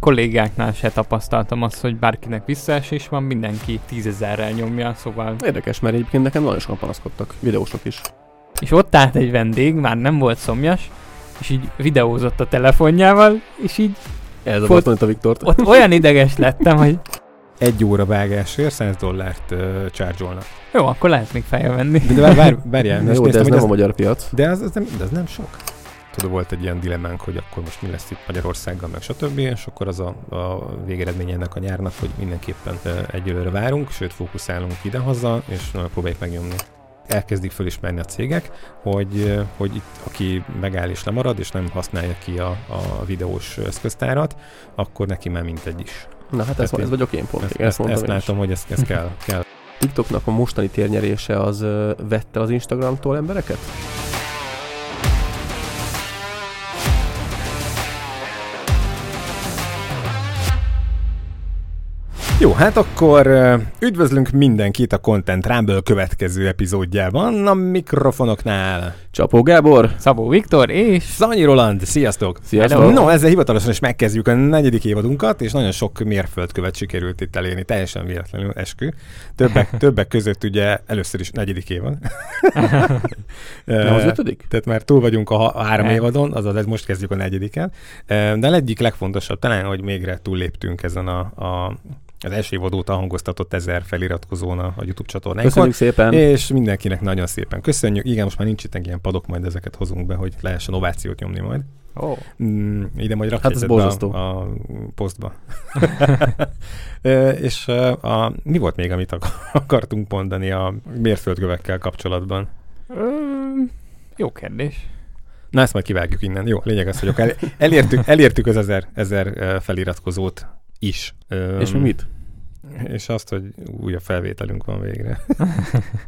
kollégáknál se tapasztaltam azt, hogy bárkinek visszaesés van, mindenki tízezerrel nyomja, szóval... Érdekes, mert egyébként nekem nagyon sokan panaszkodtak, videósok is. És ott állt egy vendég, már nem volt szomjas, és így videózott a telefonjával, és így Ez a Fot- volt a Viktort. ott olyan ideges lettem, hogy Egy óra vágásért 100 dollárt uh, charge jó, akkor lehet még felvenni. De vár, vár, várjál, most jó, de ez nem az, a magyar piac. de az, az, nem, de az nem sok. Tudod, volt egy ilyen dilemmánk, hogy akkor most mi lesz itt Magyarországgal, meg stb. És akkor az a, a végeredmény ennek a nyárnak, hogy mindenképpen egyelőre várunk, sőt fókuszálunk idehaza, és próbáljuk megnyomni. Elkezdik fölismerni a cégek, hogy, hogy itt, aki megáll és lemarad, és nem használja ki a, a videós eszköztárat, akkor neki már mintegy is. Na hát ez, ez vagyok én pont. Ezt, ezt, ezt is. látom, hogy ez, ez kell, kell. TikToknak a mostani térnyerése az vette az Instagramtól embereket? Jó, hát akkor üdvözlünk mindenkit a Content Rumble következő epizódjában a mikrofonoknál. Csapó Gábor! Szabó Viktor, és Szanyi Roland, sziasztok! Sziasztok! No, ezzel hivatalosan is megkezdjük a negyedik évadunkat, és nagyon sok mérföldkövet sikerült itt elérni, teljesen véletlenül eskü. Többek, többek között ugye először is negyedik évad. Nem az ötödik? Tehát már túl vagyunk a, a három évadon, azaz ez most kezdjük a negyediken. De egyik legfontosabb talán, hogy végre túlléptünk ezen a, a az első évad óta hangoztatott ezer feliratkozón a, a YouTube csatornánkon. Köszönjük szépen! És mindenkinek nagyon szépen köszönjük. Igen, most már nincs itt ilyen padok, majd ezeket hozunk be, hogy lehessen ovációt nyomni majd. Mm, ide majd rakj Hát ez borzasztó. a, a posztba. És ö, a, mi volt még, amit ak- akartunk mondani a mérföldkövekkel kapcsolatban? ö, jó kérdés. Na, ezt majd kivágjuk innen. Jó, lényeg az, hogy el, elértük, elértük az ezer, ezer feliratkozót is. És mi mit? És azt, hogy újabb felvételünk van végre.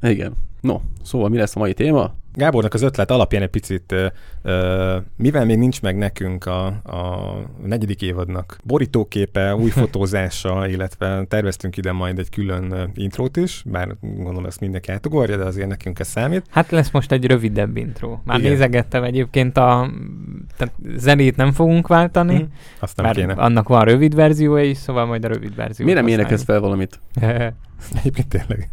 Igen. No, szóval mi lesz a mai téma? Gábornak az ötlet alapján egy picit, ö, ö, mivel még nincs meg nekünk a, a negyedik évadnak borítóképe, új fotózása, illetve terveztünk ide majd egy külön intrót is, bár gondolom ezt mindenki átugorja, de azért nekünk ez számít. Hát lesz most egy rövidebb intro. Már Igen. nézegettem egyébként a... Tehát zenét nem fogunk váltani, Hm? Azt nem mert kéne. annak van rövid verziója is, szóval majd a rövid verzió. Miért nem énekelsz fel valamit? Egyébként tényleg.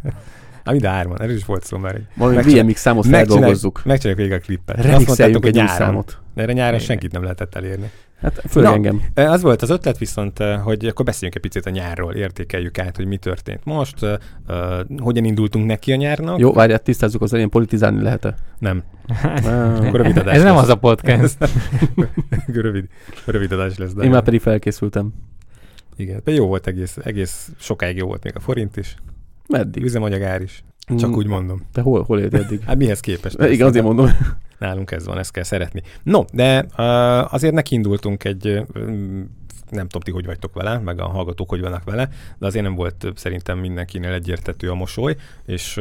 Hát mind a hárman, erről is volt szó már. Valami VMX számot megcsináljuk- feldolgozzuk. Megcsináljuk végig a klippet. Mondtátok, egy nyáron. számot. De erre nyáron Igen. senkit nem lehetett elérni. Hát főleg engem. Az volt az ötlet, viszont, hogy akkor beszéljünk egy picit a nyárról, értékeljük át, hogy mi történt most, ö, hogyan indultunk neki a nyárnak. Jó, várját, tisztázzuk az elején, politizálni lehet-e? Nem, Ah. akkor rövid adás Ez nem lesz. az a podcast. rövid, rövid adás lesz. De Én már pedig felkészültem. Igen, de jó volt egész, egész sokáig jó volt még a forint is, Meddig? üzemanyagár is. Csak Mm, úgy mondom. Te hol, hol éltél eddig? Hát mihez képest? Igen, azért mondom. Nálunk ez van, ezt kell szeretni. No, de uh, azért nekiindultunk egy, nem tudom ti, hogy vagytok vele, meg a hallgatók, hogy vannak vele, de azért nem volt szerintem mindenkinél egyértetű a mosoly, és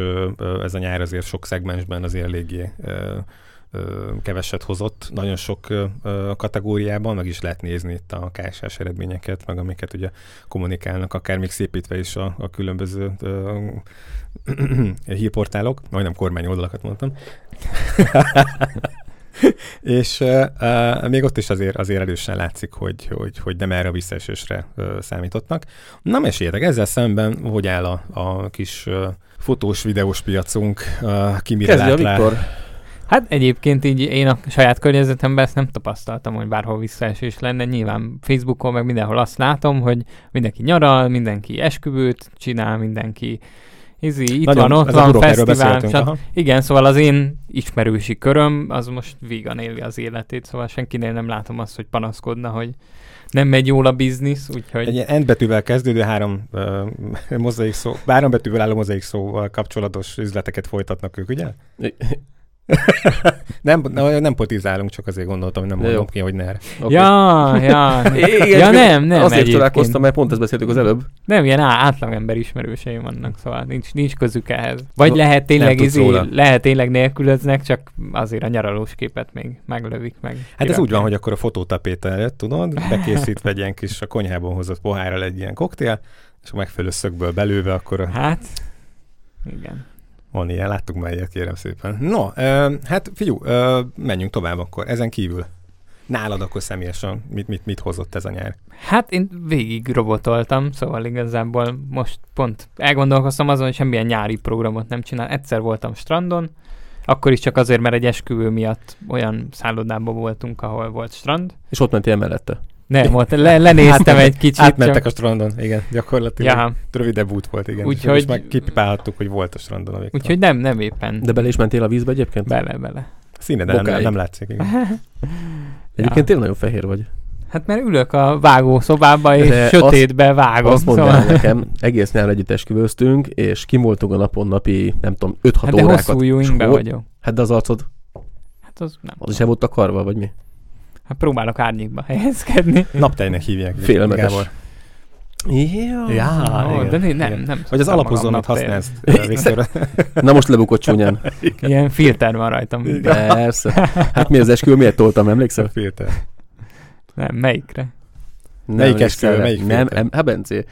ez a nyár azért sok szegmensben azért eléggé keveset hozott, nagyon sok kategóriában, meg is lehet nézni itt a KSS eredményeket, meg amiket ugye kommunikálnak, akár még szépítve is a, a különböző hírportálok, majdnem kormányoldalakat mondtam. és uh, még ott is azért, azért erősen látszik, hogy, hogy, hogy nem erre a visszaesésre uh, számítottak. Na meséljetek, ezzel szemben hogy áll a, a kis uh, fotós, videós piacunk, uh, ki mire Kezdje a lát rá? Hát egyébként így én a saját környezetemben ezt nem tapasztaltam, hogy bárhol visszaesés lenne. Nyilván Facebookon meg mindenhol azt látom, hogy mindenki nyaral, mindenki esküvőt csinál, mindenki izi, itt Nagyon- van, ott van, fesztivál. aha. Igen, szóval az én ismerősi köröm az most vígan éli az életét, szóval senkinél nem látom azt, hogy panaszkodna, hogy nem megy jól a biznisz, úgyhogy... Egy ilyen betűvel kezdődő három uh, mozaik szó, három betűvel álló mozaik szóval kapcsolatos üzleteket folytatnak ők, ugye? Nem, nem, nem potizálunk, csak azért gondoltam, hogy nem Jó. mondom ki, hogy ne. Oké. Ja, ja, Igen, ja nem, nem Azért egyébként. találkoztam, mert pont ezt beszéltük az előbb. Nem, ilyen á- átlagember ismerőseim vannak, szóval nincs, nincs közük ehhez. Vagy No, lehet tényleg, izé, lehet tényleg nélkülöznek, csak azért a nyaralós képet még meglövik meg. Hát ez úgy van, kirakják. hogy akkor a fotótapéta előtt, tudod, bekészítve egy ilyen kis a konyhában hozott pohárral egy ilyen koktél, és a megfelelő szögből belőve, akkor a- Hát, igen. Van ilyen, láttuk már ilyet, kérem szépen. No, ö, hát figyú, ö, menjünk tovább akkor, ezen kívül. nálad akkor személyesen mit, mit, mit hozott ez a nyár? Hát én végig robotoltam, szóval igazából most pont elgondolkoztam azon, hogy semmilyen nyári programot nem csinál. Egyszer voltam strandon, akkor is csak azért, mert egy esküvő miatt olyan szállodában voltunk, ahol volt strand. És ott mentél mellette. Nem, ott le, lenéztem egy kicsit. Átmentek csak... a strandon, igen, gyakorlatilag. Ja, Rövidebb út volt, igen. Úgyhogy-. És meg kipipálhattuk, hogy volt a strandon a úgyhogy nem, nem éppen. De bele is mentél a vízbe egyébként? Bele, bele. Színed nem, nem látszik, igen. Egyébként tényleg nagyon fehér vagy. Hát mert ülök a vágó szobába, és De sötétbe vágom. Azt mondd szóval... nekem, egész nyár együtt esküvőztünk, és kimoltunk a napon napi, nem tudom, 5-6 Hát de órákat. hosszú ujjingbe hol- vagyok. Hát de az arcod, Hát az nem. az is el volt takarva, vagy mi? Hát próbálok árnyékba helyezkedni. Naptejnek hívják. Félelmetes. Gábor. Ja. Já, Ó, igen, de nem, igen. nem Vagy az szoktam alapozó, amit magamnak használsz. Na most lebukott csúnyán. Ilyen filter van rajtam. Persze. Hát mi az esküvő, miért toltam, emlékszel? A filter. Nem, melyikre? Nem Melyik esküvő, melyik Nem, filter? em, hát Bencé.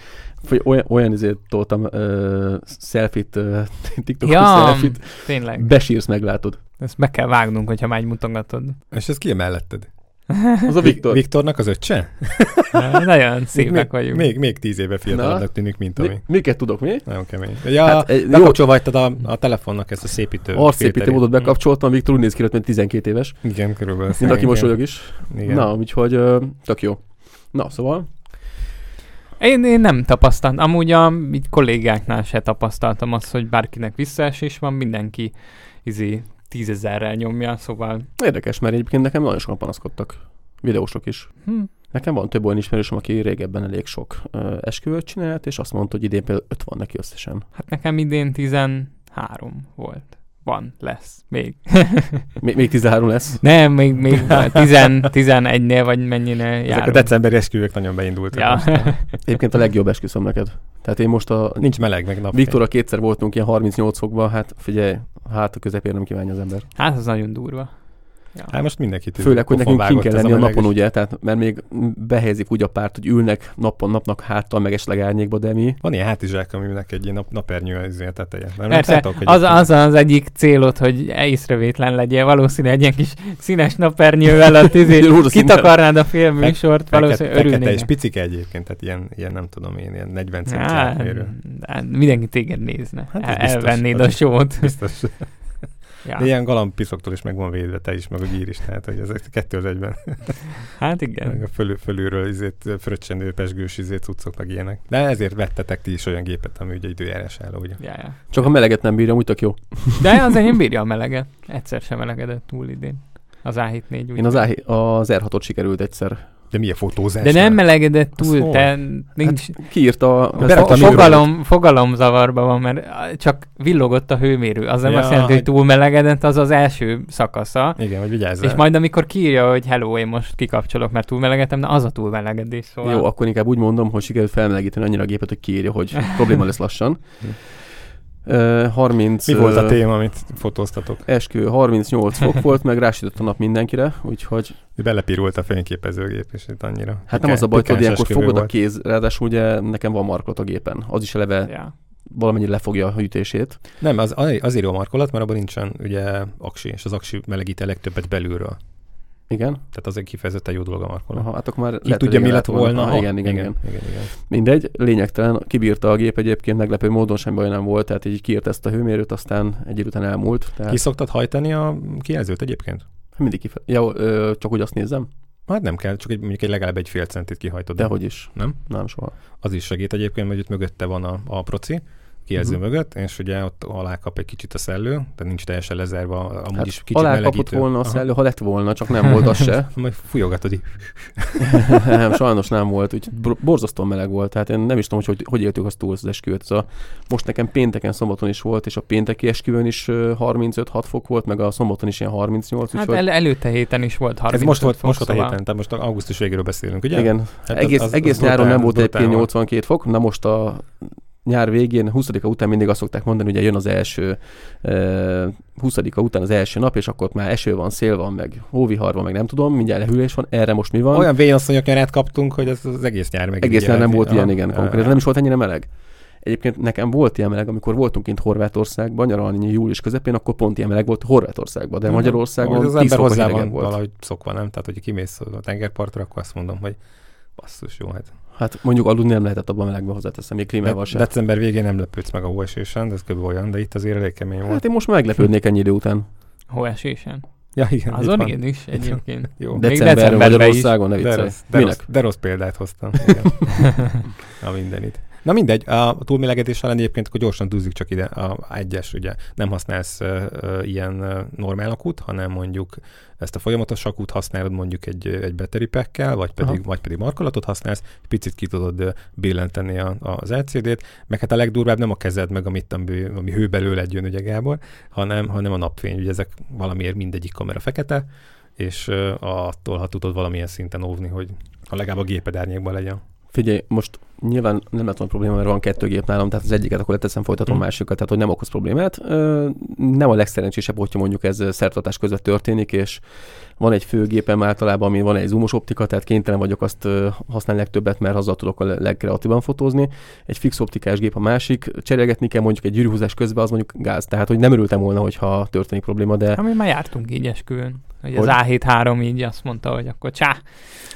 Olyan, olyan izét toltam, uh, selfit, uh, TikTokos Ja, selfit. tényleg. Besírsz, meglátod. Ezt meg kell vágnunk, hogyha már így mutogatod. És ez ki a melletted? Az a Viktor. Viktornak az öccse? Nagyon szépek még, vagyunk. Még, még tíz éve fiatalabbnak tűnik, mint ami. Mi, miket tudok mi? Nagyon kemény. Ja, Hát, jó- bekapcsolvajtad a, a telefonnak ezt a szépítő Arcszépítő filterét. módot bekapcsoltam, Viktor úgy néz ki, mint 12 éves. Igen, körülbelül. Mint aki mosolyog is. Igen. Na, úgyhogy uh, tök jó. Na, szóval, Én, én nem tapasztaltam. Amúgy a így kollégáknál se tapasztaltam azt, hogy bárkinek visszaesés van, mindenki izé tízezerrel nyomja, szóval érdekes, mert egyébként nekem nagyon sokan panaszkodtak. Videósok is. hm, Nekem van több olyan ismerősöm, aki régebben elég sok uh, esküvőt csinált, és azt mondta, hogy idén például 5 van neki összesen. hát nekem idén 13 volt. Van, lesz, még. Még, még 13 lesz. Nem, még, még 10, 11-nél vagy mennyire Ezek járunk. a decemberi esküvők nagyon beindultak. Ja. most. Egyébként a legjobb esküszöm neked. Tehát én most a Nincs meleg, meg nap. Viktorra kétszer voltunk ilyen 38 fokban, hát figyelj, hát a közepén nem kívánja az ember. Hát az nagyon durva. Ja. Hát most mindenkit Főleg, hogy nekünk kint kell lenni a meleg napon, is. ugye, tehát mert még behelyezik úgy a párt, hogy ülnek napon napnak háttal, meg esetleg árnyékba, de mi Van ilyen hátizsák, aminek egy ilyen nap, napernyő az ilyen teteje. Persze, hogy az, az az egyik célod, hogy észrevétlen legyél. Valószínűleg egy ilyen kis színes napernyővel a tizé, kitakarnád a filmműsort, valószínűleg fekete és picike egyébként, tehát ilyen, ilyen nem tudom én, ilyen 40 centi Á, átmérő. hát mindenki téged nézne. Hát Hát Elvennéd a sót. Biztos. Ja. De ilyen galambpiszoktól is meg van védve, te is, meg a gír is, tehát hogy ez a kettő az egyben. Hát Meg igen. a fölül, fölülről izét, fröccsendő, pesgős izét, cuccok, meg ilyenek. De ezért vettetek ti is olyan gépet, ami ugye időjárás álló, ugye. Ja, ja. csak a meleget nem bírja, úgy tök jó. De az enyém bírja a meleget. Egyszer sem melegedett túl idén. Az A7-4 úgy. Én az, A- az R6-ot sikerült egyszer. De mi a fotózás? De nem melegedett túl, hol? te nincs... Kiírta a... A fogalom, fogalomzavarban van, mert csak villogott a hőmérő. Az nem Ja, azt jelenti, hogy túl melegedett, az az első szakasza. Igen, hogy vigyázzál. És majd amikor kiírja, hogy hello, én most kikapcsolok, mert túlmelegedtem, na az a túlmelegedés. Szóval... Jó, akkor inkább úgy mondom, hogy sikerült felmelegíteni annyira a gépet, hogy kiírja, hogy probléma lesz lassan. Uh, 30... Mi volt a téma, amit fotóztatok? Esküvő 38 fok volt, meg rásütött a nap mindenkire, úgyhogy Belepirult a fényképezőgép, és itt annyira. hát nem az a baj, hogy ilyenkor fogod a volt. kéz, ráadásul ugye nekem van markolat a gépen, az is eleve Ja. valamennyire lefogja a hűtését. Nem, az, azért jó a markolat, mert abban nincsen ugye aksi, és az aksi melegít a legtöbbet belülről. Igen? Tehát az egy kifejezetten jó dolog a markolat. Aha, hát akkor már Ki lehet, tudja, mi lett volna? Aha, ha? igen, igen, igen, igen, igen, igen. Mindegy, lényegtelen, kibírta a gép egyébként, meglepő módon semmi baj nem volt, tehát így kiírt ezt a hőmérőt, aztán egy idő után elmúlt. Tehát Ki szoktad hajtani a kijelzőt egyébként? mindig kife... ja, ö, csak úgy azt nézem, Hát nem kell, csak egy, mondjuk egy legalább egy fél centit kihajtod. dehogy is. Nem? Nem soha. Az is segít egyébként, mert itt mögötte van a, a proci, kijelző uh-huh. mögött, és ugye ott alá kap egy kicsit a szellő, tehát nincs teljesen lezárva, amúgy Hát is kicsit alá melegítő. kapott volna a Aha. szellő, ha lett volna, csak nem volt az se. Majd fújogatod így. nem, sajnos nem volt, úgy bor- borzasztóan meleg volt, tehát én nem is tudom, hogy hogy, hogy éltük azt túl az esküvőt. A, most nekem pénteken, szombaton is volt, és a pénteki esküvőn is ö, 35-6 fok volt, meg a szombaton is ilyen 38, Hát úgyhogy el, előtte héten is volt 35 Ez most volt, fok, most volt a szóval- héten, tehát most augusztus végéről beszélünk, ugye? igen, Hát egész, az- az- egész nyáron nem volt volt. 82 fok, na most a nyár végén, 20-a után mindig azt szokták mondani, hogy jön az első uh, 20-a után az első nap, és akkor már eső van, szél van, meg hóvihar van, meg nem tudom, mindjárt lehűlés van, erre most mi van? Olyan vénasszonyok nyarát kaptunk, hogy ez az egész nyár meg. Egész nyár nem volt ilyen, igen, konkrétan nem is volt ennyire meleg. Egyébként nekem volt ilyen meleg, amikor voltunk kint Horvátországban, nyaralni július közepén, akkor pont ilyen meleg volt Horvátországban, de Mhm. Magyarországon Ahogy az 10 ember hozzá van volt. valahogy szokva, nem? Tehát, hogy kimész a tengerpartra, akkor azt mondom, hogy basszus, jó, hát. Hát mondjuk aludni nem lehetett abban a melegben hozzáteszem, még klímával De, sem. december végén nem lepődsz meg a hóesésen, de ez kb. olyan, de itt azért elég kemény volt. Hát én most meglepődnék ennyi idő után. Hóesésen. ja, igen, Azon van. én is egyébként. Jó. Decemberben is. Magyarországon, ne De viccelj. rossz, de, rossz, de rossz példát hoztam. Igen. a mindenit. Na mindegy, a túlmélegedés ellen egyébként akkor gyorsan dúzzuk csak ide a egyes, ugye nem használsz uh, ilyen uh, normál akut, hanem mondjuk ezt a folyamatos akut használod mondjuk egy, egy battery pack-kel, vagy pedig, Aha. vagy pedig markolatot használsz, egy picit ki tudod billenteni a, az LCD-t, meg hát a legdurvább nem a kezed, meg amit, ami, ami hő belőle jön, ugye Gábor, hanem, hanem a napfény, ugye ezek valamiért mindegyik kamera fekete, és uh, attól, ha tudod valamilyen szinten óvni, hogy ha legalább a géped árnyékban legyen. Figyelj, most nyilván nem lett volna probléma, mert van kettő gép nálam, tehát az egyiket akkor leteszem, folytatom Mm. másikat, tehát hogy nem okoz problémát. Nem a legszerencsésebb, hogyha mondjuk ez szertartás között történik, és van egy főgépem általában, ami van egy zoomos optika, tehát kénytelen vagyok azt használni legtöbbet, mert azzal tudok a legkreatívan fotózni. Egy fix optikás gép a másik, cserélgetni kell mondjuk egy gyűrűhúzás közben, az mondjuk gáz. Tehát, hogy nem örültem volna, hogyha történik probléma, de Ami már jártunk így esküvőn. Hogy az Hogy? A7-3 így azt mondta, hogy akkor csá,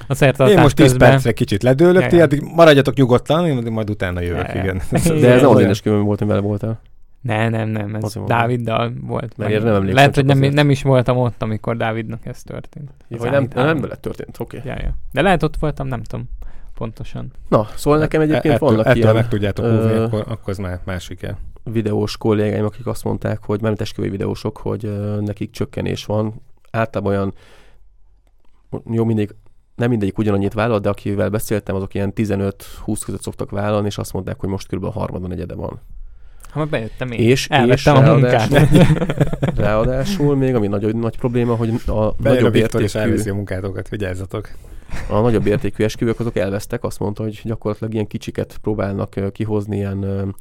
a szertartás Én most 10 közben. percre kicsit ledőlök, Ja, ti addig maradjatok nyugodtan, én majd utána jövök, Ja, igen. de ez az én esküvőm volt, hogy vele voltál. Ne, nem, nem, ez Azért. Dáviddal volt. Mert nem emlékszem, Lehet, hogy nem, azért. nem is voltam ott, amikor Dávidnak ez történt. Ja, Az hogy nem, A7-3. nem veled történt, oké. Okay. Ja, ja. De lehet ott voltam, nem tudom pontosan. Na, szóval nekem egyébként ettől, vannak ettől ilyen meg tudjátok ö, akkor, akkor az már másik el. videós kollégáim, akik azt mondták, hogy már esküvői videósok, hogy ö, nekik csökkenés van. Általában olyan, jó, mindig, nem mindegyik ugyanannyit vállal, de akivel beszéltem, azok ilyen 15-20 között szoktak vállalni, és azt mondták, hogy most kb. a harmadon negyede van. Ha már bejöttem én. És- Elvettem és a munkát. Ráadásul még, ami nagyon nagy probléma, hogy a Bejön a nagyobb és értékű, elveszi a munkátokat, vigyázzatok. a nagyobb értékű esküvők azok elvesztek, azt mondta, hogy gyakorlatilag ilyen kicsiket próbálnak kihozni, ilyen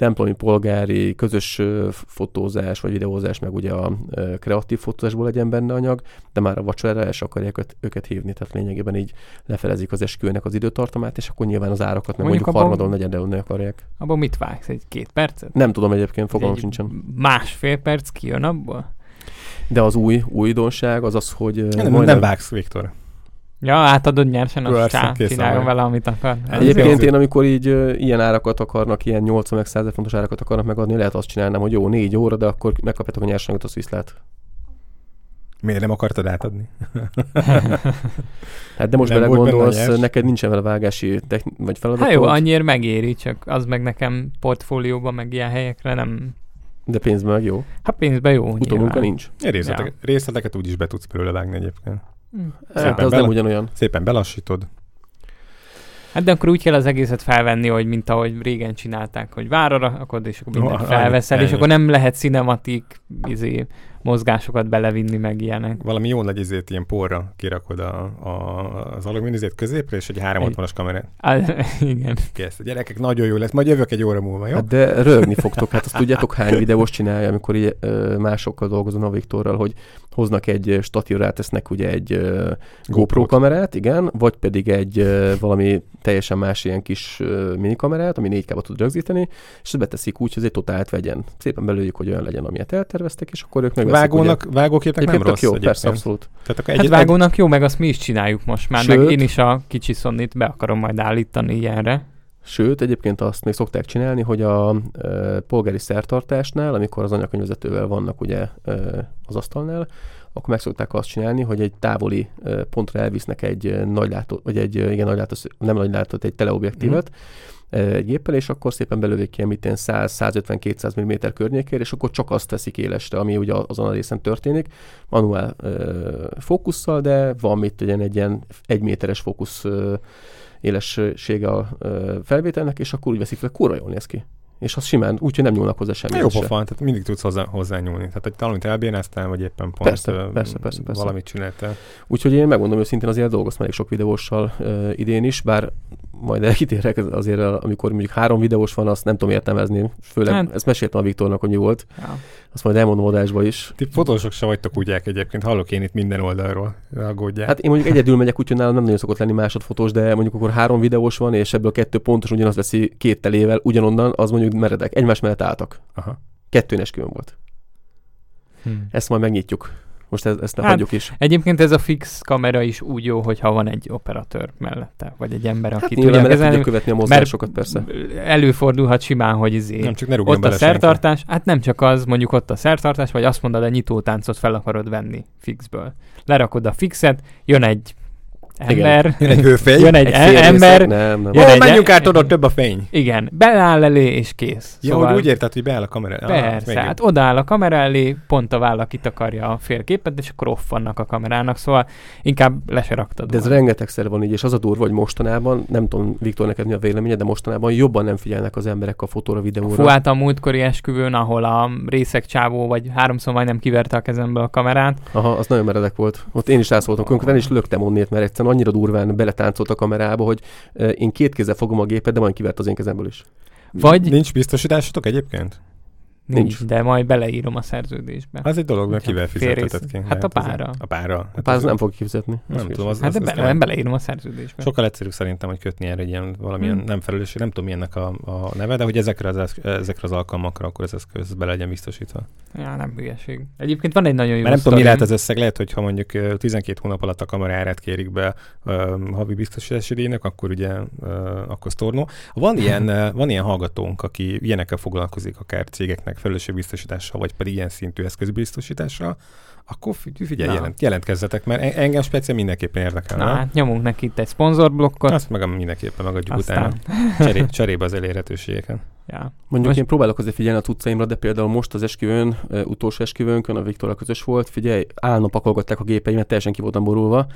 templomi polgári közös fotózás vagy videózás, meg ugye a kreatív fotózásból legyen benne anyag, de már a vacsorára el akarják őt, őket hívni, tehát lényegében így lefelezik az esküvőnek az időtartamát, és akkor nyilván az árakat meg Mondjuk mondjuk, harmadon, negyedelni akarják. Abban mit vágsz? Egy két percet? Nem tudom egyébként, fogalmam Egy sincsen. Másfél perc kijön abból? De az új újdonság az az, hogy Nem, nem, majdnem- vágsz, Viktor. Ja, átadod nyersen, az Persze, csá, csináljon vele, amit akar. Ez Egyébként én, amikor így ö, ilyen árakat akarnak, ilyen 80 meg 100 fontos árakat akarnak megadni, lehet azt csinálnám, hogy jó, négy óra, de akkor megkapjátok a nyersanyagot, az viszlát. Miért nem akartad átadni? Hát de most Nem belegondolsz, neked nincsen vele vágási techni- vagy feladatod, Hát jó, annyiért megéri, csak az meg nekem portfólióban, meg ilyen helyekre nem... de pénzben meg jó. Hát pénzben jó, Utómunka nincs. Én részleteket, részleteket úgyis be tudsz belőle vágni egyébként. Hát, az bele- nem ugyanolyan. Szépen belassítod. Hát de akkor úgy kell az egészet felvenni, hogy mint ahogy régen csinálták, hogy vára rakod, és akkor mindent felveszel, és akkor nem lehet cinematik izé, mozgásokat belevinni, meg ilyenek. Valami jó nagy izét ilyen porra kirakod a, a, az alumíniumizét középre, és egy 360-as kamerát Á, igen. kész. A gyerekek, nagyon jó lesz. Majd jövök egy óra múlva, jó? Hát de rögni fogtok. Hát azt tudjátok, hány videós csinálja, amikor így, ö, másokkal dolgozom a Viktorral, hogy hoznak egy statívra, rátesznek ugye egy ö, GoPro kamerát, igen, vagy pedig egy ö, valami teljesen más ilyen kis ö, minikamerát, ami 4 tud rögzíteni, és ezt beteszik úgy, hogy ez egy totált vegyen. Szépen belőjük, hogy olyan legyen, amilyet elterveztek, és akkor ők megveszik. Vágónak, vágóképnek ugye. nem Egyébként rossz tök jó, egyébként. persze, abszolút. Tehát akkor Hát egy, vágónak jó, meg azt mi is csináljuk most már, meg Sőt- én is a kicsi szonnit be akarom majd állítani ilyenre. Sőt, egyébként azt még szokták csinálni, hogy a e, polgári szertartásnál, amikor az anyakönyvvezetővel vannak ugye e, az asztalnál, akkor meg szokták azt csinálni, hogy egy távoli e, pontra elvisznek egy nagy látó, vagy egy igen, nagy látó, nem nagy látót, egy teleobjektívet, e, egy géppel, és akkor szépen belövik ki, amit 100-150-200 mm környékére, és akkor csak azt teszik élesre, ami ugye azon a részen történik, manuál e, fókusszal, de van mit ugye egy ilyen egy méteres fókusz élessége a ö, felvételnek, és akkor úgy veszik fel, kurva jól néz ki. És az simán, úgyhogy nem nyúlnak hozzá semmi. Jó pofa, tehát mindig tudsz hozzá, hozzá nyúlni. Tehát, hogy valamit elbénáztál, vagy éppen pont Persze, ö, persze, persze, persze. valamit csináltál. Úgyhogy én megmondom őszintén, azért dolgoztam elég sok videóssal ö, idén is, bár majd kitérek azért, amikor mondjuk három videós van, azt nem tudom értelmezni. Főleg hát. ezt meséltem a Viktornak, hogy mi volt. Ja. Azt majd elmondom adásba is. Ti fotósok se vagytok úgy egyébként, hallok én itt minden oldalról, aggódjál. Hát én mondjuk egyedül megyek, úgyhogy nálam nem nagyon szokott lenni másodfotós, de mondjuk akkor három videós van, és ebből kettő pontos ugyanaz veszi két telével, ugyanonnan, az mondjuk meredek. Egymás mellett álltak. Aha. Kettő volt. Hmm. Ezt majd megnyitjuk. Most ez, ezt ne hát, hagyjuk is. Egyébként ez a fix kamera is úgy jó, hogyha van egy operatőr mellette, vagy egy ember, hát aki tudja kezelni. Tudja követni a mozgásokat, persze. Előfordulhat simán, hogy izé, nem, csak ne ott a szertartás, senki. hát nem csak az, mondjuk ott a szertartás, vagy azt mondod, a nyitótáncot fel akarod venni fixből. Lerakod a fixet, jön egy ember. Jön egy hőfény. Jön egy, egy ember. Nem, nem. Jön egy, menjünk át oda, több a fény. Igen, beáll elé, és kész. Ja, szóval, úgy érted, hogy beáll a kamera elé. Persze, ah, hát odaáll a kamera elé, pont a vállal kitakarja a félképet, és akkor off vannak a kamerának, szóval inkább le se raktad. De ez rengetegszer van így, és az a durva, hogy mostanában, nem tudom, Viktor, neked mi a véleménye, de mostanában jobban nem figyelnek az emberek a fotóra, videóra. Fú, hát a múltkori esküvőn, ahol a részek csávó, vagy háromszor majdnem kiverte a kezemből a kamerát. Aha, az nagyon meredek volt. Ott én is rászóltam, konkrétan is löktem onnét, mert egyszerűen annyira durván beletáncolt a kamerába, hogy én két kézzel fogom a gépet, de majd kivert az én kezemből is. Vagy... Nincs biztosításotok egyébként? Nincs, de majd beleírom a szerződésbe. Az egy dolog, mert kivel fizeteted ki. Hát a pára. A pára. Hát a pára az nem fog kifizetni. Nem tudom. Az, hát az, de bele, beleírom a szerződésbe. Sokkal egyszerűbb szerintem, hogy kötni erre egy ilyen valamilyen hmm. nem felelősség, nem tudom milyennek a, a neve, de hogy ezekre az, ezekre az alkalmakra akkor ez eszköz be legyen biztosítva. Ja, nem hülyeség. Egyébként van egy nagyon jó Mert nem tudom, mi lehet az összeg, lehet, hogy ha mondjuk 12 hónap alatt a kameráját kérik be uh, havi biztosítási díjnak, akkor ugye uh, akkor sztornó. Van ilyen, van ilyen hallgatónk, aki ilyenekkel foglalkozik, akár cégeknek felelősségbiztosítás biztosítással, vagy pedig ilyen szintű eszközbiztosítással, akkor figyelj, jelent, jelentkezzetek, mert engem speciál mindenképpen érdekel. Na, hát nyomunk neki itt egy szponzorblokkot. Azt meg mindenképpen megadjuk Aztán. utána. Cseré, cserébe az elérhetőségeken. Ja. Mondjuk most... én próbálok azért figyelni a cuccaimra, de például most az esküvőn, utolsó esküvőnkön, a Viktorral közös volt, figyelj, állna pakolgatták a gépeimet, teljesen ki voltam borulva.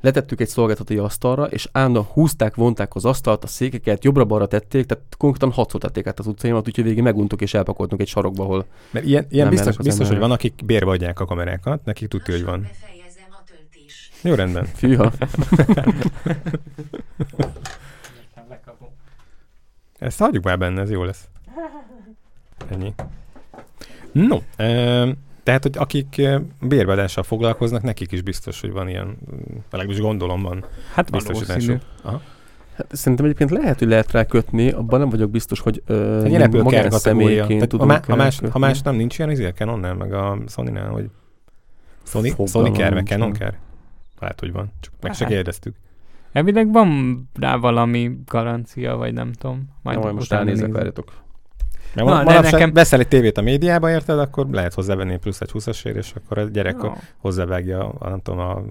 Letettük egy szolgáltatói asztalra, és állna húzták, vonták az asztalt, a székeket, jobbra-balra tették, tehát konkrétan hatszor tették át az utcaimat, úgyhogy végig meguntuk és elpakoltunk egy sarokba, ahol. Mert ilyen, ilyen biztos, biztos hogy van, akik bérbe adják a kamerákat, nekik tudja, hogy van. Jó rendben. Fűha. Ezt hagyjuk már benne, ez jó lesz. Ennyi. No, e, tehát, hogy akik bérbeadással foglalkoznak, nekik is biztos, hogy van ilyen, legalábbis gondolom van hát biztosításuk. Hát szerintem egyébként lehet, hogy lehet rá kötni, abban nem vagyok biztos, hogy ö, ilyen magánszemélyként tudom a, a más, ha más nem nincs ilyen, azért Canonnál, meg a Sony-nál, hogy Sony, Sony kell, meg Canon kell. Lehet, hogy van. Csak meg se hát. kérdeztük. Elvileg van rá valami garancia, vagy nem tudom. Majd Na, most elnézek, várjatok. Mert Na, de nekem... veszel egy tévét a médiába, érted, akkor lehet hozzávenni plusz egy 20 és akkor a gyerek no. hozzávágja, a, nem tudom, a,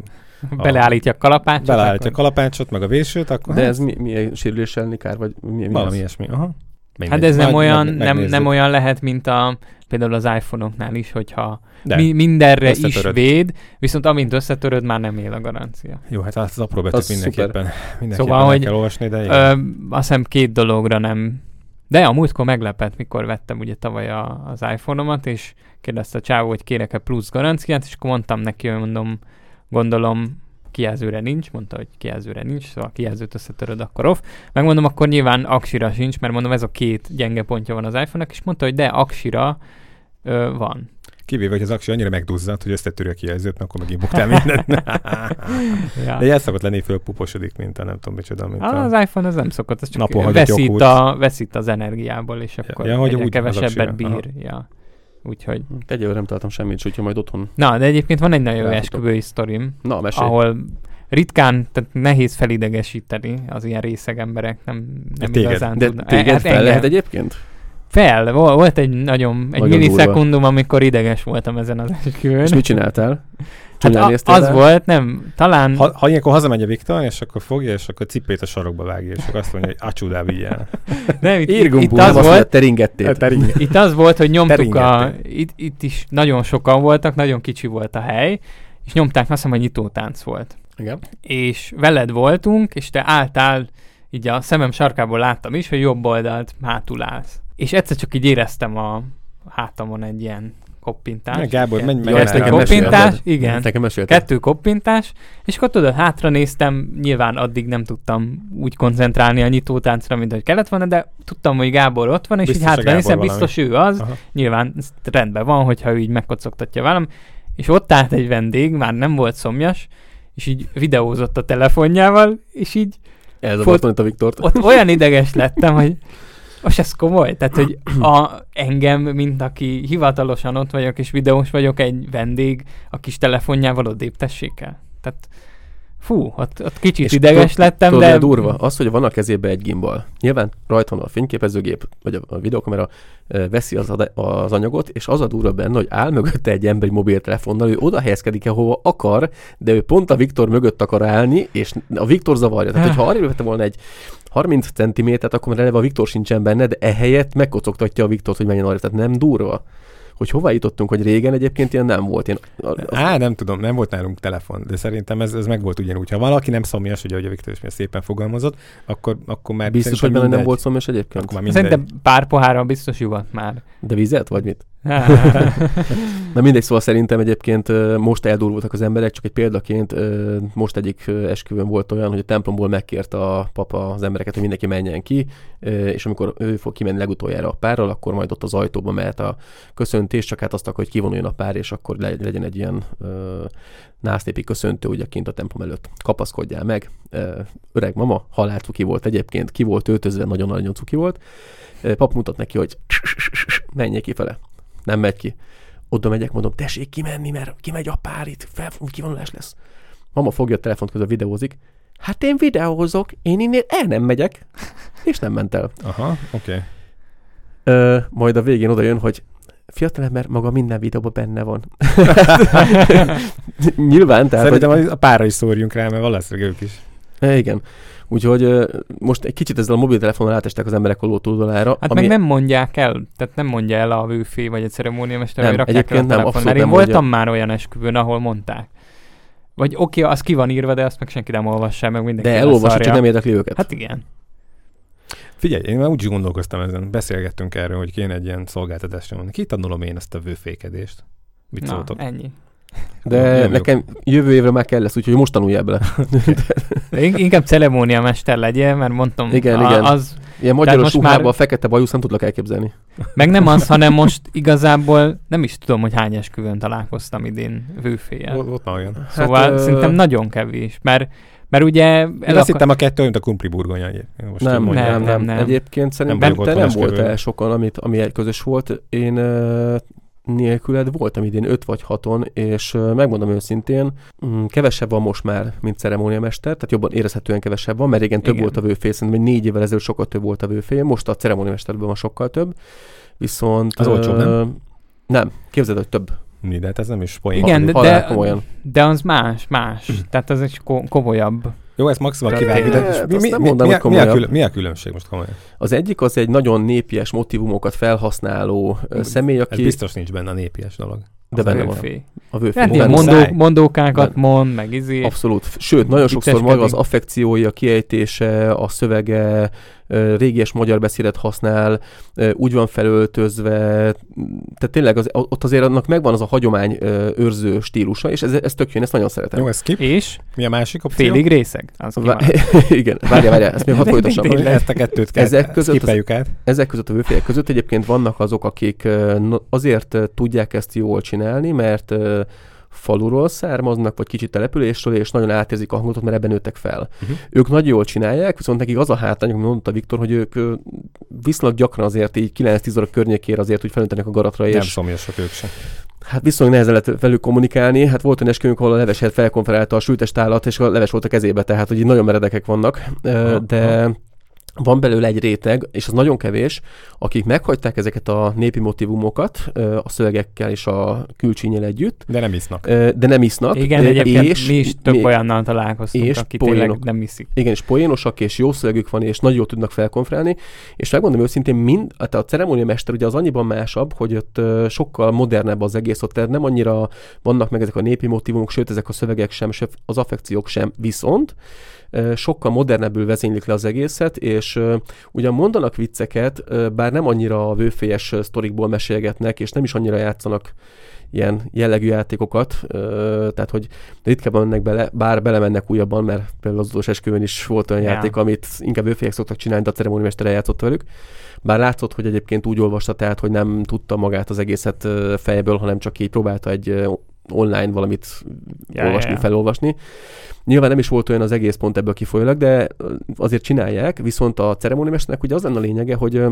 a Beleállítja a kalapácsot. Beleállítja akkor... a kalapácsot, meg a vésőt, akkor... De hát... ez mi, mi sérülés elleni kár, vagy mi, mi Valami ilyesmi, aha. Mindegy. Hát ez nem olyan, meg, nem, nem olyan lehet, mint a például az iPhone-oknál is, hogyha De, mi, mindenre is véd, viszont amint összetöröd, már nem él a garancia. Jó, hát az apró betűt mindenképpen, mindenképpen szóval, hogy, kell olvasni, de ö, azt hiszem két dologra nem de a múltkor meglepett, mikor vettem ugye tavaly a, az iPhone-omat, és kérdezte a csávó, hogy kérek-e plusz garanciát, és akkor mondtam neki, hogy mondom, gondolom kijelzőre nincs, mondta, hogy kijelzőre nincs, szóval kijelzőt összetöröd, akkor off. Megmondom, akkor nyilván aksira sincs, mert mondom, ez a két gyenge pontja van az iPhone-nak, és mondta, hogy de aksira ö, van. Kivéve, hogy az aksi annyira megduzzadt, hogy összetörő a kijelzőt, akkor megint buktál mindent. ja. De ez szokott lenni, fölpuposodik, mint a nem tudom micsoda. Mint a... Az iPhone az nem szokott, ez csak veszít, a, veszít az energiából, és akkor ja, hogy úgy kevesebbet bír. Ja. Úgyhogy... Egyelőre nem találtam semmit, úgyhogy majd otthon... Na, de egyébként van egy nagyon jó esküvői sztorim, Na, mesélj. ahol ritkán, tehát nehéz felidegesíteni az ilyen részeg emberek, nem, nem téged, igazán De téged hát fel lehet egyébként? Fel, volt egy nagyon, egy nagyon millisekundum, amikor ideges voltam ezen az esküvőn. És mit csináltál? Hát a, az el? volt, nem, talán... Ha, ha ilyenkor hazamegy a Viktor, és akkor fogja, és akkor cipét a sarokba vágja, és akkor azt mondja, hogy acsúdá vigyel. Nem, itt, itt, itt az volt, Itt az volt, hogy nyomtuk a... Itt, itt is nagyon sokan voltak, nagyon kicsi volt a hely, és nyomták, azt hiszem, hogy nyitótánc volt. Igen. És veled voltunk, és te álltál, így a szemem sarkából láttam is, hogy jobb oldalt hátul állsz. És egyszer csak így éreztem a hátamon egy ilyen koppintás. Ne, Gábor, menj meg. Ja, ezt Kettő nekem koppintás, mesélted. igen. Ezt nekem mesélted. Kettő koppintás, és akkor tudod, hátra néztem, nyilván addig nem tudtam úgy koncentrálni a nyitótáncra, mint hogy kellett volna, de tudtam, hogy Gábor ott van, és Biztos így hátra néztem, biztos ő az, Aha. nyilván rendben van, hogyha ő így megkocogtatja velem, és ott állt egy vendég, már nem volt szomjas, és így videózott a telefonjával, és így Ez a Fot- volt, a Viktort. ott olyan ideges lettem, hogy most ez komoly, tehát hogy a, engem, mint aki hivatalosan ott vagyok és videós vagyok, egy vendég a kis telefonjával odébb tessék el. Tehát fú, ott, ott kicsit És ideges tudod- lettem, Tudod, de... durva? Az, hogy van a kezébe egy gimbal. Nyilván rajta van a fényképezőgép, vagy a, a videokamera, veszi az, ad- az anyagot, és az a durva benne, hogy áll mögötte egy ember egy mobiltelefonnal, ő oda helyezkedik el, hova akar, de ő pont a Viktor mögött akar állni, és a Viktor zavarja. Tehát, hogyha arra vette volna egy 30 cm-et, akkor már eleve a Viktor sincsen benne, de ehelyett megkocogtatja a Viktort, hogy menjen arra. Tehát nem durva. Hogy hova jutottunk, hogy régen egyébként ilyen nem volt. Én, a, a, Á, nem tudom, nem volt nálunk telefon, de szerintem ez, ez meg volt ugyanúgy. Ha valaki nem szomjas, ugye, ahogy a Viktor is szépen fogalmazott, akkor, akkor már biztos, hogy benne nem volt szomjas egyébként? Akkor már mindegy. Szerintem pár pohárral biztos jutott már. De vizet, vagy mit? Na mindegy, szóval szerintem egyébként most eldurvultak az emberek, csak egy példaként most egyik esküvőn volt olyan, hogy a templomból megkérte a papa az embereket, hogy mindenki menjen ki, és amikor ő fog kimenni legutoljára a párral, akkor majd ott az ajtóba mehet a köszöntés, csak hát azt akar, hogy kivonuljon a pár, és akkor le- legyen egy ilyen násznépi köszöntő ugye kint a templom előtt. Kapaszkodjál meg. Öreg mama, halál cuki volt egyébként, ki volt öltözve, nagyon-nagyon cuki volt. Pap mutat neki, hogy menjél kifele. Nem megy ki. Oda megyek, mondom, tessék kimenni, mert kimegy a pár itt, fel, kivonulás lesz. Mama fogja a telefont, közben videózik. Hát én videózok, én innen el nem megyek. És nem ment el. Aha, oké. Okay. Ö, majd a végén oda jön, hogy fiatalember maga minden videóban benne van. Nyilván, tehát... Szerintem hogy, a párra is szórjunk rá, mert valószínűleg ők is. e, igen. Úgyhogy most egy kicsit ezzel a mobiltelefonnal átestek az emberek a ló túloldalára. Hát meg nem mondják el, tehát nem mondja el a vőfé vagy a ceremóniamester, Nem, hogy rakják el a egyébként nem, telefon, abszolút mert én nem voltam mondja. már olyan esküvőn, ahol mondták. Vagy oké, az ki van írva, de azt meg senki nem olvassa, meg mindenki De elolvasod, csak nem érdekli őket. Hát igen. Figyelj, én már úgy gondolkoztam ezen, beszélgettünk erről, hogy kéne egy ilyen szolgáltatást nyomni. Ki tanulom én ezt a vőfékedést? Mit Na, szóltok? ennyi. De Nyomjuk. nekem jövő évre már kell lesz, úgyhogy most tanuljál bele. Inkább ceremóniamester legyél, mert mondtam, Igen, a, igen. az, Ilyen magyaros most ruhában már- a fekete bajusz nem tudlak elképzelni. meg nem az, hanem most igazából nem is tudom, hogy hány esküvőn találkoztam idén vőféjel. Volt, már olyan. Szóval Hát, ö, szerintem nagyon kevés, mert, mert ugye... Én azt hittem a kettő, mint a kumpli burgonya. Én Most Nem, mondjam. nem, nem, nem, nem, nem. Egyébként szerintem vagyok te nem voltál sokan, amit, ami egy közös volt. Én uh, nélküled voltam idén 5 vagy 6-on, és megmondom őszintén, mm, kevesebb van most már, mint ceremóniamester, tehát jobban érezhetően kevesebb van, mert régen több Igen. volt a vőfély, szerintem egy négy évvel ezelőtt sokkal több volt a vőfély, most a ceremóniamesterben van sokkal több, viszont... Az olcsóbb, nem? Nem, képzeld, hogy több. Mi, de hát ez nem is poén. Igen, de, de, de az más, más. Tehát az egy ko- komolyabb. Jó, ezt maximum kivágjuk, de hát mi, azt mi, nem mi, mondanám, mi, hogy mi, a komolyabb. külön, mi a különbség most komolyan? Az egyik az egy nagyon népies motivumokat felhasználó ö, személy, Ez aki... biztos nincs benne a népies dolog. De benne van. Vőfé. A vőfély. Hát ilyen mondó- mondókákat mond, meg izé. Abszolút. Sőt, nagyon sokszor maga az affekciói, a kiejtése, a szövege, régies magyar beszédet használ, úgy van felöltözve, tehát tényleg az, ott azért annak megvan az a hagyomány őrző stílusa, és ez, ez tök jön, ezt nagyon szeretem. Jó, ez skip. És Mi a másik opció? félig részeg. Az Vá-. Igen, várjál, várjál, ezt még hadd De folytassam. Ezt a kettőt kell, Ezek között az- át. Ezek között a vőfélyek között egyébként vannak azok, akik azért tudják ezt jól csinálni, mert faluról származnak, vagy kicsit településről, és nagyon átérzik a hangot, mert ebben nőttek fel. Uh-huh. Ők nagyon jól csinálják, viszont nekik az a hátrányuk, amit mondta Viktor, hogy ők viszonylag gyakran azért így 9-10 óra környékére azért, hogy felöntenek a garatra, Nem és szomjasak ők sem. hát viszonylag nehezen lehet velük kommunikálni. Hát volt olyan esküvőnk, ahol a leveset felkonferálta a sültes állat, és a leves volt a kezébe, tehát hogy így nagyon meredekek vannak. Ö, Aha, De van belőle egy réteg, és az nagyon kevés, akik meghagyták ezeket a népi motivumokat a szövegekkel és a külcsínyel együtt, De nem isznak. de nem isznak. Igen, egyébként és mi is több még- olyannal találkoztunk, és aki tényleg poénok. nem iszik. igen, és poénosak, és jó szövegük van, és nagyon jól tudnak felkonferálni, és megmondom őszintén, mind, hát a ceremóniamester ugye az annyiban másabb, hogy ott sokkal modernebb az egész, ott nem annyira vannak meg ezek a népi motivumok, sőt, ezek a szövegek sem, se az affekciók sem, viszont sokkal modernebbül vezénylik le az egészet, és ugyan mondanak vicceket, bár nem annyira a vőfélyes sztorikból mesélgetnek, és nem is annyira játszanak ilyen jellegű játékokat, tehát hogy ritkában mennek bele, bár belemennek újabban, mert például az utolsó esküvőn is volt olyan ja. játék, amit inkább vőfélyek szoktak csinálni, de a ceremóniamester játszott velük. Bár látszott, hogy egyébként úgy olvasta, tehát, hogy nem tudta magát az egészet fejből, hanem csak így próbálta egy online valamit ja, olvasni, ja. felolvasni. Nyilván nem is volt olyan az egész pont ebből kifolyólag, de azért csinálják, viszont a ceremóniamesternek ugye az lenne a lényege, hogy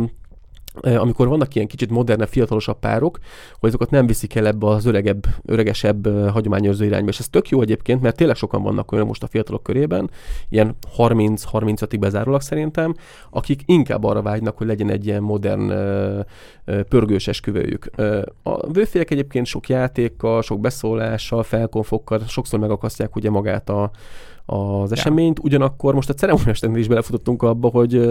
amikor vannak ilyen kicsit modernebb, fiatalosabb párok, hogy azokat nem viszik el ebbe az öregebb, öregesebb, hagyományozó irányba. És ez tök jó egyébként, mert tényleg sokan vannak olyan most a fiatalok körében, ilyen 30-35-ig bezárólag szerintem, akik inkább arra vágynak, hogy legyen egy ilyen modern, pörgős esküvőjük. A vőfélyek egyébként sok játékkal, sok beszólással, felkonfokkal sokszor megakasztják ugye magát a, az eseményt, ugyanakkor most a ceremóniasten is belefutottunk abba, hogy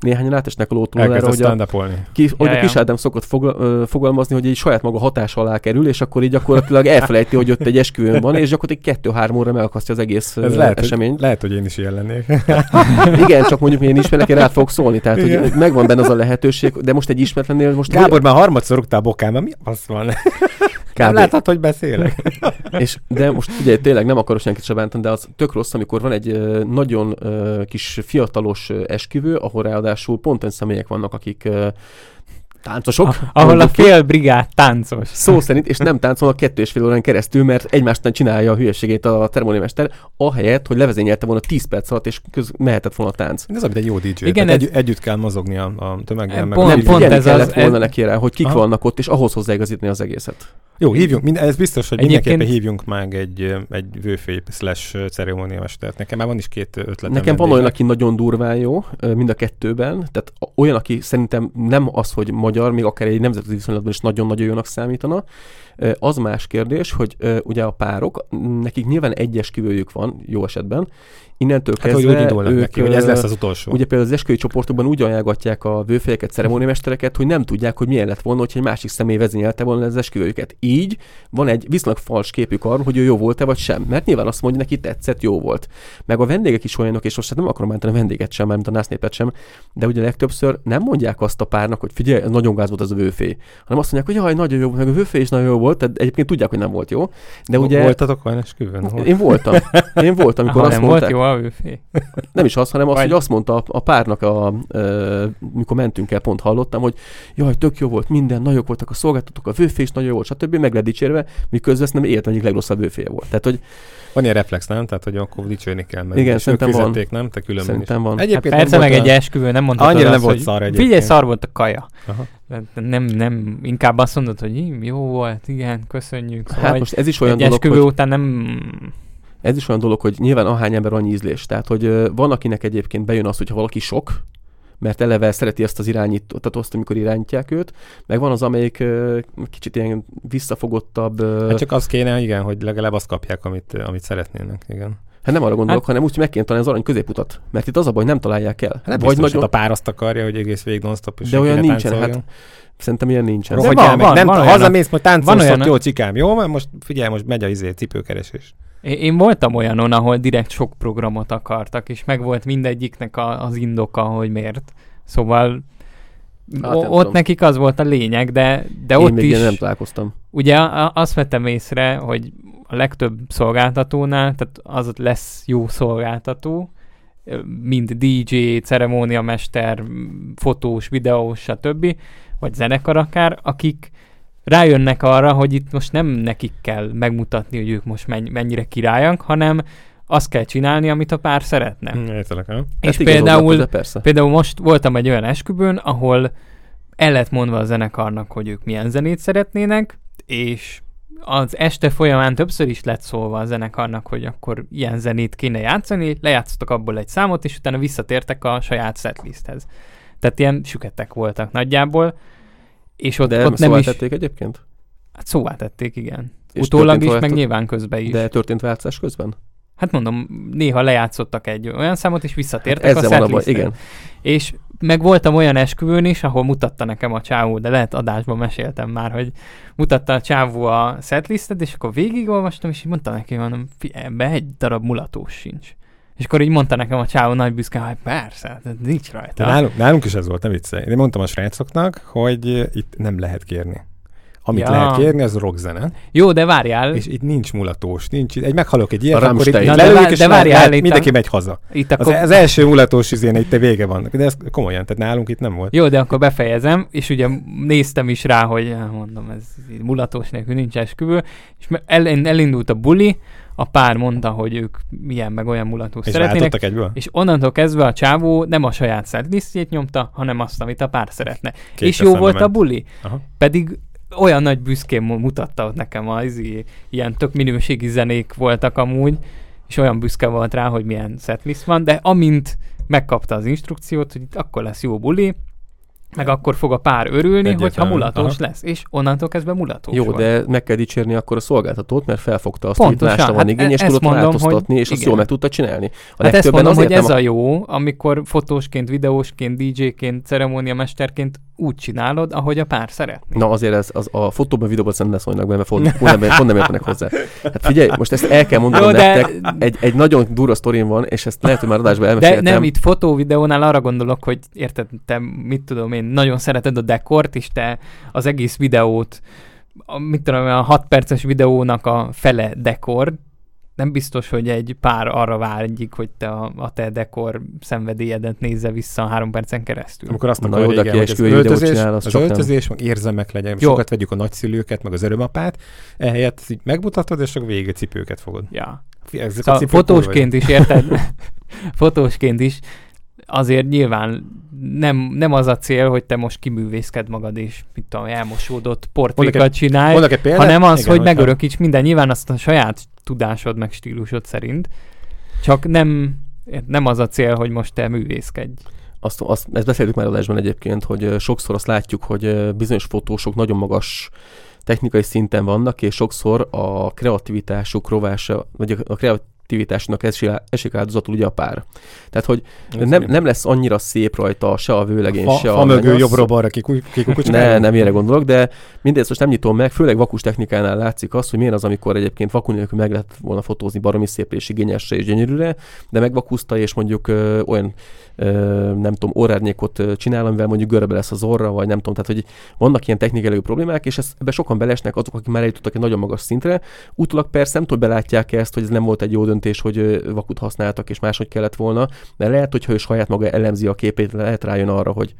néhányan átesnek a lótúlára, hogy, a, ki, hogy ja, a kis Ádám szokott fogla, fogalmazni, hogy egy saját maga hatás alá kerül, és akkor így gyakorlatilag elfelejti, hogy ott egy esküvőn van, és gyakorlatilag kettő-három óra megakasztja az egész Ez lehet, eseményt. Hogy, lehet, hogy én is ilyen lennék. Igen, csak mondjuk én ismerek, én rá fogok szólni, tehát hogy megvan benne az a lehetőség, de most egy ismeretlennél most... Gábor már harmadszor rúgtál a bokámba, mi az van? Kb. Nem láthat, hogy beszélek. és, de most ugye tényleg nem akarok senkit se bántani, de az tök rossz, amikor van egy nagyon kis fiatalos esküvő, ahol ráadásul pont olyan személyek vannak, akik táncosok. Ah, ahol a fél brigád táncos. Szó szerint, és nem táncolnak kettő és fél órán keresztül, mert egymástán csinálja a hülyeségét a ceremóniamester, ahelyett, hogy levezényelte volna 10 perc alatt, és köz mehetett volna a tánc. Ez amit egy jó DJ. Igen, ez... egy, együtt kell mozogni a, a tömeggel. Pont, nem, pont ez az, volna ez... neki rá, hogy kik Aha. vannak ott, és ahhoz hozzáigazítani az egészet. Jó, hívjunk, mind, ez biztos, hogy Egyébként... mindenképpen hívjunk meg egy, egy vőfély slash ceremóniamestert. Nekem már van is két ötletem. Nekem van olyan, aki nagyon durván jó, mind a kettőben, tehát olyan, aki szerintem nem az, hogy magyar, még akár egy nemzetközi viszonylatban is nagyon-nagyon jónak számítana. Az más kérdés, hogy ugye a párok, nekik nyilván egyes kivőjük van, jó esetben, innentől hát, kezdve hogy ők, neki, hogy ez lesz az utolsó. Ugye például az esküvői csoportokban úgy ajánlgatják a vőfejeket, ceremóniamestereket, hogy nem tudják, hogy milyen lett volna, hogyha egy másik személy vezényelte volna az esküvőjüket. Így van egy viszonylag fals képük arról, hogy ő jó volt-e vagy sem. Mert nyilván azt mondja, neki tetszett, jó volt. Meg a vendégek is olyanok, és most hát nem akarom bántani a vendéget sem, mert a násznépet sem, de ugye legtöbbször nem mondják azt a párnak, hogy figyelj, nagyon gáz volt az a vőfé, hanem azt mondják, hogy jaj, nagyon jó, meg a vőfé is nagyon jó volt, tehát egyébként tudják, hogy nem volt jó. De ugye... Voltatok olyan esküvőn? Én voltam. Én voltam, amikor Aha, azt nem mondták, volt jó a vőfé. Nem is az, hanem az, Vagy... hogy azt mondta a, a párnak, a, a, mikor mentünk el, pont hallottam, hogy jaj, tök jó volt minden, nagyok voltak a szolgáltatók, a vőfé is nagyon jó volt, stb. meg lett dicsérve, miközben ezt nem életem egyik legrosszabb vőféje volt. Tehát, hogy van ilyen reflex, nem? Tehát, hogy akkor dicsérni kell, mert Igen, szerintem van. nem? Te különben szerintem is. van. Egyébként hát persze meg egy esküvő, nem mondtad Annyira nem volt szar egyébként. Figyelj, szar volt a kaja. Aha. Nem, nem, inkább azt mondod, hogy jó volt, igen, köszönjük. Szóval hát most ez is olyan egy dolog, hogy... után nem ez is olyan dolog, hogy nyilván ahány ember annyi ízlés. Tehát, hogy van, akinek egyébként bejön az, hogyha valaki sok, mert eleve szereti azt az irányítót, azt, amikor irányítják őt, meg van az, amelyik kicsit ilyen visszafogottabb. Hát csak az kéne, igen, hogy legalább azt kapják, amit, amit szeretnének, igen. Hát nem arra gondolok, hát, hanem úgy, hogy meg kéne találni az arany középutat. Mert itt az a baj, nem találják el. Hát Vagy nagyon... a pár azt akarja, hogy egész végig non-stop, De olyan nincsen, hát Szerintem ilyen nincsen. Hogy van, van, nem, van hazamész, hogy táncolsz, jó cikám, jó? Mert most figyelj, most megy a izé, cipőkeresés. Én, én voltam olyanon, ahol direkt sok programot akartak, és meg volt mindegyiknek a, az indoka, hogy miért. Szóval hát, o- ott tudom. nekik az volt a lényeg, de, de én ott még is... nem találkoztam. Ugye azt vettem észre, hogy a legtöbb szolgáltatónál, tehát az lesz jó szolgáltató, mind DJ, ceremóniamester, fotós, videós, stb., vagy zenekar akár, akik rájönnek arra, hogy itt most nem nekik kell megmutatni, hogy ők most mennyire királyak, hanem azt kell csinálni, amit a pár szeretne. Mm, értelek, nem? És hát például, például most voltam egy olyan esküvőn, ahol el lett mondva a zenekarnak, hogy ők milyen zenét szeretnének, és az este folyamán többször is lett szólva a zenekarnak, hogy akkor ilyen zenét kéne játszani, lejátszottak abból egy számot, és utána visszatértek a saját setlisthez. Tehát ilyen süketek voltak nagyjából, és ott, De ott nem is... tették egyébként? Hát szóvá tették, igen. És Utólag is, változat... meg nyilván közben is. De történt változás közben? Hát mondom, néha lejátszottak egy olyan számot, és visszatértek hát a setlisthez. Igen. És meg voltam olyan esküvőn is, ahol mutatta nekem a csávó, de lehet adásban meséltem már, hogy mutatta a csávó a setlistet, és akkor végigolvastam, és így mondta neki, mondom, ebbe egy darab mulatós sincs. És akkor így mondta nekem a csávó nagy büszke, hogy persze, hát nincs De rajta. nálunk, nálunk is ez volt, nem viccelj. Én mondtam a srácoknak, hogy itt nem lehet kérni. Amit Ja. lehet kérni, az rockzene. Jó, de várjál, És itt nincs mulatós, nincs. Egy meghallok egy ilyet, A akkor itt. Na, de és de várjál, lehet- itt mindenki a- megy haza. itt Az, akkor... az első mulatós izén itt vége van. De ez komolyan, tehát nálunk itt nem volt. Jó, de akkor befejezem, és ugye néztem is rá, hogy eh, mondom, ez mulatós nélkül nincs esküvő, és el, elindult a buli, a pár mondta, hogy ők milyen meg olyan mulatós És szeretnének, egyből? és onnantól kezdve a csávó nem a saját setlisztjét nyomta, hanem azt, amit a pár szeretne. Két és jó volt a ment. buli, Aha. pedig olyan nagy büszkén mu- mutatta ott nekem az ilyen tök minőségi zenék voltak amúgy, és olyan büszke volt rá, hogy milyen setlist van, de amint megkapta az instrukciót, hogy itt akkor lesz jó buli, meg akkor fog a pár örülni, hogyha Egyértelműen, mulatós aha. lesz, és onnantól kezdve mulatós Jó, volt. de meg kell dicsérni akkor a szolgáltatót, mert felfogta azt, Pontosan, hogy másra van hát igény, és e- tudott mondom, változtatni, és azt hogy jól igen. meg tudta csinálni. A Hát ezt mondom, hogy ez nem a jó, amikor fotósként, videósként, DJ-ként, ceremóniamesterként úgy csinálod, ahogy a pár szeret. Na azért ez, az, a fotóban, videóban szerintem ne szólnak be, mert pont, pont, nem, pont nem értenek hozzá. Hát figyelj, most ezt el kell mondanom Jó, de- nektek, egy, egy nagyon durva sztorim van, és ezt lehet, hogy már adásban De elmeséltem. nem, itt fotó-videónál arra gondolok, hogy érted, te mit tudom én, nagyon szereted a dekort, és te az egész videót, a, mit tudom, a 6 perces videónak a fele dekor, nem biztos, hogy egy pár arra vágyik, hogy te a, a te dekor szenvedélyedet nézze vissza három percen keresztül. Amikor azt jó, de igen, hogy az öltözés, csinál, az az öltözés, meg érzelmek legyen. Jó. Sokat vegyük a nagyszülőket, meg az örömapát, ehelyett így megmutatod, és akkor végig a cipőket fogod. Ja. Ezek a Szóval cipők kurva fotósként is, érted? fotósként is azért nyilván nem, nem az a cél, hogy te most kiművészked magad, és mit tudom, elmosódott portrékat csinálj, Mondok példát? hanem az, Igen, hogy megörökíts minden, nyilván azt a saját tudásod meg stílusod szerint, csak nem, nem az a cél, hogy most te művészkedj. azt, azt, ezt beszéltük már adásban egyébként, hogy sokszor azt látjuk, hogy bizonyos fotósok nagyon magas technikai szinten vannak, és sokszor a kreativitásuk rovása, vagy a a kreativitásnak esik, esik áldozatul ugye a pár. Tehát, hogy Ez nem, nem lesz annyira szép rajta se a vőlegény, fa, se a fa mögő menyasz. jobbra-balra kikukucskálunk? Ne, nem ilyenre gondolok, de mindezt most nem nyitom meg, főleg vakus technikánál látszik az, hogy milyen az, amikor egyébként vakú nélkül meg lehet volna fotózni baromi szép és igényesre és gyönyörűre, de megvakuszta és mondjuk ö, olyan ö, nem tudom, orrárnyékot ö, csinál, amivel mondjuk görbe lesz az orra, vagy nem tudom, tehát hogy vannak ilyen technikai problémák, és ezt, ebbe sokan belesnek azok, akik már eljutottak egy nagyon magas szintre. Utólag persze nem tudom, belátják ezt, hogy ez nem volt egy jó döntés, hogy ö, vakut használtak, és máshogy kellett volna, de lehet, hogyha ő saját maga elemzi a képét, lehet rájön arra, hogy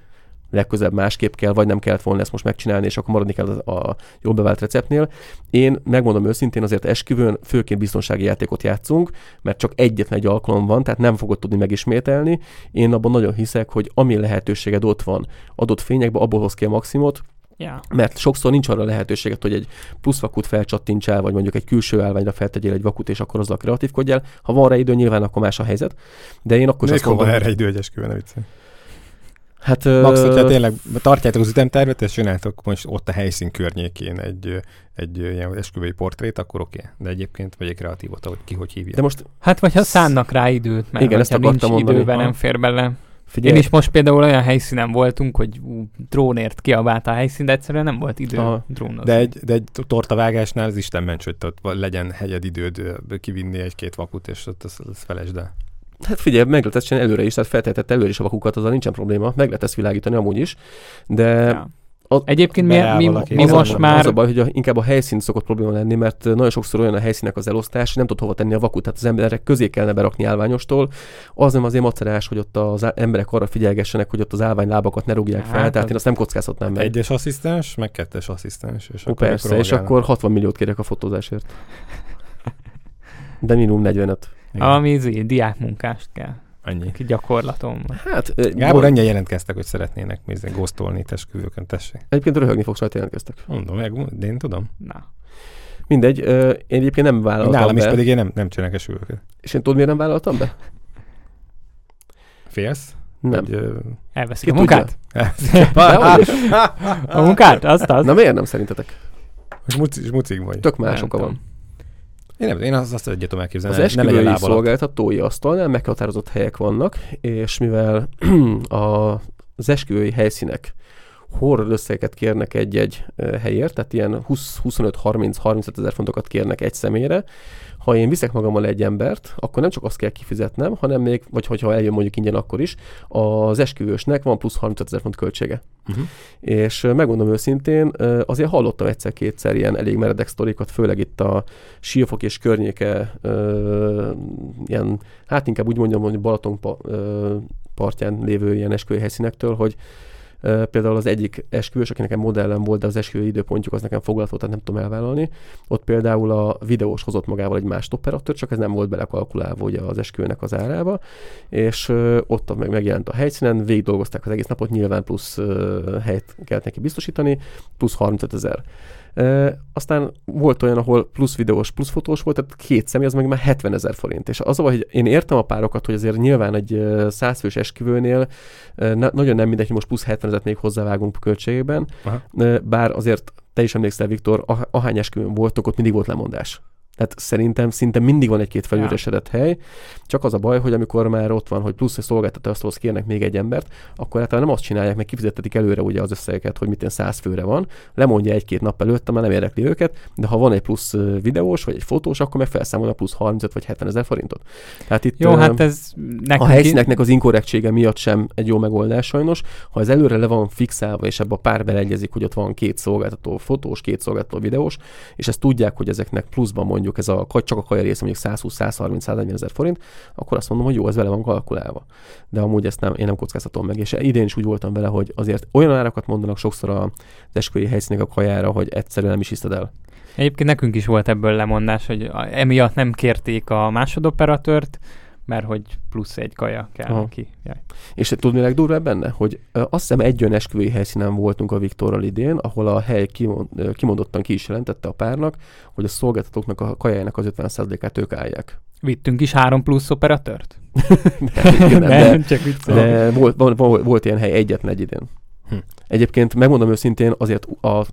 legközelebb másképp kell, vagy nem kellett volna ezt most megcsinálni, és akkor maradni kell a, a jól bevált receptnél. Én megmondom őszintén, azért esküvőn főként biztonsági játékot játszunk, mert csak egyetlen egy alkalom van, tehát nem fogod tudni megismételni. Én abban nagyon hiszek, hogy ami lehetőséged ott van adott fényekben, abból hoz ki a maximumot, Ja. mert sokszor nincs arra lehetőséget, hogy egy plusz vakut felcsattintsál, vagy mondjuk egy külső állványra feltegyél egy vakut, és akkor azzal kreatívkodjál. Ha van rá idő, nyilván akkor más a helyzet. De én akkor azt Mikor van mondom, erre idő egy esküvőn, ne viccelj. hát, Max, ö, hogyha tényleg tartjátok az ütemtervet, és csináltok most ott a helyszín környékén egy, egy ilyen esküvői portrét, akkor oké. Okay. De egyébként vagy egy kreatívot, ahogy ki hogy hívja. de most Hát, vagy ha szánnak rá időt, mert Igen, ezt nincs akartam mondani. időben, nem fér bele. Figyelj, Én is most például olyan helyszínen voltunk, hogy ú, drónért kiabált a helyszín, de egyszerűen nem volt idő Aha. drónozni. De egy, de egy tortavágásnál az Isten ments, hogy ott legyen hegyed időd kivinni egy-két vakut, és ott az, az felesd el. Hát figyelj, meg lehet ezt csinálni előre is, tehát feltehetett előre is a vakukat, azzal nincsen probléma, meg lehet ezt világítani amúgy is, de Ja. Az, Egyébként mi, mi, mi most már... az a baj, hogy a, inkább a helyszín szokott probléma lenni, mert nagyon sokszor olyan a helyszínek az elosztás, hogy nem tud hova tenni a vakut, tehát az emberek közé kellene berakni állványostól. Az nem azért macerás, hogy ott az emberek arra figyelgessenek, hogy ott az állványlábakat ne rúgják fel, Hát tehát én azt nem kockáztatnám meg. Egyes asszisztens, meg kettes asszisztens. És Ó, akkor persze, és akkor 60 milliót kérek a fotózásért. De minimum 45. Igen. Ami izé, diákmunkást kell. Ennyi. Ki gyakorlatom. Hát, Gábor, bor- ennyien jelentkeztek, hogy szeretnének nézni, góztolni itt esküvőkön, tessék. Egyébként röhögni fogsz rajta jelentkeztek. Mondom, meg, de én tudom. Na. Mindegy, ö, én egyébként nem vállaltam Nálam is be, pedig én nem, nem csinálok esküvőket. és én tudod, miért nem vállaltam be? Félsz? Nem. Hogy, ö, Elveszik Ki a munkát? A munkát? Azt az? Na miért nem szerintetek? Muci, mucig vagy. Tök más Nem oka tudom. van. Én, nem, én azt, azt egyet tudom elképzelni. Az esküvői szolgáltatói asztalnál meghatározott helyek vannak, és mivel a, az esküvői helyszínek horror összegeket kérnek egy-egy helyért, tehát ilyen 20-25-30-35 ezer fontokat kérnek egy személyre, ha én viszek magammal egy embert, akkor nem csak azt kell kifizetnem, hanem még, vagy hogyha eljön mondjuk ingyen akkor is, az esküvősnek van plusz 35 ezer font költsége. Uh-huh. És megmondom őszintén, azért hallottam egyszer-kétszer ilyen elég meredek sztorikat, főleg itt a Siófok és környéke, ilyen, hát inkább úgy mondjam, hogy Balaton partján lévő ilyen esküvői helyszínektől, hogy például az egyik esküvős, aki nekem modellem volt, de az esküvői időpontjuk az nekem foglalt volt, tehát nem tudom elvállalni. Ott például a videós hozott magával egy más operatőr, csak ez nem volt belekalkulálva ugye az esküvőnek az árába, és ott meg megjelent a helyszínen, végig dolgozták az egész napot, nyilván plusz helyet kellett neki biztosítani, plusz 35 ezer. E, aztán volt olyan, ahol plusz videós, plusz fotós volt, tehát két személy, az meg már 70 ezer forint. És az, hogy én értem a párokat, hogy azért nyilván egy százfős esküvőnél na, nagyon nem mindegy, hogy most plusz 70 ezeret még hozzávágunk költségében, e, bár azért te is emlékszel, Viktor, ah, ahány esküvőn voltok, ott mindig volt lemondás. Tehát szerintem szinte mindig van egy-két felüresedett ja. hely, csak az a baj, hogy amikor már ott van, hogy plusz egy szolgáltatóhoz kérnek még egy embert, akkor hát nem azt csinálják, meg kifizetetik előre ugye az összegeket, hogy mit száz főre van, lemondja egy-két nap előtt, már nem érdekli őket, de ha van egy plusz videós vagy egy fotós, akkor meg felszámolja plusz 35 vagy 70 ezer forintot. Tehát itt jó, hát ez a helyszíneknek az inkorrektsége miatt sem egy jó megoldás sajnos. Ha ez előre le van fixálva, és ebbe a pár beleegyezik, hogy ott van két szolgáltató fotós, két szolgáltató videós, és ezt tudják, hogy ezeknek pluszban mondjuk ez a, csak a kaja része mondjuk 120-130-140 ezer forint, akkor azt mondom, hogy jó, ez vele van kalkulálva. De amúgy ezt nem, én nem kockáztatom meg. És idén is úgy voltam vele, hogy azért olyan árakat mondanak sokszor a esküvői helyszínek a kajára, hogy egyszerűen nem is hiszed el. Egyébként nekünk is volt ebből lemondás, hogy emiatt nem kérték a másodoperatőrt, mert hogy plusz egy kaja kell Aha. neki. Jaj. És tudni mi legdurvább benne? Hogy azt hiszem egy olyan esküvői helyszínen voltunk a Viktorral idén, ahol a hely kimond, kimondottan ki is jelentette a párnak, hogy a szolgáltatóknak a kajájának az 50%-át ők állják. Vittünk is három plusz operatört? nem, igen, nem, nem, de, csak de volt, volt, volt, volt ilyen hely egyetlen egy idén. Hm. Egyébként megmondom őszintén, azért a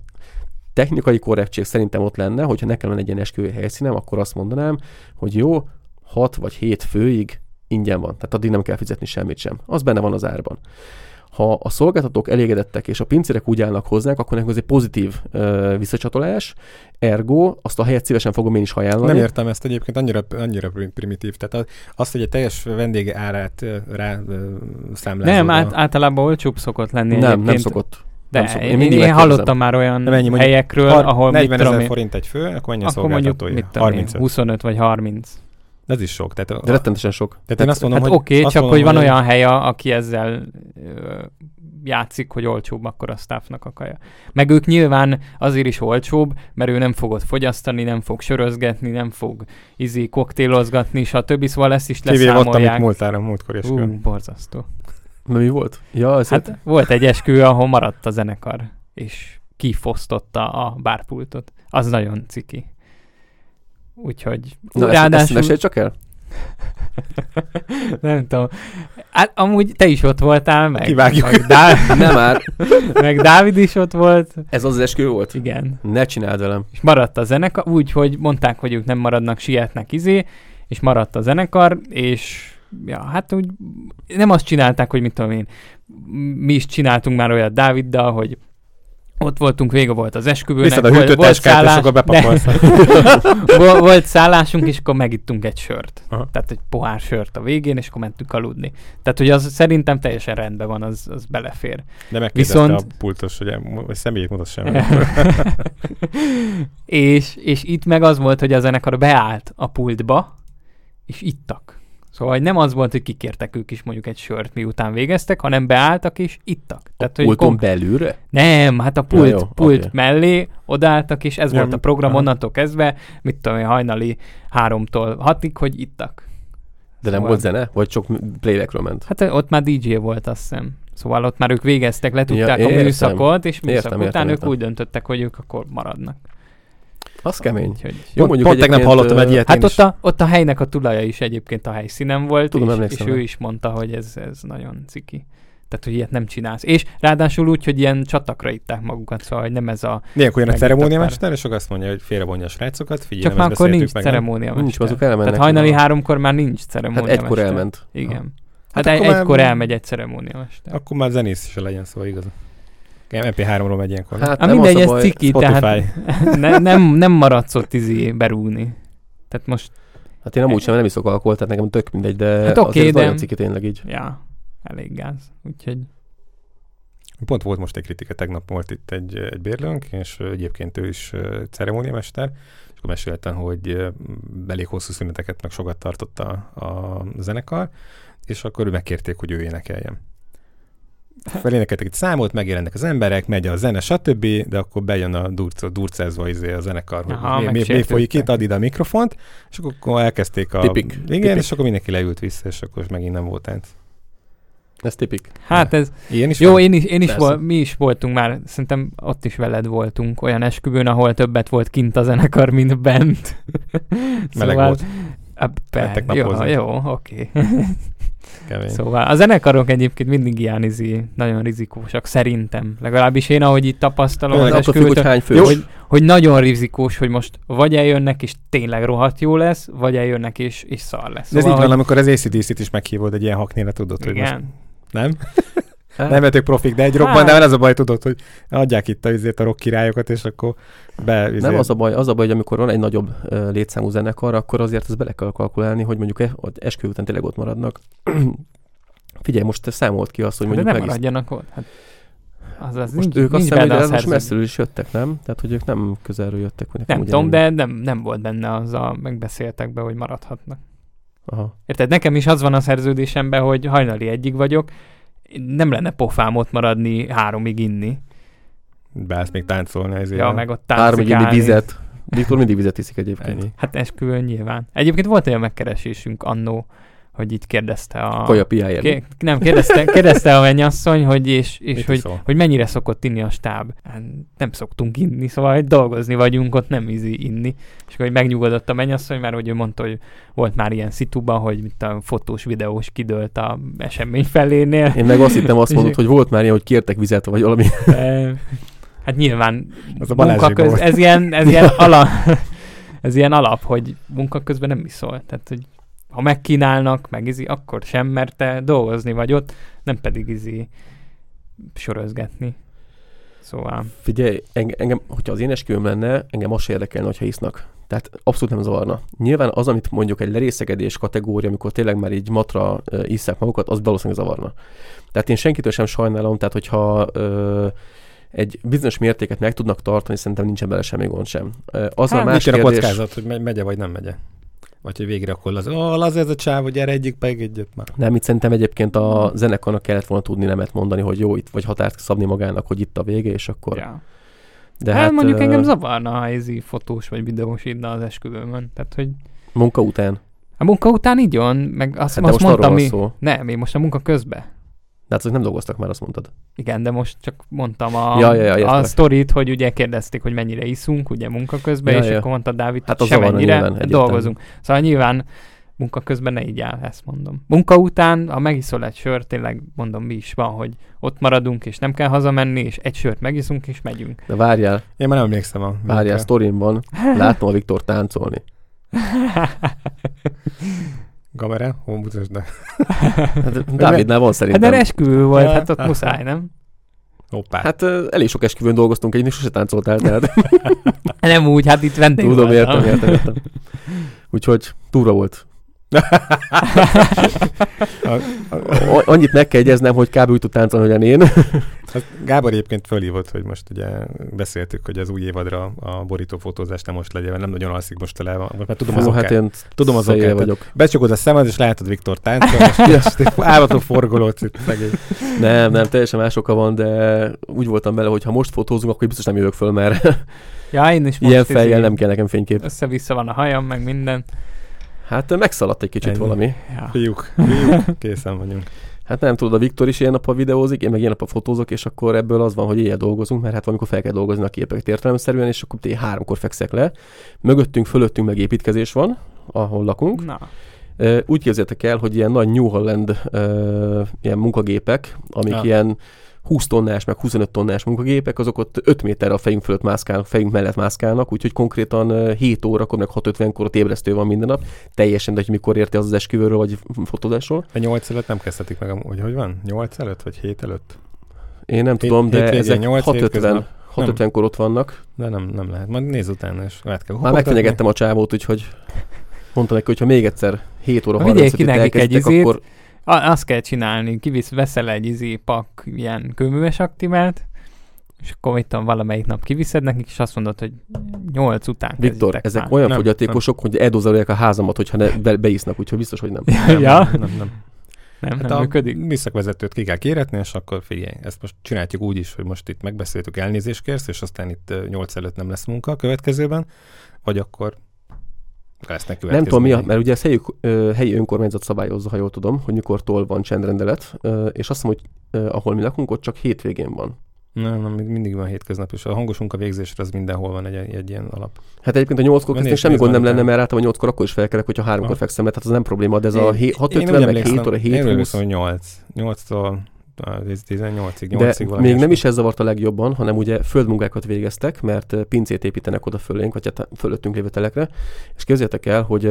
technikai korrektség szerintem ott lenne, hogyha nekem lenne egy ilyen esküvői helyszínem, akkor azt mondanám, hogy jó, 6 vagy 7 főig ingyen van, tehát addig nem kell fizetni semmit sem. Az benne van az árban. Ha a szolgáltatók elégedettek, és a pincérek úgy állnak hozzánk, akkor nekünk ez egy pozitív ö, visszacsatolás, ergo azt a helyet szívesen fogom én is ajánlani. Nem értem ezt egyébként, annyira, annyira primitív. Tehát azt, hogy egy teljes vendége árát rá számlázol. Nem, át, általában olcsóbb szokott lenni. Nem, egyébként. nem szokott. De nem én, én, én hallottam már olyan mennyi, helyekről, ahol 40 ezer forint egy fő, akkor mennyi a akkor mondjuk, mit 35. 25 vagy 30. De ez is sok. Tehát De rettentesen sok. Tehát, tehát én azt mondom, hát hogy... Oké, okay, csak mondom, hogy van hogy olyan hely, aki ezzel ö, játszik, hogy olcsóbb akkor a staffnak a kaja. Meg ők nyilván azért is olcsóbb, mert ő nem fogod fogyasztani, nem fog sörözgetni, nem fog izi koktélozgatni, stb. Szóval ezt is leszámolják. Kivéve ott, amit múltára, múltkor is. Ú, borzasztó. Mi volt? Ja, ez hát volt egy eskü, ahol maradt a zenekar, és kifosztotta a bárpultot. Az nagyon ciki. Úgyhogy Na, ráadásul... ezt, ezt csak el? nem tudom. Hát amúgy te is ott voltál, meg, Kivágjuk. meg, Dá- nem már. meg Dávid is ott volt. Ez az, az eskü volt? Igen. Ne csináld velem. És maradt a zenekar, úgy, hogy mondták, hogy ők nem maradnak, sietnek izé, és maradt a zenekar, és ja, hát úgy nem azt csinálták, hogy mit tudom én, mi is csináltunk már olyat Dáviddal, hogy ott voltunk, vége volt az esküvőnek. Viszont a hűtőt volt, szállás, és akkor volt, volt szállásunk, és akkor megittunk egy sört. Aha. Tehát egy pohár sört a végén, és akkor mentünk aludni. Tehát, hogy az szerintem teljesen rendben van, az, az belefér. De megkérdezte Viszont... a pultos, hogy, hogy személyét mutat sem. és, és itt meg az volt, hogy a zenekar beállt a pultba, és ittak. Szóval nem az volt, hogy kikértek ők is mondjuk egy sört, miután végeztek, hanem beálltak és ittak. Tehát, a pulton kom- belülre? Nem, hát a pult, ja, jó, pult okay. mellé odálltak, és ez nem, volt a program aha. onnantól kezdve, mit tudom én, hajnali háromtól hatig, hogy ittak. De szóval... nem volt zene? Vagy csak playbackről ment? Hát ott már DJ volt, azt hiszem. Szóval ott már ők végeztek, letudták ja, a műszakot, és műszak értem, után értem, ők értem. úgy döntöttek, hogy ők akkor maradnak. Az kemény. Úgyhogy, jó, mondjuk pont tegnap hallottam egy ilyet Hát ott a, ott a helynek a tulaja is egyébként a helyszínen volt, Tudom, és, és ő is mondta, hogy ez, ez nagyon ciki. Tehát, hogy ilyet nem csinálsz. És ráadásul úgy, hogy ilyen csatakra itták magukat, szóval hogy nem ez a... Ilyenkor jön a ceremóniamester, és azt mondja, hogy félrevonja a srácokat, figyelj, Csak már akkor nincs ceremóniamester. Nincs, azok elmennek. Tehát hajnali a... háromkor már nincs ceremóniamester. Hát egykor elment. Igen. Hát, hát egykor már... elmegy egy ceremóniamester. Akkor már zenész is legyen, szóval igaz. MP3-ról megy ilyenkor. nem? Hát nem mindegy, ez ciki, Spotify. tehát ne, nem, nem maradsz ott izé berúgni. Tehát most, Hát én amúgy sem nem iszok alkoholt, tehát nekem tök mindegy, de Hát oké, azért ez de- nagyon ciki tényleg így. ja, elég gáz. Úgyhogy Pont volt most egy kritika, tegnap volt itt egy, egy bérlőnk, és egyébként ő is ceremóniamester, és akkor meséltem, hogy elég hosszú szüneteket meg sokat tartott a, a zenekar, és akkor ő megkérték, hogy ő énekeljen. Felénekeltek egy számot, megjelennek az emberek, megy a zene, stb., de akkor bejön a durc, durcázva izé a zenekar, hogy Aha, mi, mi, mi folyik itt, add ide a mikrofont, és akkor, elkezdték a... Tipik, Igen, tipik. és akkor mindenki leült vissza, és akkor megint nem volt tánc. Ez tipik. hát ez, Ilyen is jó, van? én is, én is Persze. vol, mi is voltunk már, szerintem ott is veled voltunk olyan esküvőn, ahol többet volt kint a zenekar, mint bent. Meleg volt. Ah, per, Mentek jó, jó, oké. Kemény. Szóval a zenekarok egyébként mindig ilyen izi, nagyon rizikósak, szerintem. Legalábbis én, ahogy itt tapasztalom Jó, az függ, hogy hány fős. hogy, hogy nagyon rizikós, hogy most vagy eljönnek és tényleg rohadt jó lesz, vagy eljönnek és, és szar lesz. De ez így hogy- van, amikor az ACDC-t is meghívod egy ilyen haknéra, tudod, hogy most igen. Nem? Nem vetők profik, de egy rockban, Hát. de ez a baj, tudod, hogy adják itt a, azért a rock királyokat, és akkor be... nem Azért, az a baj, az a baj, hogy amikor van egy nagyobb uh, létszámú zenekar, akkor azért ezt bele kell kalkulálni, hogy mondjuk e, esküvő után tényleg ott maradnak. Figyelj, most te számolt ki azt, hogy De mondjuk nem meg maradjanak ott. Hát, az, az Most nincs, ők azt nincs hiszem, benne hogy a ez most messziről is jöttek, nem? Tehát, hogy ők nem közelről jöttek. Hogy nekem Nem tudom, elmondani. de nem, nem volt benne az a megbeszéltek be, hogy maradhatnak. Aha. Érted? Nekem is az van a szerződésemben, hogy hajnali egyig vagyok, nem lenne pofám ott maradni háromig inni. Beállsz még táncolni ezért. Ja, meg ott Háromig inni vizet. Viktor mindig vizet iszik egyébként. Ennyi. Hát esküvőn nyilván. Egyébként volt olyan megkeresésünk annó, hogy itt kérdezte a... Kaja piáért. Ké- nem, kérdezte, kérdezte a mennyasszony, hogy és, és Mit hogy, hogy mennyire szokott inni a stáb. Hát nem szoktunk inni, szóval hogy dolgozni vagyunk, ott nem ízi inni. És akkor hogy megnyugodott a mennyasszony, mert hogy ő mondta, hogy volt már ilyen szituban, hogy mint a fotós, videós kidőlt a esemény felénél. Én meg azt hittem, azt mondod, hogy volt már ilyen, hogy kértek vizet, vagy valami. Hát nyilván Az a munkaköz, ez ilyen, ez ilyen alap, ez ilyen alap, hogy munka közben nem iszol. Tehát, hogy ha megkínálnak, meg izi, akkor sem, mert te dolgozni vagy ott, nem pedig izi sorozgatni. Szóval, Figyelj, engem, hogyha az én esküvőm lenne, engem az se érdekelne, hogyha isznak. Tehát abszolút nem zavarna. Nyilván az, amit mondjuk egy lerészegedés kategória, amikor tényleg már így matra uh, isszák magukat, az valószínűleg zavarna. Tehát én senkitől sem sajnálom, tehát hogyha uh, egy bizonyos mértéket meg tudnak tartani, szerintem nincsen bele semmi gond sem. Az Hát, a más jön a kérdés, kockázat, hogy megy- megye vagy nem megye? Vagy hogy végre akkor az, ó, az ez a csáv, hogy gyere egyik meg egyet már. nem, itt szerintem egyébként a zenekarnak kellett volna tudni nemet mondani, hogy jó, itt vagy határt szabni magának, hogy itt a vége, és akkor. ja. De hát, hát mondjuk ö, engem zavarna, ha izi fotós vagy videós idna az esküvőmön. Tehát, hogy Munka után. a munka után igyon, meg azt, Hát azt most mondtam, van mi... szó. Nem, én most a munka közben. De hát azok nem dolgoztak már, azt mondtad. Igen, de most csak mondtam a, Ja, ja, ja, a sztorit, hogy ugye kérdezték, hogy mennyire iszunk, ugye munka közben, Ja, és ja. akkor mondta Dávid, Hát az sem zavarna ennyire, nyilván, egyértelmű. dolgozunk. Szóval nyilván munka közben ne így áll, ezt mondom. Munka után, ha megiszol egy sört, tényleg mondom, mi is van, hogy ott maradunk, és nem kell hazamenni, és egy sört megiszunk, és megyünk. De várjál, Én már nem emlékszem a... várjál, sztorimban látnom a Viktor táncolni. Gamere? Hol mutasd be? Hát, Dávidnál van Hát szerintem. de esküvő volt, Ja. hát ott muszáj, nem? Hoppá. Hát elég sok esküvőn dolgoztunk, egyébként sose táncoltál, tehát Nem úgy, hát itt vendég tudom, értem, értem, értem. Úgyhogy túra volt. A- Annyit meg kell jegyeznem, hogy kb. úgy tud táncolni, hogyan én. Hát Gábor egyébként fölhívott, hogy most ugye beszéltük, hogy az új évadra a borító fotózás nem most legyen, mert nem nagyon alszik most tele, mert tudom az Fú, okát. hát én Tudom az okát. vagyok. Becsukod a szemed, és látod Viktor táncolni, és, állatok forgolódsz itt szegény. Nem, nem, teljesen más oka van, de úgy voltam vele, hogy ha most fotózunk, akkor biztos nem jövök föl, mert Ja, én is most ilyen fejjel nem kell nekem fénykép. Össze-vissza van a hajam, meg minden. Hát megszaladt egy kicsit Ennyi. valami. Ja. Fiúk, fiúk, készen vagyunk. Hát nem tudod, a Viktor is ilyen nappal videózik, én meg ilyen nappal fotózok, és akkor ebből az van, hogy éjjel dolgozunk, mert hát valamikor fel kell dolgozni a képeket értelemszerűen, és akkor én háromkor fekszek le. Mögöttünk, fölöttünk meg építkezés van, ahol lakunk. Na, Úgy képzeljétek el, hogy ilyen nagy New Holland ö, ilyen munkagépek, amik Ja. ilyen 20 tonnás, meg 25 tonnás munkagépek, azok ott 5 méterre a fejünk fölött mászkálnak, fejünk mellett mászkálnak, úgyhogy konkrétan ö, 7 órakor, meg 6.50-kor ott ébresztő van minden nap, teljesen, de hogy mikor érti az az esküvőről, vagy fotózásról. A nyolc előtt nem kezdhetik meg, hogy hogy van? Nyolc előtt, vagy hét előtt? Én nem Hét- tudom, de hétvégén ezek nyolc, 650, hétköznap. 650-kor ott vannak. De nem, nem lehet. Majd nézz utána, és lehet kell Már megfenyegettem a csávót, úgyhogy mondtam neki, hogy ha még egyszer 7 óra Vigyél 30 ki nekik egy elkezditek, izét. akkor azt kell csinálni, kivisz, veszel egy izé pak ilyen kőműves aktivált, és akkor mit tudom, valamelyik nap kiviszed nekik, és azt mondod, hogy 8 után Viktor, ezek már. olyan Nem, fogyatékosok, hogy eldozolják a házamat, hogyha ne, be, beisznak, úgyhogy biztos, hogy nem. Nem, ja, nem, nem, nem. nem, Hát nem a működik. műszakvezetőt ki kell kéretni, és akkor figyelj, ezt most csináljuk úgy is, hogy most itt megbeszéltük, elnézést kérsz, és aztán itt 8 előtt nem lesz munka a következőben, vagy akkor lesznek Nem tudom mi, a, mert ugye ezt helyi, ö, helyi önkormányzat szabályozza, ha jól tudom, hogy mikor tól van csendrendelet, ö, és azt mondom, hogy ö, ahol mi lakunk, ott csak hétvégén van. Nem, nem, mindig van hétköznap, és a hangos munkavégzésre az mindenhol van egy, egy ilyen alap. Hát egyébként a 8-kor Nézd, kezdeni semmi gond nem lenne, mert általában 8-kor akkor is felkelek, hogyha 3-kor Aha. fekszem tehát az nem probléma, de ez a Én- hé- 6-50 úgy meg emlékszem- 7 óra, Én 7 úgy 20 emlékszem, hogy 8. 8-tól á, 18-ig, De 8-ig valami még nem is ez zavart a legjobban, hanem ugye földmunkákat végeztek, mert pincét építenek oda fölénk, vagy hát fölöttünk lévő telekre, és képzeljétek el, hogy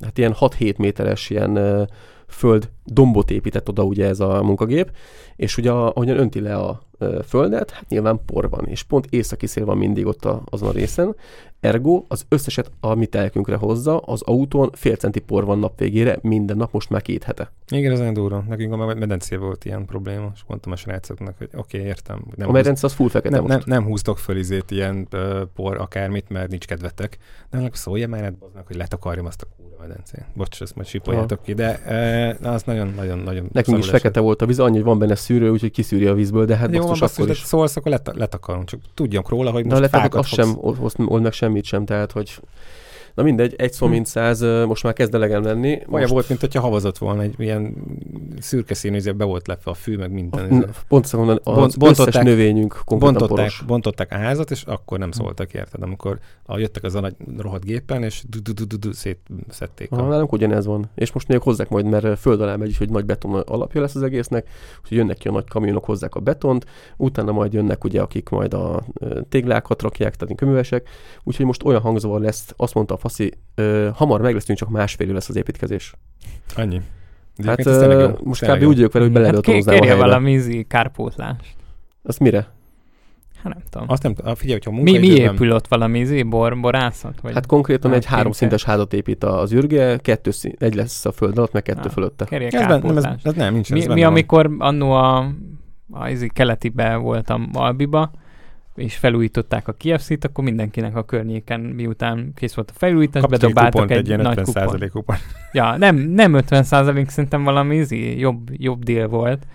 hát ilyen 6-7 méteres ilyen föld dombot épített oda ugye ez a munkagép, és ugye ahogyan önti le a földet, hát nyilván por van, és pont északi szél van mindig ott a, azon a részen, ergo az összeset a mi telkünkre hozza, az autón fél centi por van nap végére, minden nap most már két hete. Igen, ez nagyon durva. Nekünk a medencél volt ilyen probléma, és mondtam a srácoknak, hogy oké, okay, értem. Nem a medence az full fekete nem, most. nem, nem húztok föl izét ilyen ö, por akármit, mert nincs kedvetek. De annak szólja már baznak, hogy letakarjam azt a kúra medencét. Bocs, ezt majd sipoljátok ki, de e, az nagyon, nagyon, nagyon Nekünk is fekete volt a víz, annyi, hogy van benne szűrő, úgyhogy kiszűri a vízből, de hát. Jó, basszus akkor is. szólsz, akkor leta- letakarom. Csak tudjam róla, hogy De a most letakot fákat az fogsz. sem old, meg semmit sem, tehát hogy Na mindegy, egy szó Hm. mint száz, most már kezd elegem lenni. Olyan Most, volt, mint hogyha havazott volna, egy ilyen szürke színű, be volt lepve a fű, meg minden. N- Pont mondani, az Bont- bontották- növényünk bontották, poros. bontották a házat, és akkor nem szóltak, érted? Amikor a, jöttek az a nagy rohadt gépen, és szétszedték. Ha, A... nálunk ugyanez van. És most még hozzák majd, mert föld alá megy, hogy nagy beton alapja lesz az egésznek, úgyhogy jönnek ki a nagy kamionok, hozzák a betont, utána majd jönnek ugye, akik majd a téglákat rakják, tehát köművesek, úgyhogy most olyan hangzavar lesz, azt mondta a faszi, ö, hamar meg leszünk, csak másfél év lesz az építkezés. Annyi. De Hát ez tényleg ö, jó. most Tényleg kb. úgy vagyok vele, hogy Hát ké- a kérje valami izé kárpótlást. Azt mire? Hát nem tudom. Azt nem tudom, figyelj, hogyha Mi, mi épül ott valami izé, bor, borászat? Vagy Hát konkrétan Hát egy háromszintes házat épít az űrge, kettő szín, egy lesz a föld alatt, meg kettő Ah. fölötte. kérje Ez, ben, nem, ez, ez nem, nincs ez Mi, benne mi amikor annó a, a izé, keletibe voltam Albiba, és felújították a KFC-t, akkor mindenkinek a környéken, miután kész volt a felújítás, Kapsz bedobáltak egy, egy ilyen nagy 50 kupon. Ja, nem, nem 50 százalék, szerintem valami izé, jobb, jobb dél volt.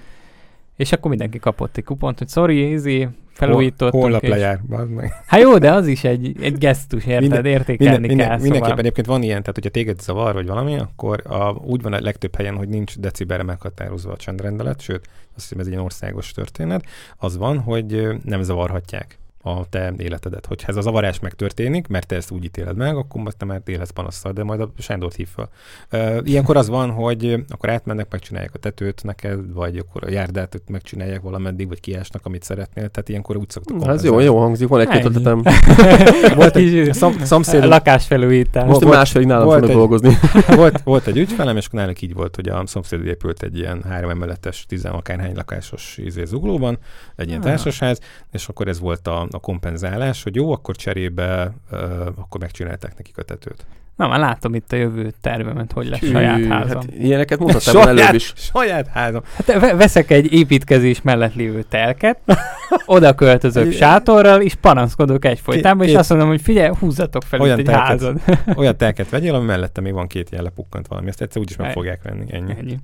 És akkor mindenki kapott egy kupont, hogy sorry, izé, felújítottunk. Holnap és... lejár. meg. Hát jó, de az is egy, egy gesztus, érted? Minden- Értékelni Minden, minden, kell. mindenképpen Szóval. egyébként van ilyen, tehát hogyha téged zavar, vagy valami, akkor a, úgy van a legtöbb helyen, hogy nincs decibelre meghatározva a csendrendelet, sőt, azt hiszem ez egy országos történet, az van, hogy nem zavarhatják a te életedet. Hogyha ez a zavarás megtörténik, mert te ezt úgy ítéled meg, akkor most te már élesz panasszal, de majd a Sándort hív fel. Uh, ilyenkor az van, hogy akkor átmennek, megcsinálják a tetőt neked, vagy akkor a járdát megcsinálják valameddig, vagy kiásnak, amit szeretnél, tehát ilyenkor úgy szoktak Na, ez jó, jó hangzik, van egy-két ötletem. Volt egy szom, szomszédunk, lakásfelújítás. Most volt- másfélig nálam volt egy- dolgozni. volt, volt egy ügyfelem, és náluk így volt, hogy a szomszéd épült egy ilyen három emeletes, tizen akárhány lakásos izé zuglóban, egy ilyen Ah. társasház, és akkor ez volt a, a kompenzálás, hogy jó, akkor cserébe, akkor megcsinálták nekik a tetőt. Na, már látom itt a jövő tervemet, hogy lesz Hű, saját házam. Hát ilyeneket mondhattál volna előbb is. saját házam. Hát ve- veszek egy építkezés mellett lévő telket, oda költözök sátorral, és panaszkodok egyfolytában, és Két- azt mondom, hogy figyelj, húzzatok fel Olyan itt egy telket. házad. Olyan telket vegyél, ami mellette még van két ilyen lepukkant valami. Ezt egyszer úgyis meg Ennyi. fogják venni. Ennyi. Ennyi.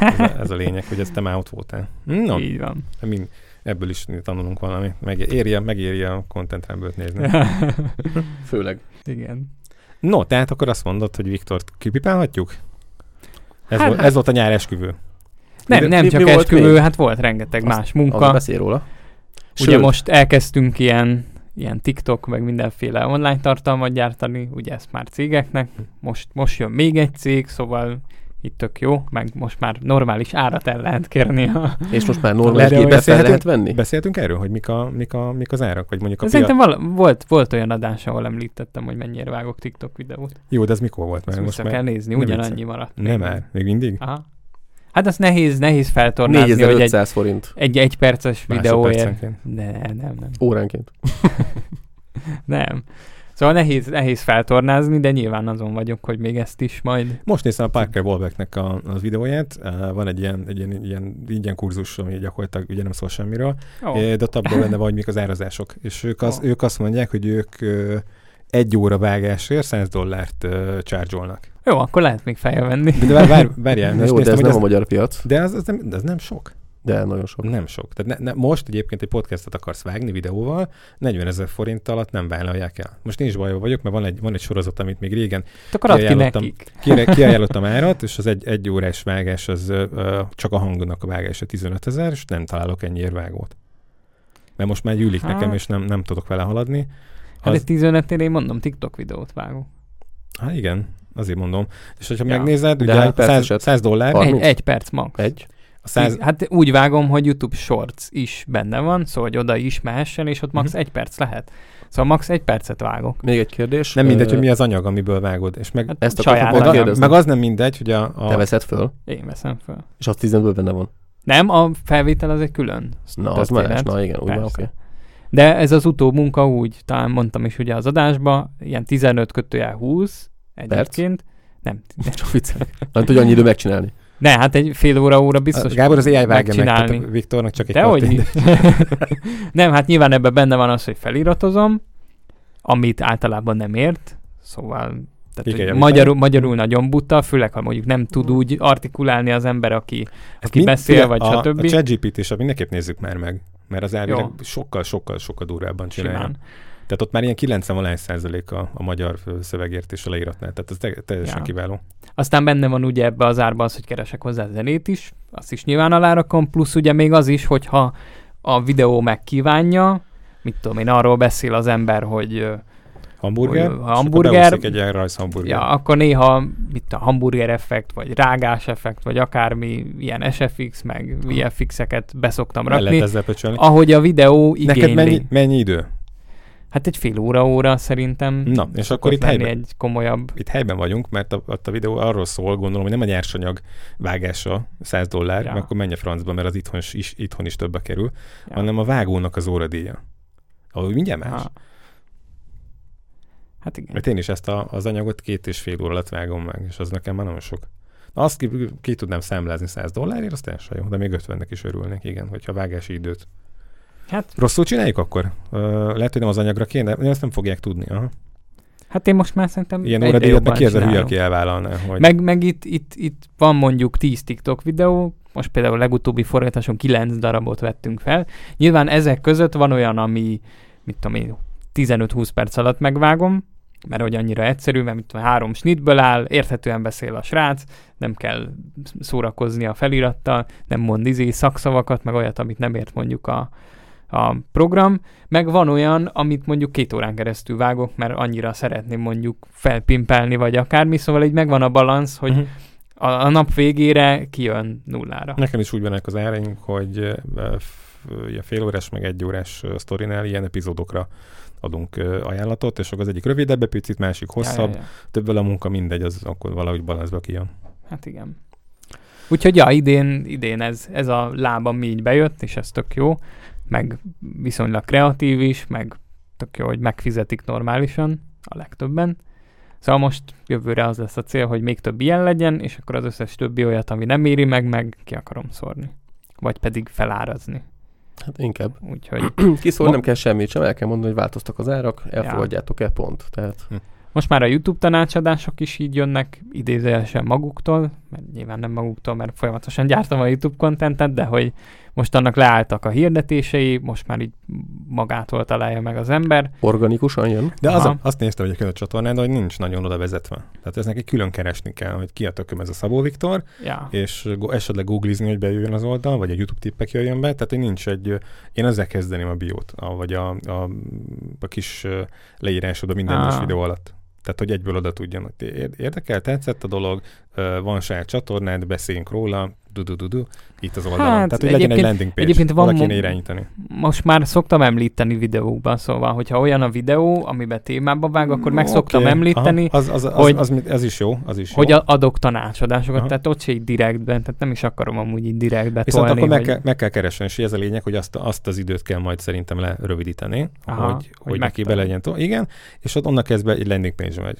Ez a, ez a lényeg, hogy ezt te már ott voltál. No, Így van. mind, ebből is tanulunk valami. Meg, érje, megéri a Content Rumble-t nézni. Főleg. Igen. No, tehát akkor azt mondod, hogy Viktort kipipálhatjuk? Ez, Hát- volt, ez volt a nyár esküvő. Nem, Mi- nem mi- csak mi esküvő, hát volt rengeteg Azt- más Az munka. beszél róla. Ugye Sőt, most elkezdtünk ilyen, ilyen TikTok, meg mindenféle online tartalmat gyártani, ugye ezt már cégeknek. Most, most jön még egy cég, szóval itt tök jó, meg most már normális árat el lehet kérni. A... És most már normális gépet fel beszélhetünk? lehet venni? Beszéltünk erről, hogy mik, a, mik, a, mik az árak? Vagy mondjuk a De piac... Szerintem vala, volt, volt olyan adás, ahol említettem, hogy mennyire vágok TikTok videót. Jó, de ez mikor volt? Mert most most kell már... nézni, ugyanannyi maradt. Nem már, még mindig? Aha. Hát az nehéz, nehéz feltornázni, hogy egy, 4500 forint egy egy perces videóért. De nem, nem, óránként. nem. Szóval nehéz, nehéz feltornázni, de nyilván azon vagyok, hogy még ezt is majd... Most néztem a Parker Wolbecknek a, a videóját, uh, van egy ilyen, egy ilyen, ilyen ingyen kurzus, ami gyakorlatilag ugye nem szól semmiről, oh. de ott abban benne van, hogy mik az árazások. És ők, az, Ó. ők azt mondják, hogy ők uh, egy óra vágásért 100 dollárt uh, jó, akkor lehet még felvenni. De vár, vár, várjál, jó, de ez nem a az, magyar piac, de az, az, nem, de az nem sok. De nagyon sok. Nem sok. Tehát ne, ne, most egyébként egy podcastot akarsz vágni videóval, 40 ezer forint alatt nem vállalják el. Most nincs bajban vagyok, mert van egy, van egy sorozat, amit még régen Akkor ki Kiajánlottam. nekik. Kire, kiajánlottam árat, és az egy, egy órás vágás, az ö, ö, csak a hangnak a vágása 15 ezer, és nem találok ennyiért vágót. Mert most már gyűlik Hát. nekem, és nem, nem tudok vele haladni. Hát Az, egy 15 én mondom, TikTok videót vágok. hát igen, azért mondom. És hogyha Ja. megnézed, ugye hány 100, perceset? 100 dollár, Egy, 30? egy perc max. Egy? A 100, Hát úgy vágom, hogy YouTube Shorts is benne van, szóval hogy oda is mehessen, és ott max Mhm. egy perc lehet. Szóval max egy percet vágok. Még egy kérdés. nem mindegy, hogy mi az anyag, amiből vágod. És meg, Hát Ezt akartam saját pont kérdezni. meg az nem mindegy, hogy a, Te a veszed föl, Én veszem fel. és az 15-ből benne van. Nem, a felvétel az egy külön. Na, az más. Na igen, úgy oké. De ez az utómunka úgy, talán mondtam is ugye az adásba, ilyen 15 kötőjel 20 egyébként. Nem, Csak viccelek. Nem tudja annyi idő megcsinálni. Ne, hát egy fél óra, óra biztos Gábor az AI vágja meg, Viktornak csak egy De hogy. Nem, hát nyilván ebben benne van az, hogy feliratozom, amit általában nem ért, szóval tehát, javítani. magyarul, magyarul nagyon buta, főleg ha mondjuk nem tud úgy artikulálni az ember, aki, aki beszél, vagy a, stb. A ChatGPT is mindenképp nézzük már meg, mert az elvileg Jó. sokkal, sokkal, sokkal durvábban csinálja. simán. Tehát ott már ilyen 90 valány százalék a, a magyar szövegértés a leíratnál, tehát ez te, teljesen Ja. kiváló. Aztán benne van ugye ebbe az árba az, hogy keresek hozzá zenét is, azt is nyilván alárakom, plusz ugye még az is, hogyha a videó megkívánja, mit tudom én, arról beszél az ember, hogy Hamburger, Hogy, és hamburger- beúszik egy ilyen rajzhamburger. ja, akkor néha mit a hamburger effekt, vagy rágás effekt, vagy akármi ilyen SFX, meg VFX-eket beszoktam El lehet rakni, ezzel pöcsölni. ahogy a videó igényli. Neked mennyi, mennyi idő? Hát egy fél óra-óra szerintem. Na, és akkor itt helyben, egy komolyabb. itt helyben vagyunk, mert a, ott a videó arról szól, gondolom, hogy nem a nyersanyag vágása 100 dollár, Ja. mert akkor menj a francba, mert az itthon is, itthon is többbe kerül, Ja. hanem a vágónak az óradíja. Ahogy mindjárt más. Ha. Hát igen. Mert én is ezt a, az anyagot két és fél óra alatt vágom meg, és az nekem már nagyon sok. Na, azt ki, ki tudnám számlázni 100 dollárért, az teljesen jó, de még 50-nek is örülnék, igen, hogyha vágási időt. Hát, Rosszul csináljuk akkor? Ö, lehet, hogy nem az anyagra kéne, de ezt nem fogják tudni. Aha. hát én most már szerintem Ilyen meg jobban ki ez a hülye, aki elvállalná, hogy Meg, meg itt, itt, itt van mondjuk 10 TikTok videó, most például a legutóbbi forgatáson 9 darabot vettünk fel. Nyilván ezek között van olyan, ami, mit tudom én, 15-20 perc alatt megvágom, mert hogy annyira egyszerű, mert mit három snitből áll, érthetően beszél a srác, nem kell szórakozni a felirattal, nem mond izé szakszavakat, meg olyat, amit nem ért mondjuk a, a program, meg van olyan, amit mondjuk két órán keresztül vágok, mert annyira szeretném mondjuk felpimpelni, vagy akármi, szóval így megvan a balansz, hogy Mhm. a, a nap végére kijön nullára. Nekem is úgy vannak az áraink, hogy ilyen fél órás meg egy órás sztorinál ilyen epizódokra adunk ajánlatot, és akkor az egyik rövidebb, picit, másik hosszabb, Ja, ja, ja. többvel a munka mindegy, az akkor valahogy balanszba kijön. Hát igen. Úgyhogy ja, idén, idén ez, ez a lábam így bejött, és ez tök jó, meg viszonylag kreatív is, meg tök jó, hogy megfizetik normálisan a legtöbben. Szóval most jövőre az lesz a cél, hogy még több ilyen legyen, és akkor az összes többi olyat, ami nem éri meg, meg ki akarom szórni. Vagy pedig felárazni. Hát inkább. Úgyhogy Kiszól Ma- nem kell semmit sem, el kell mondani, hogy változtak az árak, elfogadjátok-e pont. Tehát Most már a YouTube tanácsadások is így jönnek idézőjelesen maguktól, mert nyilván nem maguktól, mert folyamatosan gyártom a YouTube kontentet, de hogy most annak leálltak a hirdetései, most már így magától találja meg az ember. organikusan jön. De az Aha. a, azt néztem egyébként a csatornán, hogy nincs nagyon oda vezetve. Tehát ez neki külön keresni kell, hogy ki a tököm ez a Szabó Viktor, Ja. és esetleg googlizni, hogy bejöjjön az oldal, vagy a YouTube tippek jöjjön be, tehát hogy nincs egy, én ezzel kezdeném a biót, a, vagy a, a, a kis leírásod a minden Ah. videó alatt. Tehát, hogy egyből oda tudjon, hogy ér- érdekel, tetszett a dolog, van saját csatornád, beszéljünk róla, du du du du itt az oldalon. Hát, Tehát, hogy legyen egy landing page, egyébként van kéne irányítani. Most már szoktam említeni videókban, szóval, hogyha olyan a videó, amiben témába vág, akkor meg szoktam Oké, említeni, aha, az, az, az, hogy- az, az, az, is jó, az is hogy jó. a- adok tanácsadásokat, Aha. tehát ott se így direktben, tehát nem is akarom amúgy így direktbe Viszont tolni, akkor meg, hogy- kell, meg kell keresni, és ez a lényeg, hogy azt, azt az időt kell majd szerintem lerövidíteni, Aha, hogy, hogy hogy neki be legyen. Igen, és ott onnan kezdve egy landing page megy.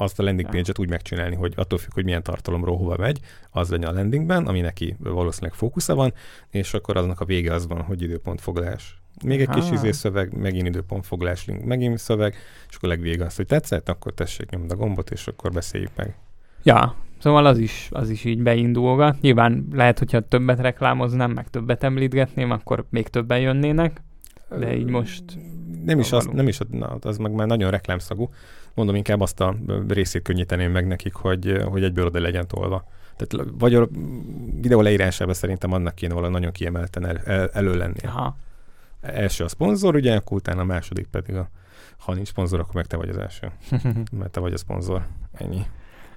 Azt a landing page-et úgy megcsinálni, hogy attól függ, hogy milyen tartalomról hova megy, az legyen a landingben, ami neki valószínűleg fókusza van, és akkor aznak a vége az van, hogy időpontfoglalás. Még egy kis Aha. izé szöveg, megint időpontfoglalás, link, megint szöveg, és akkor legvége az, hogy tetszett, akkor tessék nyomd a gombot, és akkor beszéljük meg. Ja, szóval az is, az is így beindulgat. Nyilván lehet, hogyha többet reklámoznám, meg többet említgetném, akkor még többen jönnének. De így most Nem is, az, való. nem is na, az meg már nagyon reklámszagú. Mondom, inkább azt a részét könnyíteném meg nekik, hogy, hogy egyből oda legyen tolva. Tehát vagy a videó leírásában szerintem annak kéne valami nagyon kiemelten el, el, elő lennie. Aha. Első a szponzor, ugye, akkor utána a második pedig a ha nincs szponzor, akkor meg te vagy az első. Mert te vagy a szponzor. Ennyi.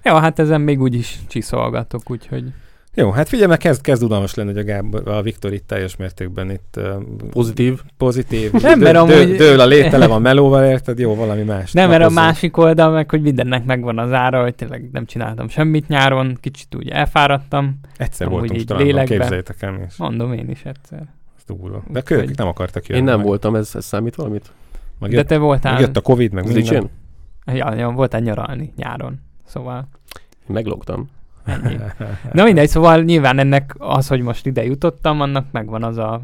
ja, hát ezen még úgyis csiszolgatok, úgyhogy Jó, hát figyelj, mert kezd, kezd udalmas lenni, hogy a, Gábor, a Viktor itt teljes mértékben itt uh, Pozitív. pozitív. Nem, dő, mert amúgy- dő, dől a lét, tele van melóval, érted? Jó, valami más. Nem, mert a másik oldal meg, hogy mindennek megvan az ára, hogy tényleg nem csináltam semmit nyáron, kicsit úgy elfáradtam. Egyszer Amúgy voltunk így talán, lélekben. képzeljétek el, és Mondom én is egyszer. ez durva. De kölykök nem akartak jönni. Én nem meg. voltam, ez, ez számít valamit? Meg De jött, te meg voltál, jött a Covid, meg minden. Ja, ja, voltál nyaralni nyáron. Szóval Én meglogtam. Ennyi. Na mindegy, szóval nyilván ennek az, hogy most ide jutottam, annak megvan az a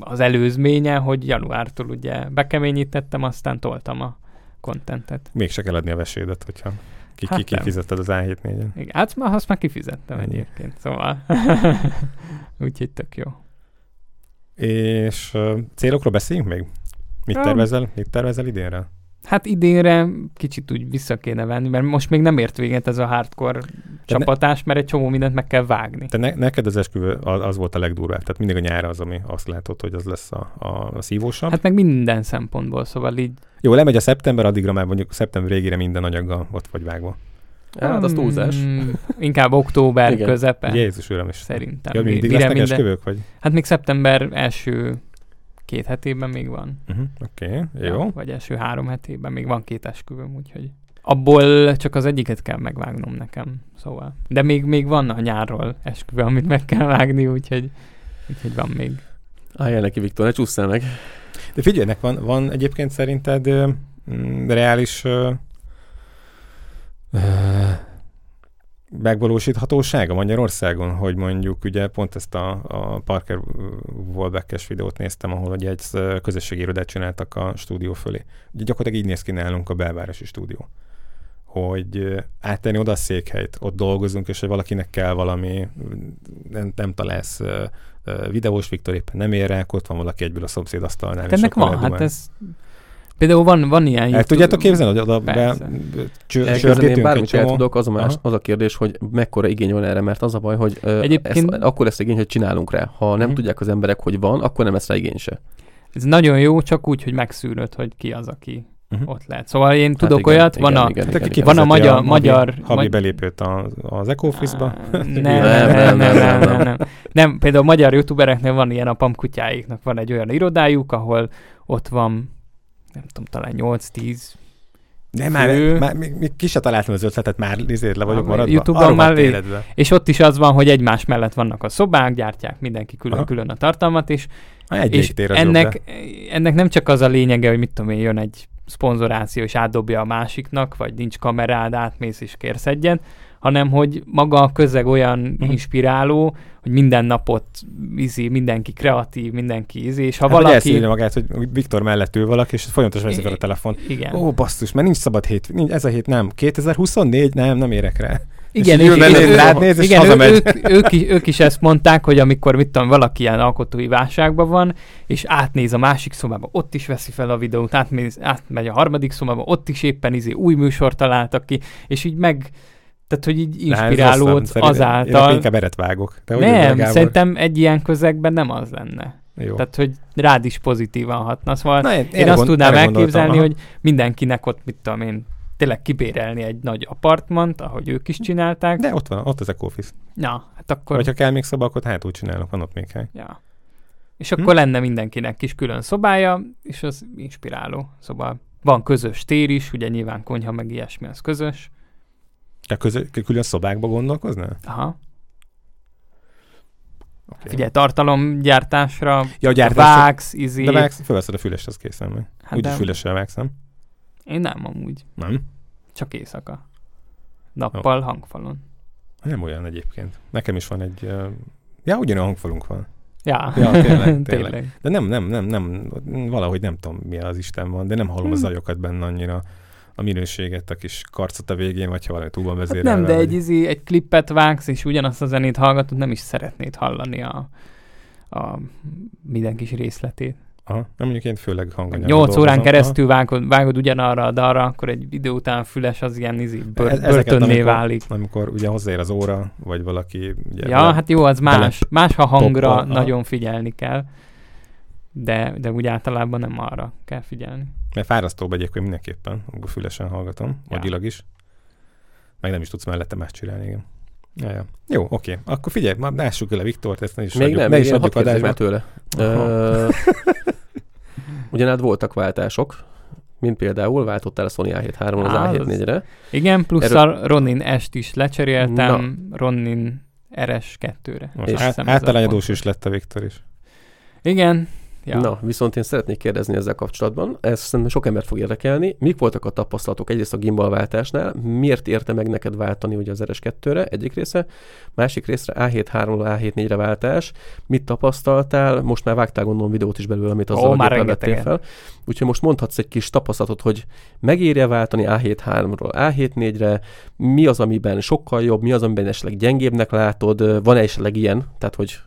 az előzménye, hogy januártól ugye bekeményítettem, aztán toltam a kontentet. Mégse kell adni a vesédet, hogyha ki, Hát ki, kifizetted az A7 4 Igen, hát már azt már kifizettem Ennyi. egyébként, szóval úgyhogy tök jó. És uh, célokról beszéljünk még? Mit tervezel, mit tervezel idénre? Hát idénre kicsit úgy vissza kéne venni, mert most még nem ért véget ez a hardcore csapatás, mert egy csomó mindent meg kell vágni. Te ne, neked az esküvő az, az volt a legdurvább, tehát mindig a nyár az, ami azt látod, hogy az lesz a, a, a szívósabb. Hát, meg minden szempontból, szóval így... Jó, lemegy a szeptember, addigra már mondjuk szeptember végére minden anyaggal ott vagy vágva. Hát az túlzás. Mm, inkább október Igen. közepe, Jézus uram is. szerintem. Ja, mindig Mire lesznek minden- esküvők, vagy? Hát még szeptember első két hetében még van. Uh-huh, Oké, okay, jó. Ja, vagy első három hetében még van két esküvőm, úgyhogy abból csak az egyiket kell megvágnom nekem, szóval. De még, még van a nyárról esküvő, amit meg kell vágni, úgyhogy, úgyhogy van még. Álljál neki, Viktor, ne csúszszál meg. De figyelj, ennek van, van egyébként szerinted mm, reális ö, megvalósíthatósága Magyarországon, hogy mondjuk ugye pont ezt a, a Parker Wolbeckes videót néztem, ahol ugye egy közösségi irodát csináltak a stúdió fölé. Ugye gyakorlatilag így néz ki nálunk a belvárosi stúdió hogy áttenni oda a székhelyt, ott dolgozunk, és hogy valakinek kell valami, nem, nem találsz videós Viktor éppen nem ér rá, ott van valaki egyből a szomszéd asztalnál. Hát ennek van, hát ez... Például van, van ilyen... El YouTube- tudjátok képzelni, hogy oda be, csörgetünk bármit el tudok, az a, más, az a kérdés, hogy mekkora igény van erre, mert az a baj, hogy ö, Egyébként- ezt, akkor lesz igény, hogy csinálunk rá. Ha nem Mhm. tudják az emberek, hogy van, akkor nem lesz rá igény se. Ez nagyon jó, csak úgy, hogy megszűröd, hogy ki az, aki Mhm. ott lehet. Szóval én tudok igen, olyat, igen, van a... igen, Hát igen, Van a magyar- havi- magyar- magy- belépőt az, az Ecoffice-ba. Nem, nem, nem, nem, nem, nem, nem. Nem, például magyar youtubereknél van ilyen a pamkutyáiknak, van egy olyan irodájuk, ahol ott van, nem tudom, talán 8-10 De már, Fő. már még, még ki se találtam az ötletet, már nézd, le vagyok maradva. YouTube-on már vég- életbe. És ott is az van, hogy egymás mellett vannak a szobák, gyártják mindenki külön-külön a tartalmat, és, Ah, Egy és légtér az jobb, ennek, de- ennek nem csak az a lényege, hogy mit tudom én, jön egy szponzoráció, és átdobja a másiknak, vagy nincs kamerád, átmész és kérsz egyet, hanem hogy maga a közeg olyan Mhm. inspiráló, hogy minden napot izé, mindenki kreatív, mindenki izé, és ha Hát, hogy valaki... elszívja magát, hogy Viktor mellett ül valaki, és folyamatosan fel a telefon. Igen. Ó, basszus, mert nincs szabad hét, nincs, ez a hét nem. 2024? Nem, nem érek rá. Igen, és, és, és, és, rád néz, és igen ő, ők, ők, is, ők is ezt mondták, hogy amikor mit tudom, valaki ilyen alkotói válságban van, és átnéz a másik szobába, ott is veszi fel a videót, átméz, átmegy a harmadik szobába, ott is éppen izé új műsort találtak ki, és így meg, tehát hogy így ez inspirálódsz rosszam. Szerint- Én azáltal. inkább eret vágok. Te vagy, Nem, Gábor? szerintem egy ilyen közegben nem az lenne. Jó. Tehát, hogy rád is pozitívan hatna. Szóval Na, én, én azt gond- tudnám elképzelni, aha. hogy mindenkinek ott, mit tudom én, tényleg kibérelni egy nagy apartmant, ahogy ők is csinálták. De ott van, ott az Ecoffice. Na, hát akkor... Vagy ha kell még szoba, akkor hátul csinálok, van ott még hely. Ja. És akkor hm? lenne mindenkinek kis külön szobája, és az inspiráló. Szóval van közös tér is, ugye nyilván konyha meg ilyesmi, az közös. A közö, külön szobákba gondolkoznál? Aha. Okay. Figyelj, tartalomgyártásra ja, gyártásra, vágsz, izé. De vágsz, felveszed a fülest, az készen meg. Hát Úgyis fülessel vágsz, nem? Én nem amúgy. Nem? Csak éjszaka. Nappal, oh. hangfalon. Nem olyan egyébként. Nekem is van egy... Uh... Ja, ugyanolyan hangfalunk van. Ja, ja tényleg, tényleg. De nem, nem, nem, nem, valahogy nem tudom, mi az Isten van, de nem hallom hmm. a zajokat benne annyira a minőséget, a kis karcot a végén, vagy ha valami túl van vezérelve. Hát nem, de vagy... egy, izi, egy klippet vágsz, és ugyanazt a zenét hallgatod, nem is szeretnéd hallani a, a minden kis részletét. Aha, nem mondjuk én főleg hanganyagban 8 órán keresztül vágod, vágod ugyanarra a dalra, akkor egy idő után füles az ilyen izi, bör, e- börtönné amikor, válik. Amikor ugye hozzáér az óra, vagy valaki... Ugye ja, hát jó, az más. Más, ha hangra nagyon figyelni kell, de, de úgy általában nem arra kell figyelni. Mert fárasztóbb egyébként mindenképpen, amikor fülesen hallgatom, ja. agyilag is. Meg nem is tudsz mellette más csinálni, igen. Ja, ja. Jó, oké. Akkor figyelj, már lássuk el a Viktort, ezt ne is Még adjuk, nem, ne is adjuk adásba. tőle. Ugyanád voltak váltások, mint például váltottál a Sony A7 az A7-4-re. Igen, plusz Erről... a Ronin est is lecseréltem, Na. Ronin RS2-re. Most át, általányadós is lett a Viktor is. Igen, Ja. Na, viszont én szeretnék kérdezni ezzel kapcsolatban, ez szerintem sok embert fog érdekelni. Mik voltak a tapasztalatok egyrészt a gimbalváltásnál, miért érte meg neked váltani ugye az RS2-re, egyik része, másik részre A7 3 A7 4-re váltás, mit tapasztaltál, most már vágtál gondolom videót is belőle, amit azzal már vettél fel. Úgyhogy most mondhatsz egy kis tapasztalatot, hogy megérje váltani A7 3-ról A7 4-re, mi az, amiben sokkal jobb, mi az, amiben esetleg gyengébbnek látod, van-e esetleg ilyen, tehát hogy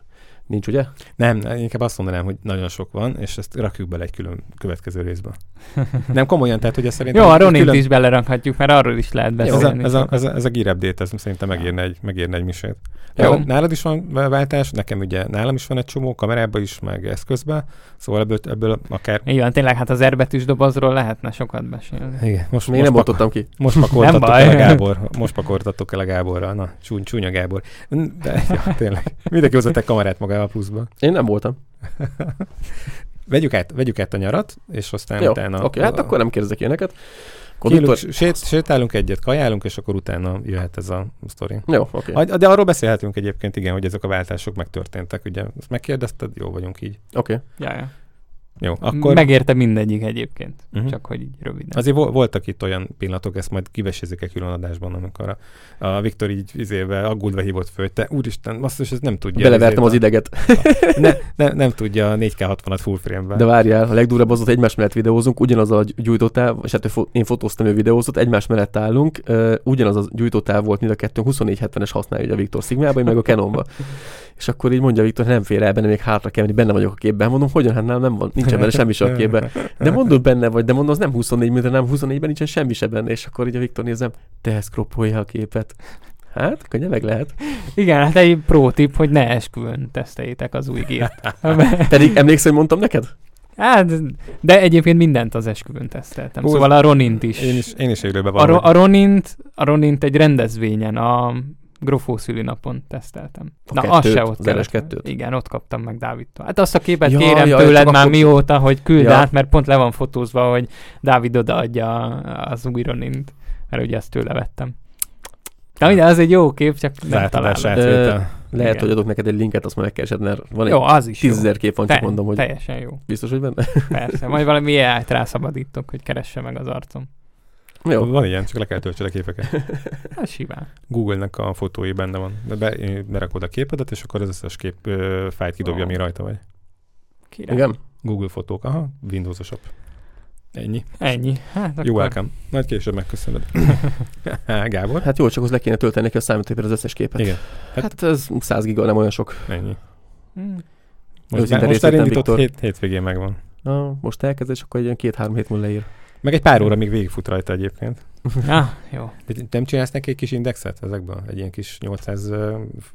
Nincs, ugye? Nem, inkább azt mondanám, hogy nagyon sok van, és ezt rakjuk bele egy külön következő részbe. Nem komolyan, tehát hogy szerintem... Jó, a Ronit külön... is belerakhatjuk, mert arról is lehet beszélni. Ez a, ez a, ez a, ez a gear update, ez szerintem megérne egy, megérne egy misét. Jó. Nálad is van váltás, nekem ugye nálam is van egy csomó, kamerában is, meg eszközben, szóval ebből, ebből akár... Igen, tényleg, hát az erbetűs dobozról lehetne sokat beszélni. Igen, most, Még most nem pak... ki. Most pakoltatok el a Gábor. Most pakoltatok el a Gáborra. Na, csúny, csúnya Gábor. De, ja, tényleg. Mindenki hozzatok kamerát magával pluszba. Én nem voltam. vegyük, át, vegyük át a nyarat, és aztán Jó, utána... Oké, okay, hát akkor nem kérdezek ilyeneket. Kilünk, sét, sétálunk egyet, kajálunk, és akkor utána jöhet ez a sztori. Jó, oké. Okay. De arról beszélhetünk egyébként, igen, hogy ezek a váltások megtörténtek. Ugye ezt megkérdezted, jó vagyunk így. Oké. Okay. Ja, ja. Jó, akkor... Megérte mindegyik egyébként, uh-huh. csak hogy így röviden. Azért vo- voltak itt olyan pillanatok, ezt majd kivesézik egy külön adásban, amikor a, a Viktor így izével aggódva hívott föl, te úristen, azt is ez nem tudja. Belevertem az ideget. A, ne, ne, nem tudja a 4K60-at full frame-ben. De várjál, a legdurvább az, hogy egymás mellett videózunk, ugyanaz a gyújtótáv, és hát én fotóztam, ő videózott, egymás mellett állunk, uh, ugyanaz a gyújtótáv volt mind a kettőnk, 2470-es használja a Viktor Sigmában, meg a Canonba. És akkor így mondja Viktor, nem fér el benne, még hátra kell menni, benne vagyok a képben. Mondom, hogyan, hát nem, nem van, nincsen benne semmi sem a képben. De mondod benne vagy, de mondom, az nem 24 mm, nem 24-ben nincsen semmi sem benne. És akkor így a Viktor nézem, te ezt kroppolja a képet. Hát, könnyen meg lehet. Igen, hát egy pro tip, hogy ne esküvön teszteljétek az új gért. Pedig emlékszel, hogy mondtam neked? Hát, de egyébként mindent az esküvőn teszteltem. Hú, szóval a Ronint is. Én is, én is élőben a, a, Ronint, a Ronint egy rendezvényen, a Grofó szülinapon teszteltem. A Na, kettőt, az se ott az kettőt. Igen, ott kaptam meg Dávidtól. Hát azt a képet ja, kérem ja, tőled már akkor... mióta, hogy küld ja. át, mert pont le van fotózva, hogy Dávid odaadja az új Ronint, mert ugye ezt tőle vettem. Na minden, az egy jó kép, csak nem találom. Lehet, Igen. hogy adok neked egy linket, azt majd megkeresed, mert van egy jó, az is tízezer kép van, csak mondom, hogy... Teljesen jó. Biztos, hogy benne? Persze, majd valami ai rászabadítok, hogy keresse meg az arcom. Jó. Van ilyen, csak le kell töltsed a képeket. Hát simán. Google-nek a fotói benne van. De be, berakod a képedet, és akkor az összes kép ö, fájt kidobja, oh. ami rajta vagy. Király. Igen? Google fotók, aha, Windows-osabb. Ennyi. Ennyi. Hát Jó akkor... welcome. Majd később megköszönöd. Gábor? Hát jó, csak az le kéne tölteni neki a számítógépre az összes képet. Igen. Hát, hát ez 100 giga, nem olyan sok. Ennyi. Hmm. Most, most elindított, hét, hétvégén megvan. Na, most elkezd, és akkor egy ilyen két-három hét múlva leír. Meg egy pár óra még végigfut rajta egyébként. Ah, jó. De nem csinálsz neki egy kis indexet ezekből? Egy ilyen kis 800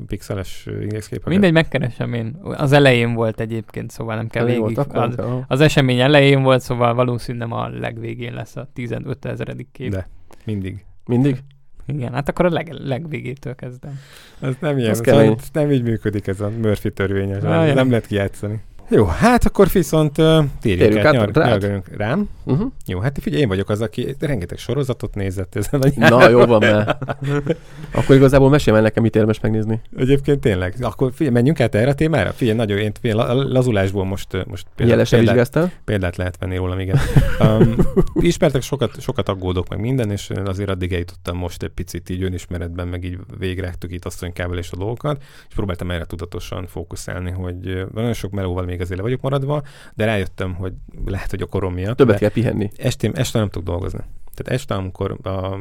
pixeles indexképeket? Mindegy, megkeresem én. Az elején volt egyébként, szóval nem kell végig. Az, az, esemény elején volt, szóval valószínűleg nem a legvégén lesz a 15 ezeredik kép. De. Mindig. Mindig? Igen, hát akkor a leg, legvégétől kezdem. Ez nem ilyen, ez ez nem így működik ez a Murphy törvény, nem lehet kijátszani. Jó, hát akkor viszont uh, térjünk Térjünk át, át nyar, rád. rám. Uh-huh. Jó, hát figyelj, én vagyok az, aki rengeteg sorozatot nézett ezen a Na, jó van, mert akkor igazából mesélj el nekem, mit érdemes megnézni. Egyébként tényleg. Akkor figyelj, menjünk át erre a témára? Figyelj, nagyon, én figyelj, la- lazulásból most, most példát, vizsgáztál? példát lehet venni rólam, igen. Um, ismertek, sokat, sokat aggódok meg minden, és azért addig eljutottam most egy picit így önismeretben, meg így végrehettük itt asszonykával és a dolgokat, és próbáltam erre tudatosan fókuszálni, hogy nagyon sok melóval még azért le vagyok maradva, de rájöttem, hogy lehet, hogy a korom miatt. Többet kell pihenni. Estén, este nem tudok dolgozni. Tehát este, amikor a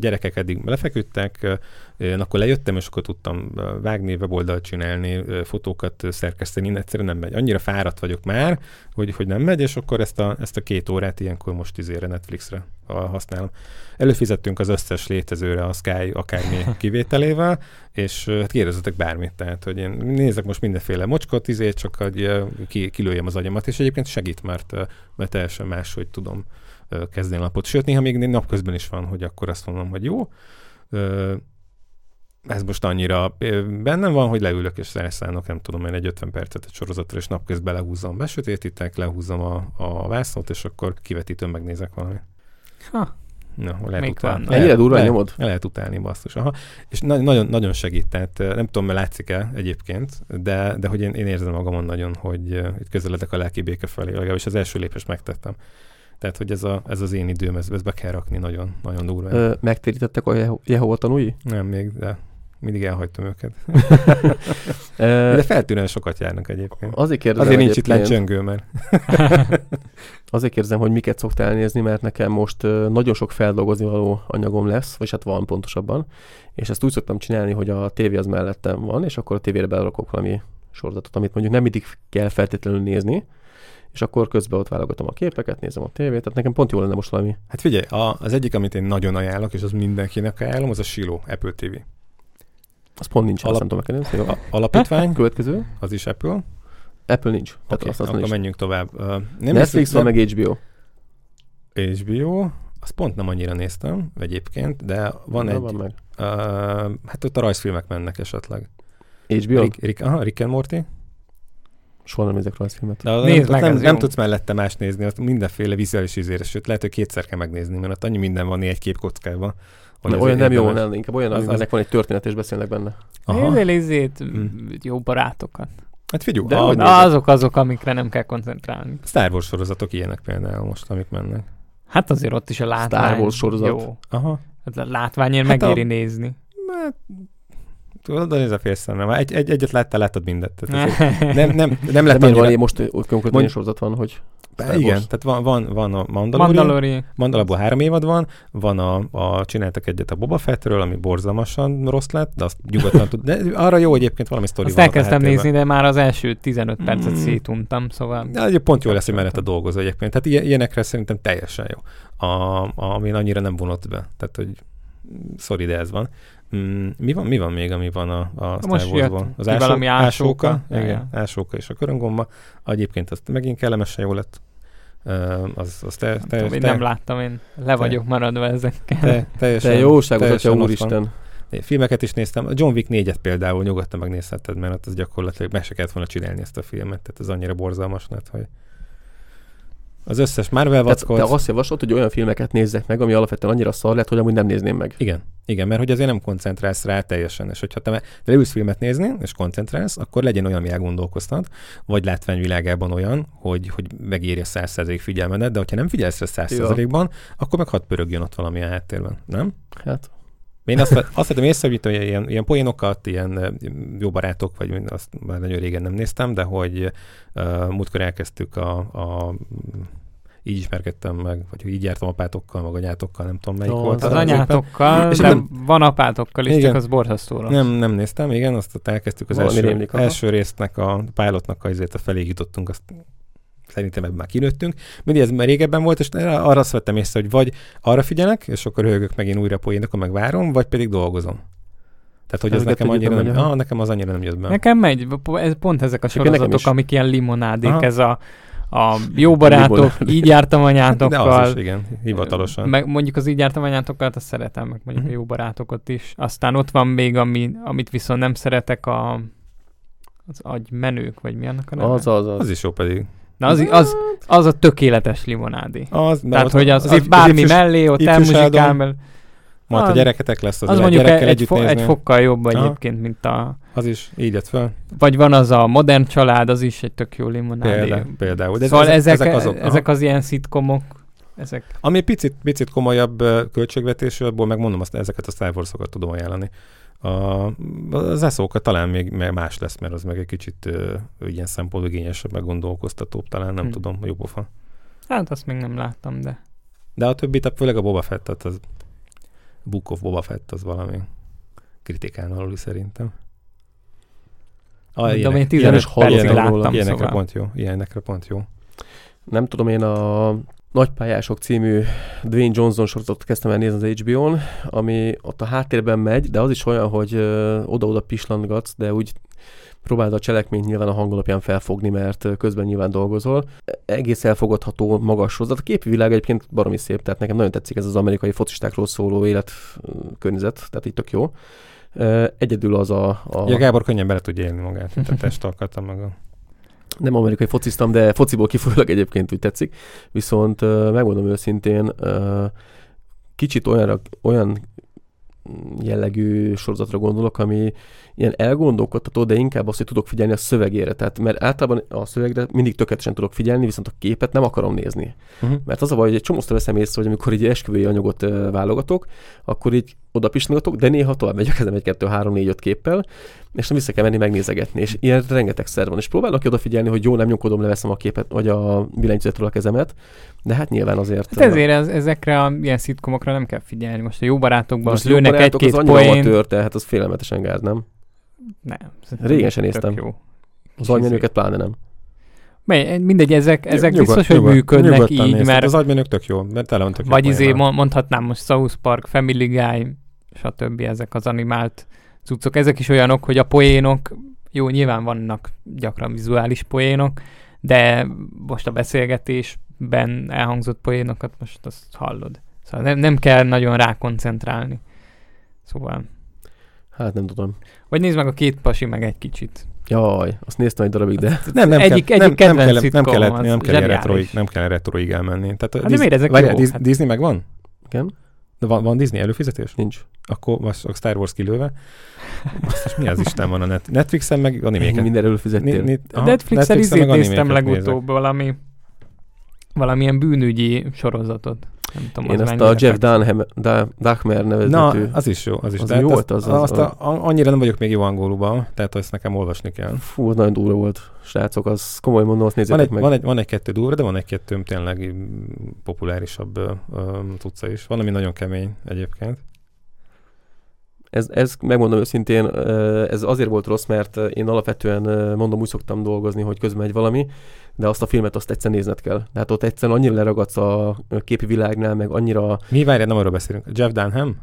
gyerekek eddig lefeküdtek, én akkor lejöttem, és akkor tudtam vágni, weboldalt csinálni, fotókat szerkeszteni, én egyszerűen nem megy. Annyira fáradt vagyok már, hogy, hogy nem megy, és akkor ezt a, ezt a két órát ilyenkor most izére Netflixre használom. Előfizettünk az összes létezőre a Sky akármi kivételével, és hát kérdezzetek bármit, tehát hogy én nézek most mindenféle mocskot, izé, csak hogy ki, kilőjem az agyamat, és egyébként segít, mert, mert teljesen más, hogy tudom kezdeni a napot. Sőt, néha még napközben is van, hogy akkor azt mondom, hogy jó, ez most annyira bennem van, hogy leülök és elszállok, nem tudom én, egy 50 percet egy sorozatra, és napközben lehúzom, besötétítek, lehúzom a, a vászlót, és akkor kivetítőn megnézek valamit. Ha, Na, lehet Még utálni. van. Ennyire lehet, nyomod? El lehet utálni, basszus. Aha. És na- nagyon, nagyon segít, tehát nem tudom, mert látszik-e egyébként, de, de hogy én, én érzem magamon nagyon, hogy itt közeledek a lelki béke felé, legalábbis az első lépést megtettem. Tehát, hogy ez, a, ez az én időm, ezt, ezt be kell rakni nagyon, nagyon durván. Ö, megtérítettek a Jeho- Jehova tanúi? Nem még, de mindig elhagytam őket. De feltűnően sokat járnak egyébként. Azért kérdezem, Azért nincs itt egyébként- lecsöngő, mert Azért kérdezem, hogy miket szoktál elnézni, mert nekem most nagyon sok feldolgozni való anyagom lesz, vagy hát van pontosabban, és ezt úgy szoktam csinálni, hogy a tévé az mellettem van, és akkor a tévére berakok valami sorozatot, amit mondjuk nem mindig kell feltétlenül nézni, és akkor közben ott válogatom a képeket, nézem a tévét, tehát nekem pont jó lenne most valami. hát figyelj, a, az egyik, amit én nagyon ajánlok, és az mindenkinek ajánlom, az a Silo Apple TV. Az pont nincs, Alap- azt nem tudom megkérdezni. Jó. A, alapítvány, Következő. az is Apple. Apple nincs. Oké, azt, azt akkor menjünk tovább. Uh, nem Netflix van, nem, meg HBO. HBO, azt pont nem annyira néztem egyébként, de van Na, egy, Van meg. uh, hát ott a rajzfilmek mennek esetleg. HBO? Rick, Rick, aha, Rick and Morty. Soha nem nézek rajta filmet. De nem, Nézd ott meg, nem, ez nem tudsz mellette más nézni, ott mindenféle vizuális izére, sőt lehet, hogy kétszer kell megnézni, mert ott annyi minden van egy kép kockában. Ne, olyan nem jó, nem, inkább olyan, Az- aminek van egy történet, és beszélnek benne. Aha. Nézzél izét, Mm. jó barátokat. Hát figyelj, De a, Na, azok azok, amikre nem kell koncentrálni. Star Wars sorozatok ilyenek például most, amik mennek. Hát azért ott is a látvány. Star Wars sorozat. Jó. Aha. Hát a látványért Hát a- megéri nézni. Hát, tudod, de néz a fél szemmel. Egy, egy, egyet láttál, láttad mindet. Tehát ez nem, nem, nem De lett miért annyira... van most konkrétan ilyen sorozat van, hogy Star igen, tehát van, van, van a Mandalorian. Mandalori. Mandalabból három évad van, van a, a, csináltak egyet a Boba Fettről, ami borzalmasan rossz lett, de azt nyugodtan tud. De arra jó egyébként valami sztori Azt van. elkezdtem nézni, de már az első 15 percet Mm. szétuntam, szóval... De egy pont jó lesz, hogy mellett a dolgozó egyébként. Tehát ilyen, ilyenekre szerintem teljesen jó. A, a, ami annyira nem vonott be. Tehát, hogy sorry, de ez van. Mm, mi van, mi van még, ami van a, a Star Most Warsban? jött Az ásó, valami ásóka. ásóka. Igen, Igen. ásóka és a köröngomba. Egyébként azt megint kellemesen jó lett. Uh, az, az te, Nem, te, tudom, én te, nem láttam, én le vagyok maradva ezekkel. te, teljesen, te jóságos, teljesen atya úristen. Filmeket is néztem. A John Wick 4-et például nyugodtan megnézheted, mert ott az gyakorlatilag meg se kellett volna csinálni ezt a filmet, tehát ez annyira borzalmas lett, hogy az összes Marvel Tehát vackot. te azt javaslod, hogy olyan filmeket nézzek meg, ami alapvetően annyira szar lett, hogy amúgy nem nézném meg. Igen, igen, mert hogy azért nem koncentrálsz rá teljesen, és hogyha te te leülsz filmet nézni, és koncentrálsz, akkor legyen olyan, ami elgondolkoztat, vagy látványvilágában olyan, hogy, hogy megérje 100% figyelmedet, de hogyha nem figyelsz rá 100%-ban, akkor meg hadd pörögjön ott valami a háttérben, nem? Hát, Én azt, azt vettem észre, hogy ilyen, ilyen poénokat, ilyen jó barátok, vagy azt már nagyon régen nem néztem, de hogy uh, múltkor elkezdtük a, a így ismerkedtem meg, vagy hogy így jártam apátokkal, meg anyátokkal, nem tudom melyik Ó, volt. Az az anyátokkal, És de nem- van apátokkal is, Igen. csak az borzasztó rossz. Nem, nem néztem, igen, azt ott elkezdtük az Valami első, rémlik, első résznek, a pilotnak azért a felé jutottunk, azt szerintem ebben már kinőttünk. Mindig ez már régebben volt, és arra azt vettem észre, hogy vagy arra figyelek, és akkor hőgök megint újra poénokon, meg várom, vagy pedig dolgozom. Tehát, hogy ez Ezeket nekem annyira nem ah, nekem az annyira nem jött be. Nekem megy, ez pont ezek a sorozatok, amik ilyen limonádék, Aha. ez a a jó barátok, Limonádé. így jártam De az anyátokkal. is, igen, hivatalosan. Meg mondjuk az így jártam anyátokat, azt szeretem, meg mondjuk Mhm. a jó barátokat is. Aztán ott van még, ami, amit viszont nem szeretek, a, az agymenők, vagy mi annak a neve? Az, az, Az az. is jó pedig. Na, az, az, az a tökéletes limonádé. Az, Tehát, ott hogy az, az, if- bármi mellé, ott elmuzsikál, mert Majd a az- gyereketek lesz, az, az az mondjuk gyerekkel egy, együtt fo- egy nézni. fokkal jobb Aha. egyébként, mint a... Az is így lett fel. Vagy van az a modern család, az is egy tök jó limonádé. Példa, például. De szóval ezek, ezek, azok, ezek, az ilyen szitkomok, ezek... Ami picit, picit komolyabb költségvetésű, abból megmondom, azt, ezeket a Star Wars-okat tudom ajánlani. A, az eszókat talán még más lesz, mert az meg egy kicsit ö, ilyen szempontból igényesebb, meg gondolkoztatóbb, talán nem Hm. tudom, jobb pofa. Hát azt még nem láttam, de... De a többi, tehát főleg a Boba Fett, tehát az Book of Boba Fett az valami kritikán aluli szerintem. Ah, Tudom, ilyenek- én 15 ilyenek- percig láttam, Ilyenekre szóval. pont jó. Ilyenekre pont jó. Nem tudom, én a Nagypályások című Dwayne Johnson sorozatot kezdtem el nézni az HBO-n, ami ott a háttérben megy, de az is olyan, hogy oda-oda pislantgatsz, de úgy próbáld a cselekményt nyilván a hang alapján felfogni, mert közben nyilván dolgozol. Egész elfogadható, magas sorozat. A képi világ egyébként baromi szép, tehát nekem nagyon tetszik ez az amerikai focistákról szóló életkörnyezet, tehát itt tök jó. Egyedül az a, a Ja, Gábor könnyen bele tudja élni magát, mint a testalkata meg a... nem amerikai fociztam, de fociból kifolyólag egyébként úgy tetszik. Viszont megmondom őszintén, kicsit olyanra, olyan jellegű sorozatra gondolok, ami ilyen elgondolkodtató, de inkább azt, hogy tudok figyelni a szövegére. Tehát, mert általában a szövegre mindig tökéletesen tudok figyelni, viszont a képet nem akarom nézni. Uh-huh. Mert az a baj, hogy egy csomószor veszem észre, hogy amikor egy esküvői anyagot válogatok, akkor így oda pislangatok, de néha tovább megyek ezen egy 2 3 4 5 képpel, és nem vissza kell menni megnézegetni. És ilyen rengetegszer van. És próbálok odafigyelni, hogy jó, nem nyomkodom, leveszem a képet, vagy a billentyűzetről a kezemet, de hát nyilván azért. Hát ezért ez, ezekre a ilyen szitkomokra nem kell figyelni. Most a jó barátokban most lőnek barátok, egy-két az poén. amatőr, tehát az félelmetesen gáz, nem? Nem. Régen sem néztem. Jó. Az agymenőket pláne nem. Mely, mindegy, ezek, ezek Nyugod- biztos, hogy nyugod- működnek nyugodtan így, nézd. mert Az agymenők tök jó, mert tele van tök jó vagy izé mondhatnám most South Park, Family Guy, stb. ezek az animált cuccok. Ezek is olyanok, hogy a poénok, jó, nyilván vannak gyakran vizuális poénok, de most a beszélgetésben elhangzott poénokat most azt hallod. Szóval nem, nem kell nagyon rákoncentrálni. Szóval, Hát nem tudom. vagy nézd meg a két pasi meg egy kicsit. Jaj, azt néztem egy darabig, de Nem, nem egyik, kell, egyik nem, kedvenc nem, kell, nem, kell, az nem kell retroig, nem kell retroig elmenni. Tehát Hát de miért ezek Várjál? Dis- Hát- Disney megvan? igen, De van, van Disney előfizetés? nincs. Akkor most a Star Wars kilőve. Most mi az Isten van a net- Netflixen, meg animéket. Minden előfizettél. Ni- ni- A aha, Netflixen izét meg néztem legutóbb valami valamilyen bűnügyi sorozatot. Nem tudom, Én az azt a Jeff. Dunham, Da- Dahmer Na, az is jó, az is. Az Tehát jó azt, volt, az- az- azt a, a, annyira nem vagyok még jó angolúban, tehát azt nekem olvasni kell. Fú, az nagyon durva volt, srácok, az komoly mondom, azt Van nézzétek egy, meg. van, egy, van egy-kettő durva, de van egy-kettő tényleg mm, populárisabb cucca is. Van, ami nagyon kemény egyébként. Ez, ez megmondom őszintén, ez azért volt rossz, mert én alapvetően mondom, úgy szoktam dolgozni, hogy közben megy valami, de azt a filmet azt egyszer nézned kell. Tehát ott egyszerűen annyira leragadsz a képi világnál, meg annyira Mi várjál, nem arról beszélünk. Jeff Dunham?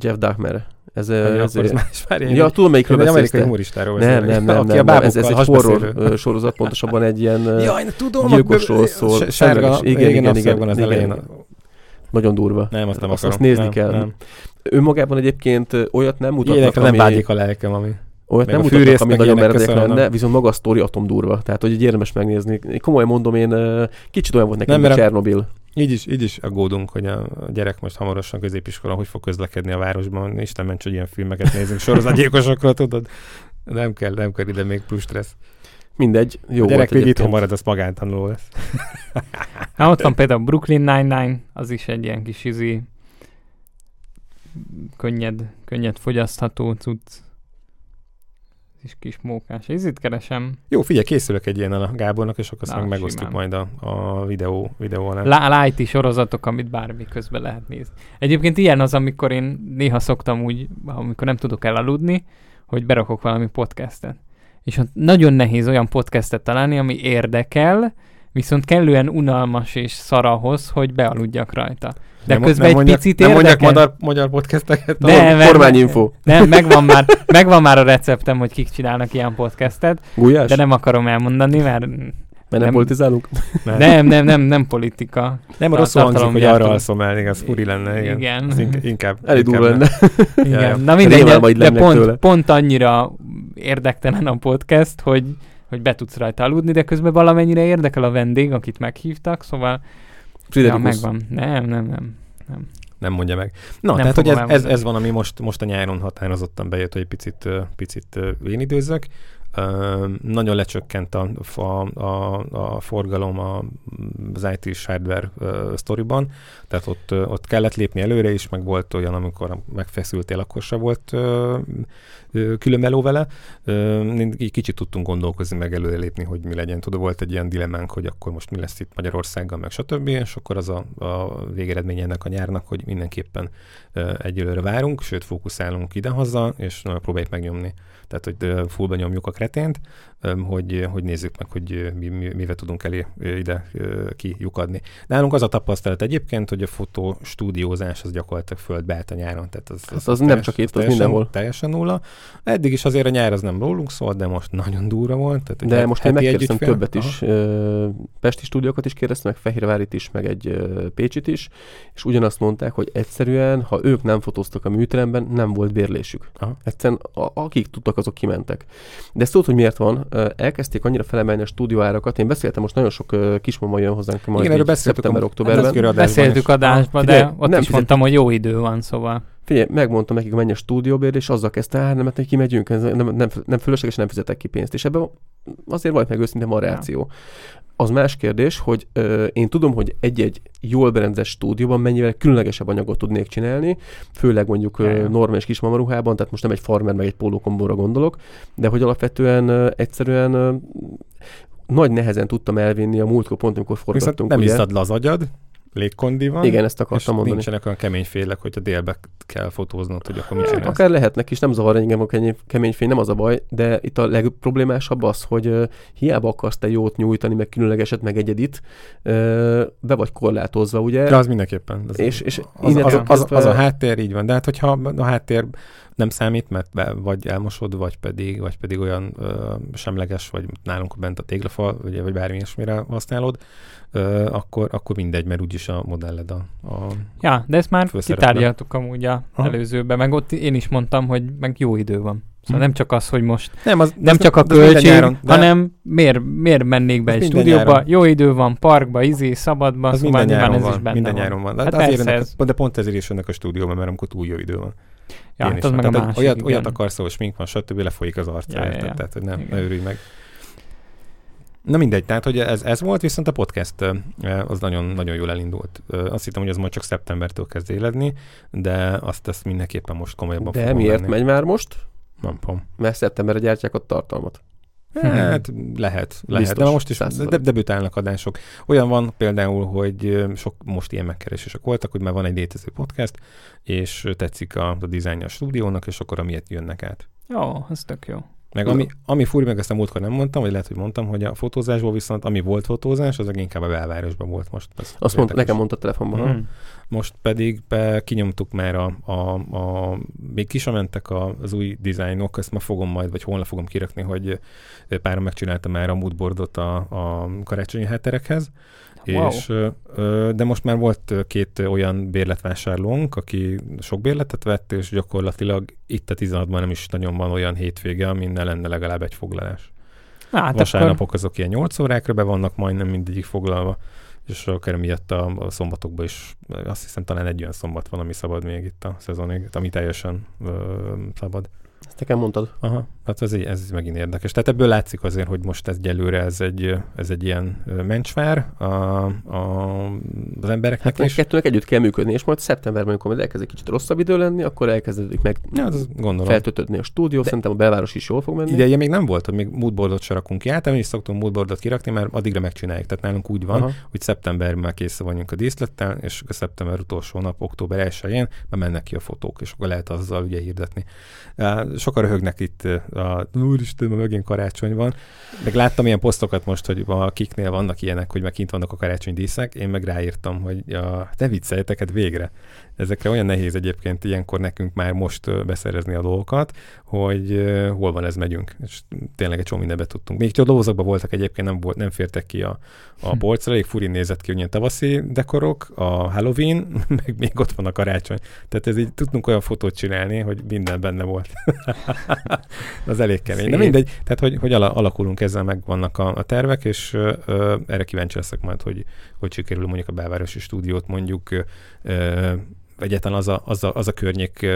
Jeff Dahmer. Ez, Vagy ez, ez más várjál. ja, tudom, melyikről amerikai beszélsz te. humoristáról Nem, nem, nem, nem, nem. Ez, ez egy horror sorozat, pontosabban egy ilyen Jaj, tudom, gyilkosról szól. Sárga, igen, Igen, igen, igen, az elején. nagyon durva. Nem, azt nem Azt- azt nézni nem, kell. Nem. Önmagában egyébként olyat nem mutatnak, Ilyenekre nem ami, vágyik a lelkem, ami... olyat meg nem a mutatnak, ami nagyon meredek lenne, viszont maga a sztori atom durva. Tehát, hogy érdemes megnézni. Komolyan mondom, én kicsit olyan volt nekem, Nem, mint mert- Csernobil. Így is, így is aggódunk, hogy a gyerek most hamarosan középiskolán hogy fog közlekedni a városban. Isten ments, hogy ilyen filmeket nézünk sorozatgyilkosokról, tudod? Nem kell, nem kell ide még plusz stressz. Mindegy, jó a gyerek volt még itthon marad, az magántanuló lesz. Hát ott van például Brooklyn Nine-Nine, az is egy ilyen kis izi könnyed, könnyed fogyasztható cucc. Is kis mókás. Ezért keresem. Jó, figyelj, készülök egy ilyen a Gábornak, és akkor azt meg megosztjuk majd a, a videó, videó alá. Lá- lighty sorozatok, amit bármi közben lehet nézni. Egyébként ilyen az, amikor én néha szoktam úgy, amikor nem tudok elaludni, hogy berakok valami podcastet. És nagyon nehéz olyan podcastet találni, ami érdekel, viszont kellően unalmas és szar ahhoz, hogy bealudjak rajta. De Nem- közben nem egy mondjak, picit Nem mondjak érdekel. magyar, magyar podcasteket. Ahol- mert- Kormányinfo. Nem, megvan már, megvan már a receptem, hogy kik csinálnak ilyen podcastet, Gulyás? de nem akarom elmondani, mert Mert nem, Nem. politizálunk? Nem, nem, nem, nem politika. Nem, A rosszul hangzik, hogy arra alszom el, igen, az furi lenne, igen. Igen. Az ink- inkább. Elég inkább durva nem. lenne. Igen. Ja, ja. Na mindegy, Rémel de, de pont, tőle. pont annyira érdektelen a podcast, hogy, hogy be tudsz rajta aludni, de közben valamennyire érdekel a vendég, akit meghívtak, szóval ja, Friderikus. megvan. Nem, nem, nem. Nem mondja meg. Na, Nem tehát hogy ez, ez, ez van, ami most, most a nyáron határozottan bejött, hogy egy picit, picit én időzök. Ö, nagyon lecsökkent a, a, a, a forgalom a, az IT hardware ö, sztoriban, tehát ott, ö, ott kellett lépni előre is, meg volt olyan, amikor megfeszültél, akkor se volt ö, ö, külön meló vele. Így kicsit tudtunk gondolkozni, meg előre lépni, hogy mi legyen. Tudod, volt egy ilyen dilemmánk, hogy akkor most mi lesz itt Magyarországgal, meg stb. És akkor az a, a végeredmény ennek a nyárnak, hogy mindenképpen egyelőre várunk, sőt fókuszálunk idehaza, és próbáljuk megnyomni. Tehát, hogy fullba nyomjuk a kretént, hogy, hogy nézzük meg, hogy mi, mi, mivel tudunk elé ide kijukadni. Nálunk az a tapasztalat egyébként, hogy a fotostúdiózás az gyakorlatilag földbe állt a nyáron. Tehát az, Hát az nem csak itt, az teljesen, mindenhol. Teljesen nulla. Eddig is azért a nyár az nem rólunk szólt, de most nagyon durva volt. Tehát, De most én megkérdeztem többet is, ö, Pesti stúdiókat is kérdeztem, meg Fehérvárit is, meg egy Pécsit is, és ugyanazt mondták, hogy egyszerűen, ha ők nem fotóztak a műteremben, nem volt bérlésük. Aha. Egyszerűen a, akik tudtak, azok kimentek. De ezt tudod, hogy miért van? Elkezdték annyira felemelni a stúdióárakat. Én beszéltem, most nagyon sok kismama jön hozzánk majd Igen, erről beszéltük a- szeptember-októberben. az adásban Beszéltük is. adásba, Ah, de ott nem is mondtam, hogy jó idő van, szóval. Figyelj, megmondtam nekik, menj a stúdióbérre, és azzal kezdte, hát nem, hát kimegyünk, nem, nem, nem fölösleges, nem fizetek ki pénzt. És ebben azért vagy meg őszintén van reakció. Az más kérdés, hogy ö, én tudom, hogy egy-egy jól berendezett stúdióban mennyivel különlegesebb anyagot tudnék csinálni, főleg mondjuk ö, ja. normál és kismamaruhában, tehát most nem egy farmer meg egy pólókombóra gondolok, de hogy alapvetően ö, egyszerűen ö, nagy nehezen tudtam elvinni a múltkor pont, amikor Viszont forgattunk. nem ugye. izzad le az agyad, légkondi van. Igen, ezt és akartam mondani. nincsenek olyan kemény félek, hogyha délbe kell fotóznod, hogy akkor mit Hát, akár lehetnek is, nem zavar engem a kemény, fény, nem az a baj, de itt a legproblémásabb az, hogy uh, hiába akarsz te jót nyújtani, meg különlegeset, meg egyedit, uh, be vagy korlátozva, ugye? De az mindenképpen. Az, És- és az, az, az, az, a háttér így van. De hát, hogyha a háttér nem számít, mert be, vagy elmosod, vagy pedig, vagy pedig olyan ö, semleges, vagy nálunk bent a téglafal, ugye, vagy bármi ilyesmire használod, ö, akkor, akkor mindegy, mert úgyis a modelled a, a Ja, de ezt már kitárgyaltuk amúgy a Aha. előzőben, meg ott én is mondtam, hogy meg jó idő van. Szóval Hm. nem csak az, hogy most nem, az, nem az- csak a költség, nyáron, de hanem miért, miért mennék be Az egy stúdióba, nyáron. jó idő van, parkba, izé, szabadba, Az szóval minden nyáron ez is van, benne minden van. nyáron van. De, Hát hát azért ennek, ez- a- de pont ezért is jönnek a stúdióba, mert amikor túl jó idő van. Ja, Én hát is az meg a másik, olyat, igen. olyat akarsz, hogy smink van, stb. lefolyik az arca, Ja, ja, érted? ja. Tehát, hogy nem, Igen. ne örülj meg. Na mindegy, tehát hogy ez, ez volt, viszont a podcast az nagyon, nagyon jól elindult. Azt hittem, hogy az majd csak szeptembertől kezd éledni, de azt, azt mindenképpen most komolyabban De fogom miért venni. megy már most? Nem tudom. Mert szeptemberre gyártják a tartalmat. Hát lehet, lehet. Biztos, de most is de, debütálnak adások. Olyan van például, hogy sok most ilyen megkeresések voltak, hogy már van egy létező podcast, és tetszik a, a dizájnja a stúdiónak, és akkor amiért jönnek át. Jó, ez tök jó. Meg ami, ami furi, meg ezt a múltkor nem mondtam, vagy lehet, hogy mondtam, hogy a fotózásból viszont, ami volt fotózás, az inkább a belvárosban volt most. Ez Azt mondta, nekem mondta a telefonban. Ha? Hm. Most pedig be, kinyomtuk már a, a, a még ki sem mentek az új dizájnok, ezt ma fogom majd, vagy holnap fogom kirakni, hogy párom megcsinálta már a moodboardot a, a karácsonyi hátterekhez, Wow. és, de most már volt két olyan bérletvásárlónk, aki sok bérletet vett, és gyakorlatilag itt a 16-ban nem is nagyon van olyan hétvége, amin ne lenne legalább egy foglalás. Hát akkor Vasárnapok azok ilyen 8 órákra be vannak majdnem mindegyik foglalva, és akár miatt a, a szombatokban is, azt hiszem talán egy olyan szombat van, ami szabad még itt a szezonig, ami teljesen ö, szabad. Ezt nekem mondtad. Aha, hát ez, ez megint érdekes. Tehát ebből látszik azért, hogy most ez egyelőre ez egy, ez egy ilyen mencsvár a, a, az embereknek Hát is. kettőnek együtt kell működni, és majd szeptemberben, amikor majd elkezd egy kicsit rosszabb idő lenni, akkor elkezdedik meg Ja, az gondolom. feltöltödni a stúdió, De- szerintem a belváros is jól fog menni. Ideje még nem volt, hogy még moodboardot se rakunk ki. Általában is szoktunk moodboardot kirakni, mert addigra megcsináljuk. Tehát nálunk úgy van, Aha. hogy szeptemberben már kész vagyunk a díszlettel, és a szeptember utolsó nap, október 1-én már mennek ki a fotók, és akkor lehet azzal ugye hirdetni. Uh, sokan röhögnek itt, a, úristen, ma megint karácsony van. Meg láttam ilyen posztokat most, hogy a kiknél vannak ilyenek, hogy meg kint vannak a karácsony díszek, én meg ráírtam, hogy a, ne vicceljetek, hát végre. Ezekre olyan nehéz egyébként ilyenkor nekünk már most beszerezni a dolgokat, hogy hol van ez megyünk. És tényleg egy csomó mindenbe tudtunk. Még a dolgozókban voltak egyébként, nem, volt, nem fértek ki a, a hm. polcra, elég furin nézett ki, hogy ilyen tavaszi dekorok, a Halloween, meg még ott van a karácsony. Tehát ez így tudtunk olyan fotót csinálni, hogy minden benne volt. az elég kemény. De mindegy, tehát hogy, hogy alakulunk ezzel, meg vannak a, a tervek, és ö, erre kíváncsi leszek majd, hogy, hogy sikerül mondjuk a belvárosi stúdiót mondjuk ö, egyáltalán az a, az, a, az a környék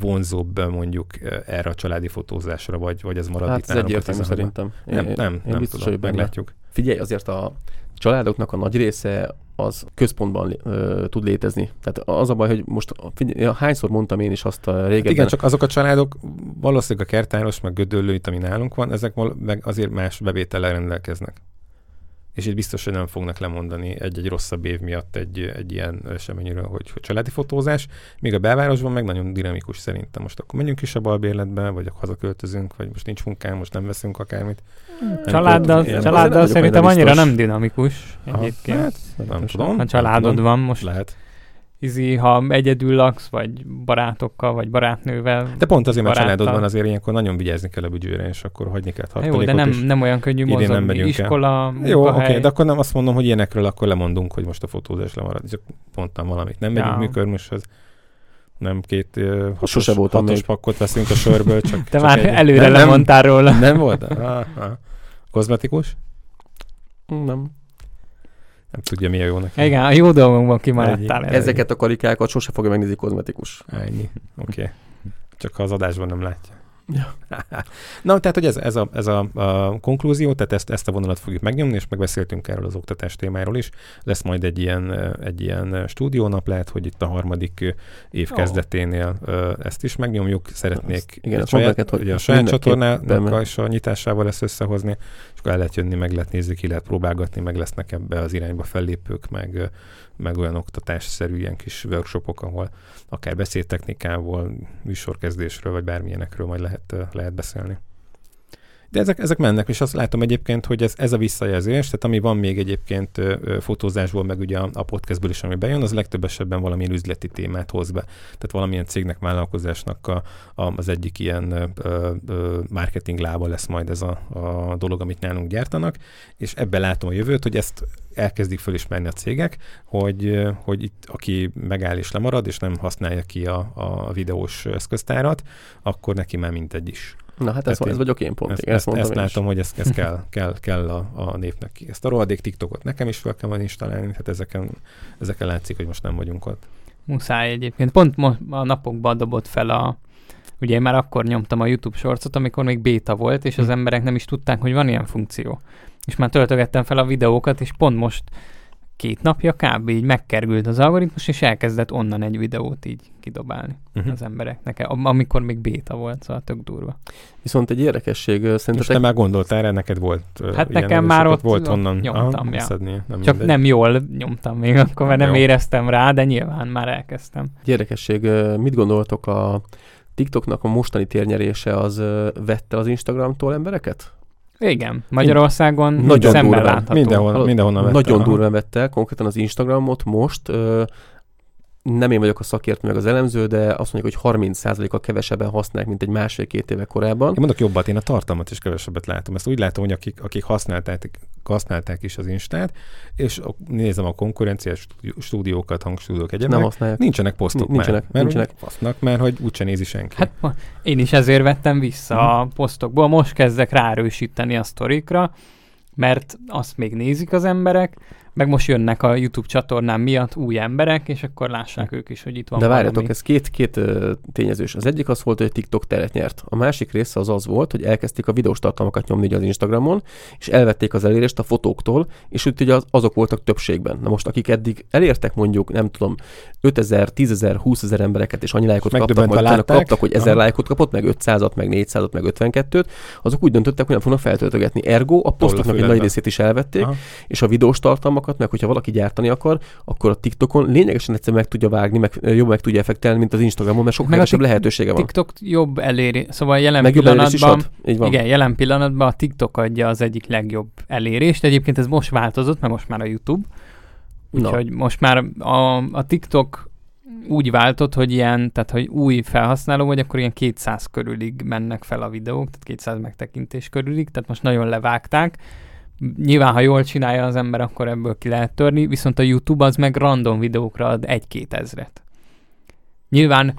vonzóbb mondjuk erre a családi fotózásra, vagy, vagy ez marad hát itt ez egyértelmű szerintem. Nem, én, nem, én nem biztos, tudom, hogy meglátjuk. Figyelj, azért a családoknak a nagy része az központban ö, tud létezni. Tehát az a baj, hogy most figyelj, hányszor mondtam én is azt a régebben. Hát igen, csak azok a családok, valószínűleg a kertáros, meg gödöllő, itt, ami nálunk van, ezek meg azért más bevétellel rendelkeznek és itt biztos, hogy nem fognak lemondani egy-egy rosszabb év miatt egy, egy ilyen eseményről, hogy, hogy családi fotózás, míg a belvárosban meg nagyon dinamikus szerintem. Most akkor menjünk is a balbérletbe, vagy akkor hazaköltözünk, vagy most nincs munkám, most nem veszünk akármit. Családdal, ilyen, családdal szerintem annyira nem dinamikus egyébként. Hát, nem tudom. A családod van most. Lehet izi, ha egyedül laksz, vagy barátokkal, vagy barátnővel. De pont azért, mert családod van, azért ilyenkor nagyon vigyázni kell a büdzsére, és akkor hagyni kell Jó, de nem, nem olyan könnyű mozogni. Nem megyünk Iskola, el. Jó, oké, okay, de akkor nem azt mondom, hogy ilyenekről akkor lemondunk, hogy most a fotózás lemarad. Csak mondtam valamit. Nem megyünk ja. műkörmöshöz nem két uh, hatos, Sose voltam hatos még. pakkot veszünk a sörből, csak Te csak már egy... előre nem, lemondtál róla. Nem volt? Ah, ah. Kozmetikus? Nem nem tudja, mi a jó neki. Igen, a jó dolgokban kimaradtál. Ezeket a karikákat sose fogja megnézni kozmetikus. Ennyi. Oké. Okay. Csak ha az adásban nem látja. Ja. Na, tehát, hogy ez, ez, a, ez a, a konklúzió, tehát ezt, ezt a vonalat fogjuk megnyomni, és megbeszéltünk erről az oktatás témáról is. Lesz majd egy ilyen, egy ilyen stúdiónap, lehet, hogy itt a harmadik év oh. kezdeténél ezt is megnyomjuk. Szeretnék ezt, igen, a saját, hogy a saját csatornának és a nyitásával lesz összehozni, és akkor el lehet jönni, meg lehet nézni, ki lehet próbálgatni, meg lesznek ebbe az irányba fellépők, meg, meg olyan oktatásszerű ilyen kis workshopok, ahol akár beszédtechnikával, műsorkezdésről, vagy bármilyenekről majd lehet, lehet beszélni. De ezek, ezek mennek, és azt látom egyébként, hogy ez, ez a visszajelzés, tehát ami van még egyébként fotózásból, meg ugye a, a podcastből is, ami bejön, az legtöbb esetben valamilyen üzleti témát hoz be. Tehát valamilyen cégnek, vállalkozásnak a, a, az egyik ilyen ö, ö, marketing lába lesz majd ez a, a dolog, amit nálunk gyártanak, és ebben látom a jövőt, hogy ezt elkezdik fölismerni a cégek, hogy, hogy itt aki megáll és lemarad, és nem használja ki a, a videós eszköztárat, akkor neki már mindegy is. Na hát ez, ez vagyok én pont. Ezt, ezt, ezt, ezt látom, hogy ez, ez kell, kell, kell a, a népnek. Ezt a rohadék TikTokot nekem is fel kell majd installálni, hát ezeken, ezeken látszik, hogy most nem vagyunk ott. Muszáj egyébként. Pont most a napokban dobott fel a, ugye én már akkor nyomtam a YouTube shortsot, amikor még béta volt, és az hm. emberek nem is tudták, hogy van ilyen funkció. És már töltögettem fel a videókat, és pont most két napja kb. így megkerült az algoritmus, és elkezdett onnan egy videót így kidobálni uh-huh. az embereknek, amikor még béta volt, szóval tök durva. Viszont egy érdekesség, szerintem... Most te már gondoltál erre, neked volt Hát nekem már ott volt onnan nyomtam, aha, ja. szedni, nem Csak mindegy. nem jól nyomtam még akkor, mert nem Jó. éreztem rá, de nyilván már elkezdtem. Egy érdekesség, mit gondoltok a TikToknak a mostani térnyerése az vette az Instagramtól embereket? Igen, Magyarországon nagyon szemben látható. Mindenhol, mindenhonnan vette. Nagyon durván vette, konkrétan az Instagramot most ö, nem én vagyok a szakértő meg az elemző, de azt mondjuk, hogy 30%-a kevesebben használják, mint egy másfél-két éve korábban. Én mondok jobbat, én a tartalmat is kevesebbet látom. Ezt úgy látom, hogy akik, akik használták, használták is az Instát, és nézem a konkurenciás stúdiókat, hangstúdiók egyébként. Nem használják. Nincsenek posztok nincsenek, már. Mert nincsenek. Fasznak, mert hogy úgyse nézi senki. Hát én is ezért vettem vissza uh-huh. a posztokból. Most kezdek ráerősíteni a sztorikra, mert azt még nézik az emberek, meg most jönnek a YouTube csatornám miatt új emberek, és akkor lássák ők is, hogy itt van De várjatok, valami. ez két, két tényezős. Az egyik az volt, hogy a TikTok teret nyert. A másik része az az volt, hogy elkezdték a videós tartalmakat nyomni az Instagramon, és elvették az elérést a fotóktól, és úgy ugye azok voltak többségben. Na most, akik eddig elértek mondjuk, nem tudom, 5000, 10.000, 20.000 embereket, és annyi lájkot kaptak, majd utána kaptak, hogy 1000 lájkot kapott, meg 500-at, meg 400-at, meg 52-t, azok úgy döntöttek, hogy nem fognak feltöltögetni. Ergo a posztoknak egy nagy részét is elvették, Aha. és a videós tartalmak tartalmakat, meg hogyha valaki gyártani akar, akkor a TikTokon lényegesen egyszer meg tudja vágni, meg jobban meg tudja effektelni, mint az Instagramon, mert sokkal kevesebb lehetősége van. TikTok jobb eléri, szóval jelen meg jobb pillanatban. Így van. igen, jelen pillanatban a TikTok adja az egyik legjobb elérést. Egyébként ez most változott, mert most már a YouTube. Úgyhogy most már a, a TikTok úgy váltott, hogy ilyen, tehát hogy új felhasználó vagy, akkor ilyen 200 körülig mennek fel a videók, tehát 200 megtekintés körülig, tehát most nagyon levágták. Nyilván, ha jól csinálja az ember, akkor ebből ki lehet törni, viszont a YouTube az meg random videókra ad egy-két ezret. Nyilván,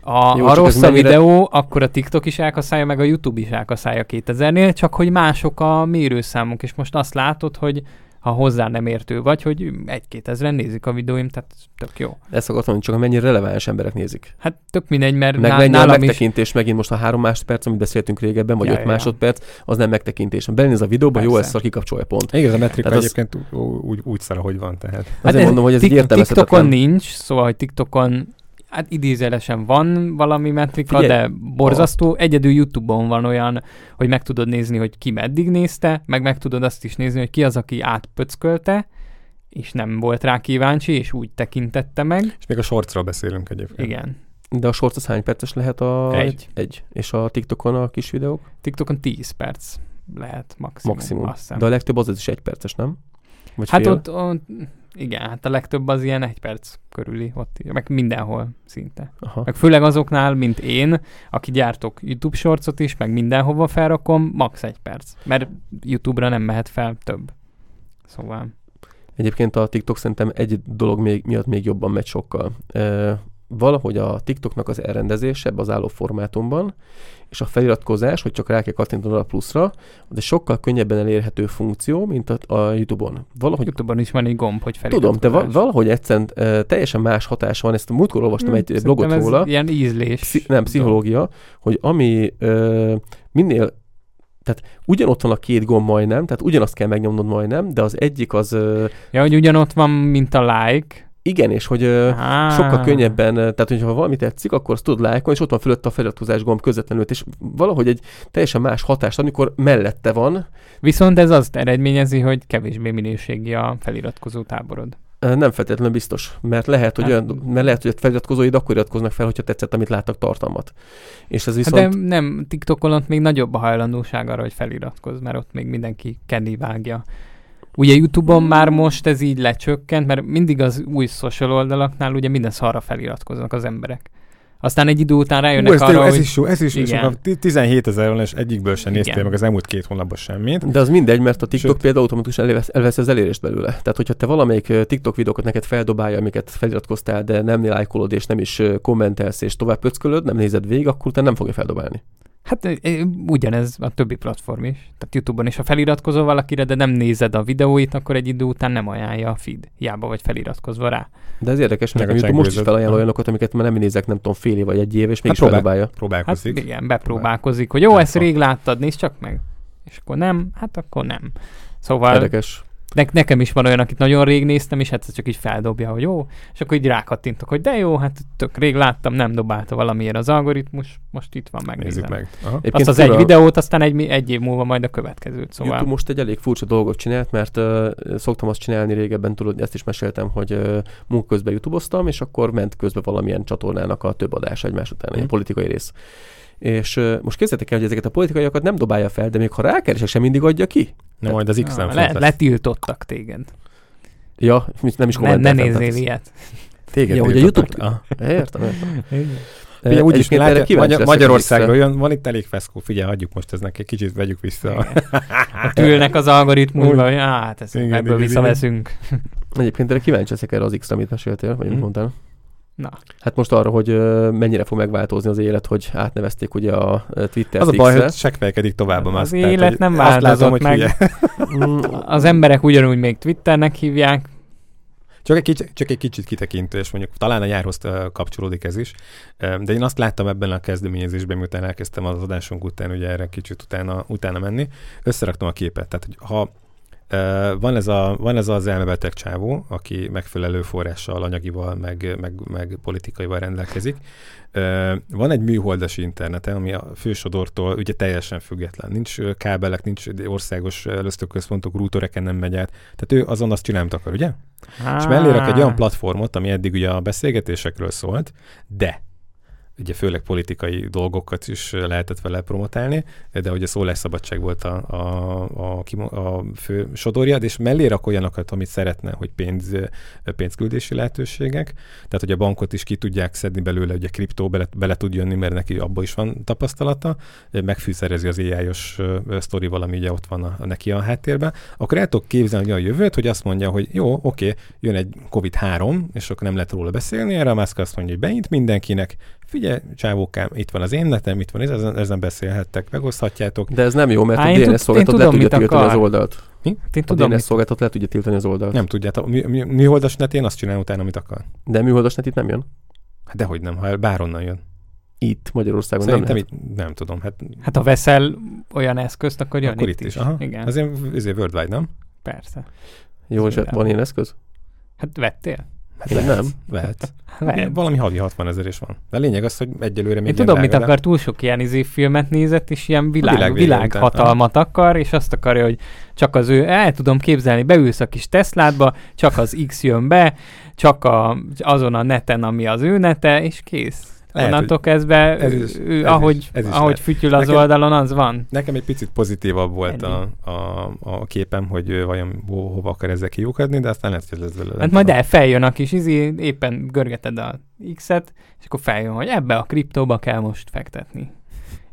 a, Jó, ha rossz a mennyire- videó, akkor a TikTok is elkaszálja, meg a YouTube is elkaszálja 2000-nél, csak hogy mások a mérőszámok, és most azt látod, hogy ha hozzá nem értő vagy, hogy egy-két ezeren nézik a videóim, tehát tök jó. Ezt akartam mondani, csak mennyire releváns emberek nézik. Hát tök mindegy, mert Meg ná- mennyi a nálam is megtekintés megint most a három másodperc, amit beszéltünk régebben, vagy Ja, öt ja, másodperc, az nem megtekintés. Belénéz a videóba, jó, Persze. ezt szar kikapcsolja pont. Igen, ez a metrika Tehát az- egyébként ú- úgy, úgy szar, ahogy van, tehát. Azért Hát ez mondom, hogy ez TikTokon nincs, szóval, hogy TikTokon hát idézőjelesen van valami metrika, Figyelj, de borzasztó. Egyedül YouTube-on van olyan, hogy meg tudod nézni, hogy ki meddig nézte, meg meg tudod azt is nézni, hogy ki az, aki átpöckölte, és nem volt rá kíváncsi, és úgy tekintette meg. És még a shortsról beszélünk egyébként. Igen. De a shorts az hány perces lehet a... Egy. egy. És a TikTokon a kis videók? TikTokon 10 perc lehet maximum. Maximum. Azt hiszem. De a legtöbb az, az is egy perces, nem? Vagy Hát fél? ott, ott, igen, hát a legtöbb az ilyen egy perc körüli, ott, meg mindenhol szinte. Aha. Meg főleg azoknál, mint én, aki gyártok YouTube shortsot is, meg mindenhova felrakom, max. egy perc. Mert YouTube-ra nem mehet fel több. Szóval... Egyébként a TikTok szerintem egy dolog még, miatt még jobban megy sokkal. E, valahogy a TikToknak az elrendezés ebbe az álló formátumban, és a feliratkozás, hogy csak rá kell kattintanod a pluszra, egy sokkal könnyebben elérhető funkció, mint a, a YouTube-on. Valahogy YouTube-on is van egy gomb, hogy Tudom, de feliratkozás. va- valahogy egyszerűen e, teljesen más hatás van, ezt múltkor olvastam Hmm, egy blogot ez róla, Ilyen ízlés. Pszi- nem, pszichológia, hogy ami ö, minél, tehát ugyanott van a két gomb majdnem, tehát ugyanazt kell megnyomnod majdnem, de az egyik az Ja, hogy ugyanott van, mint a like. Igen, és hogy Ah. sokkal könnyebben, tehát hogyha valami tetszik, akkor azt tudod lájkolni, és ott van fölött a feliratkozás gomb közvetlenül, és valahogy egy teljesen más hatást, amikor mellette van, Viszont ez azt eredményezi, hogy kevésbé minőségi a feliratkozó táborod. Nem feltétlenül biztos, mert lehet, hogy, Hát- olyan, mert lehet, hogy a feliratkozóid akkor iratkoznak fel, hogyha tetszett, amit láttak tartalmat. És ez Hát viszont... de nem, TikTokon ott még nagyobb a hajlandóság arra, hogy feliratkozz, mert ott még mindenki kenni vágja. Ugye YouTube-on már most ez így lecsökkent, mert mindig az új social oldalaknál ugye minden szarra feliratkoznak az emberek. Aztán egy idő után rájönnek Ú, ez, arra, arra, ez hogy... is jó, ez is jó. Igen. Ti- 17 ezer és egyikből sem néztél Igen. meg az elmúlt két hónapban semmit. De az mindegy, mert a TikTok Sőt. például automatikusan elvesz, elvesz az elérést belőle. Tehát, hogyha te valamelyik TikTok videókat neked feldobálja, amiket feliratkoztál, de nem lájkolod, és nem is kommentelsz, és tovább pöckölöd, nem nézed végig, akkor utána nem fogja feldobálni. Hát ugyanez a többi platform is. Tehát YouTube-on is, ha feliratkozol valakire, de nem nézed a videóit, akkor egy idő után nem ajánlja a feed. Hiába vagy feliratkozva rá. De ez érdekes, mert Meg a YouTube most is felajánl olyanokat, amiket már nem nézek, nem tudom, fél év vagy egy év, és mégis próbál- feldobálja. Hát Próbálkozik. igen, bepróbálkozik, hogy jó, ezt Hát, rég láttad, nézd csak meg. És akkor nem, hát akkor nem. Szóval Érdekes. Ne, nekem is van olyan, akit nagyon rég néztem, és hát csak így feldobja, hogy jó, és akkor így rákattintok, hogy de jó, hát tök rég láttam, nem dobálta valamiért az algoritmus, most itt van, megnézem. Nézzük meg. Aha. Egyébként Azt az egy fura- videót, aztán egy, egy év múlva majd a következőt, szóval. YouTube most egy elég furcsa dolgot csinált, mert uh, szoktam azt csinálni régebben, tudod, ezt is meséltem, hogy uh, munka közben youtuboztam, és akkor ment közben valamilyen csatornának a több adás egymás után, egy Mhm. politikai rész. És uh, most képzeljétek el, hogy ezeket a politikaiakat nem dobálja fel, de még ha rákeresek, sem mindig adja ki. Na majd az X Ah, nem le, letiltottak téged. Ja, nem is Ne, ne kommenteltem. tehát nézzél ez- ilyet. Téged Ja, hogy a. YouTube- Ah. Értem, értem. Úgyis egyébként erre látja, Magyar, Magyarországról jön, van itt elég feszkó. Figyelj, hagyjuk most eznek, egy kicsit vegyük vissza. Ott ülnek az algoritmusba, Úgy. hogy hát ezt Igen, ebből igen, visszaveszünk. Egyébként erre kíváncsi leszek erre az X-re, amit meséltél, vagy Mhm. mondtál. Na, Hát most arra, hogy mennyire fog megváltozni az élet, hogy átnevezték ugye a Twitter Az a baj, hogy sekvelkedik tovább a Az Musk. élet nem változott meg. az emberek ugyanúgy még Twitternek hívják, Csak egy, kicsit, csak egy kicsit kitekintő, és mondjuk talán a nyárhoz kapcsolódik ez is, de én azt láttam ebben a kezdeményezésben, miután elkezdtem az adásunk után, ugye erre kicsit utána, utána menni, összeraktam a képet. Tehát, hogy ha van, ez a, van ez az elmebeteg csávó, aki megfelelő forrással, anyagival, meg, meg, meg politikaival rendelkezik. Van egy műholdas internete, ami a fősodortól ugye teljesen független. Nincs kábelek, nincs országos előztőközpontok, rútoreken nem megy át. Tehát ő azon azt csinálni akar, ugye? És mellé rak egy olyan platformot, ami eddig ugye a beszélgetésekről szólt, de ugye főleg politikai dolgokat is lehetett vele promotálni, de ugye szólásszabadság volt a, a, a, a fő sodorjad, és mellé rak olyanokat, amit szeretne, hogy pénz, pénzküldési lehetőségek, tehát hogy a bankot is ki tudják szedni belőle, ugye kriptó bele, bele tud jönni, mert neki abban is van tapasztalata, megfűszerezi az AI-os sztori valami, ugye ott van a, a neki a háttérben, akkor el tudok képzelni a jövőt, hogy azt mondja, hogy jó, oké, jön egy COVID-3, és akkor nem lehet róla beszélni, erre a Musk azt mondja, hogy beint mindenkinek, figyelj, csávókám, itt van az én netem, itt van, ezen, ezen beszélhettek, megoszthatjátok. De ez nem jó, mert Há, a DNS szolgáltató le tudja tiltani az oldalt. Mi? Én a tudom, DNS szolgáltató le tudja tiltani az oldalt. Nem tudjátok. Mi, mi, műholdas netén azt csinál utána, amit akar. De műholdas net itt nem jön? Hát dehogy nem, ha bárhonnan jön. Itt Magyarországon Szerintem nem itt, nem tudom. Hát, hát ha veszel olyan eszközt, akkor jön akkor itt, itt is. is. Aha. Igen. Azért, azért worldwide, nem? Persze. Jó, és van ilyen eszköz? Hát vettél? Hát Én nem. Vehet. Vehet. Valami havi 60 ezer is van. De lényeg az, hogy egyelőre még Én tudom, mit akar, túl sok ilyen izé filmet nézett, és ilyen világ, világ hatalmat akar, és azt akarja, hogy csak az ő, el tudom képzelni, beülsz a kis Tesládba, csak az X jön be, csak a, azon a neten, ami az ő nete, és kész. Lehet, Onnantól kezdve, ez is, ő, ez ahogy, is, ez is ahogy fütyül az nekem, oldalon, az van. Nekem egy picit pozitívabb volt a, a, a, képem, hogy vajon ho, hova akar ezzel kiukadni, de aztán lesz, hogy ez vele. Hát majd el feljön a kis izi, éppen görgeted a X-et, és akkor feljön, hogy ebbe a kriptóba kell most fektetni.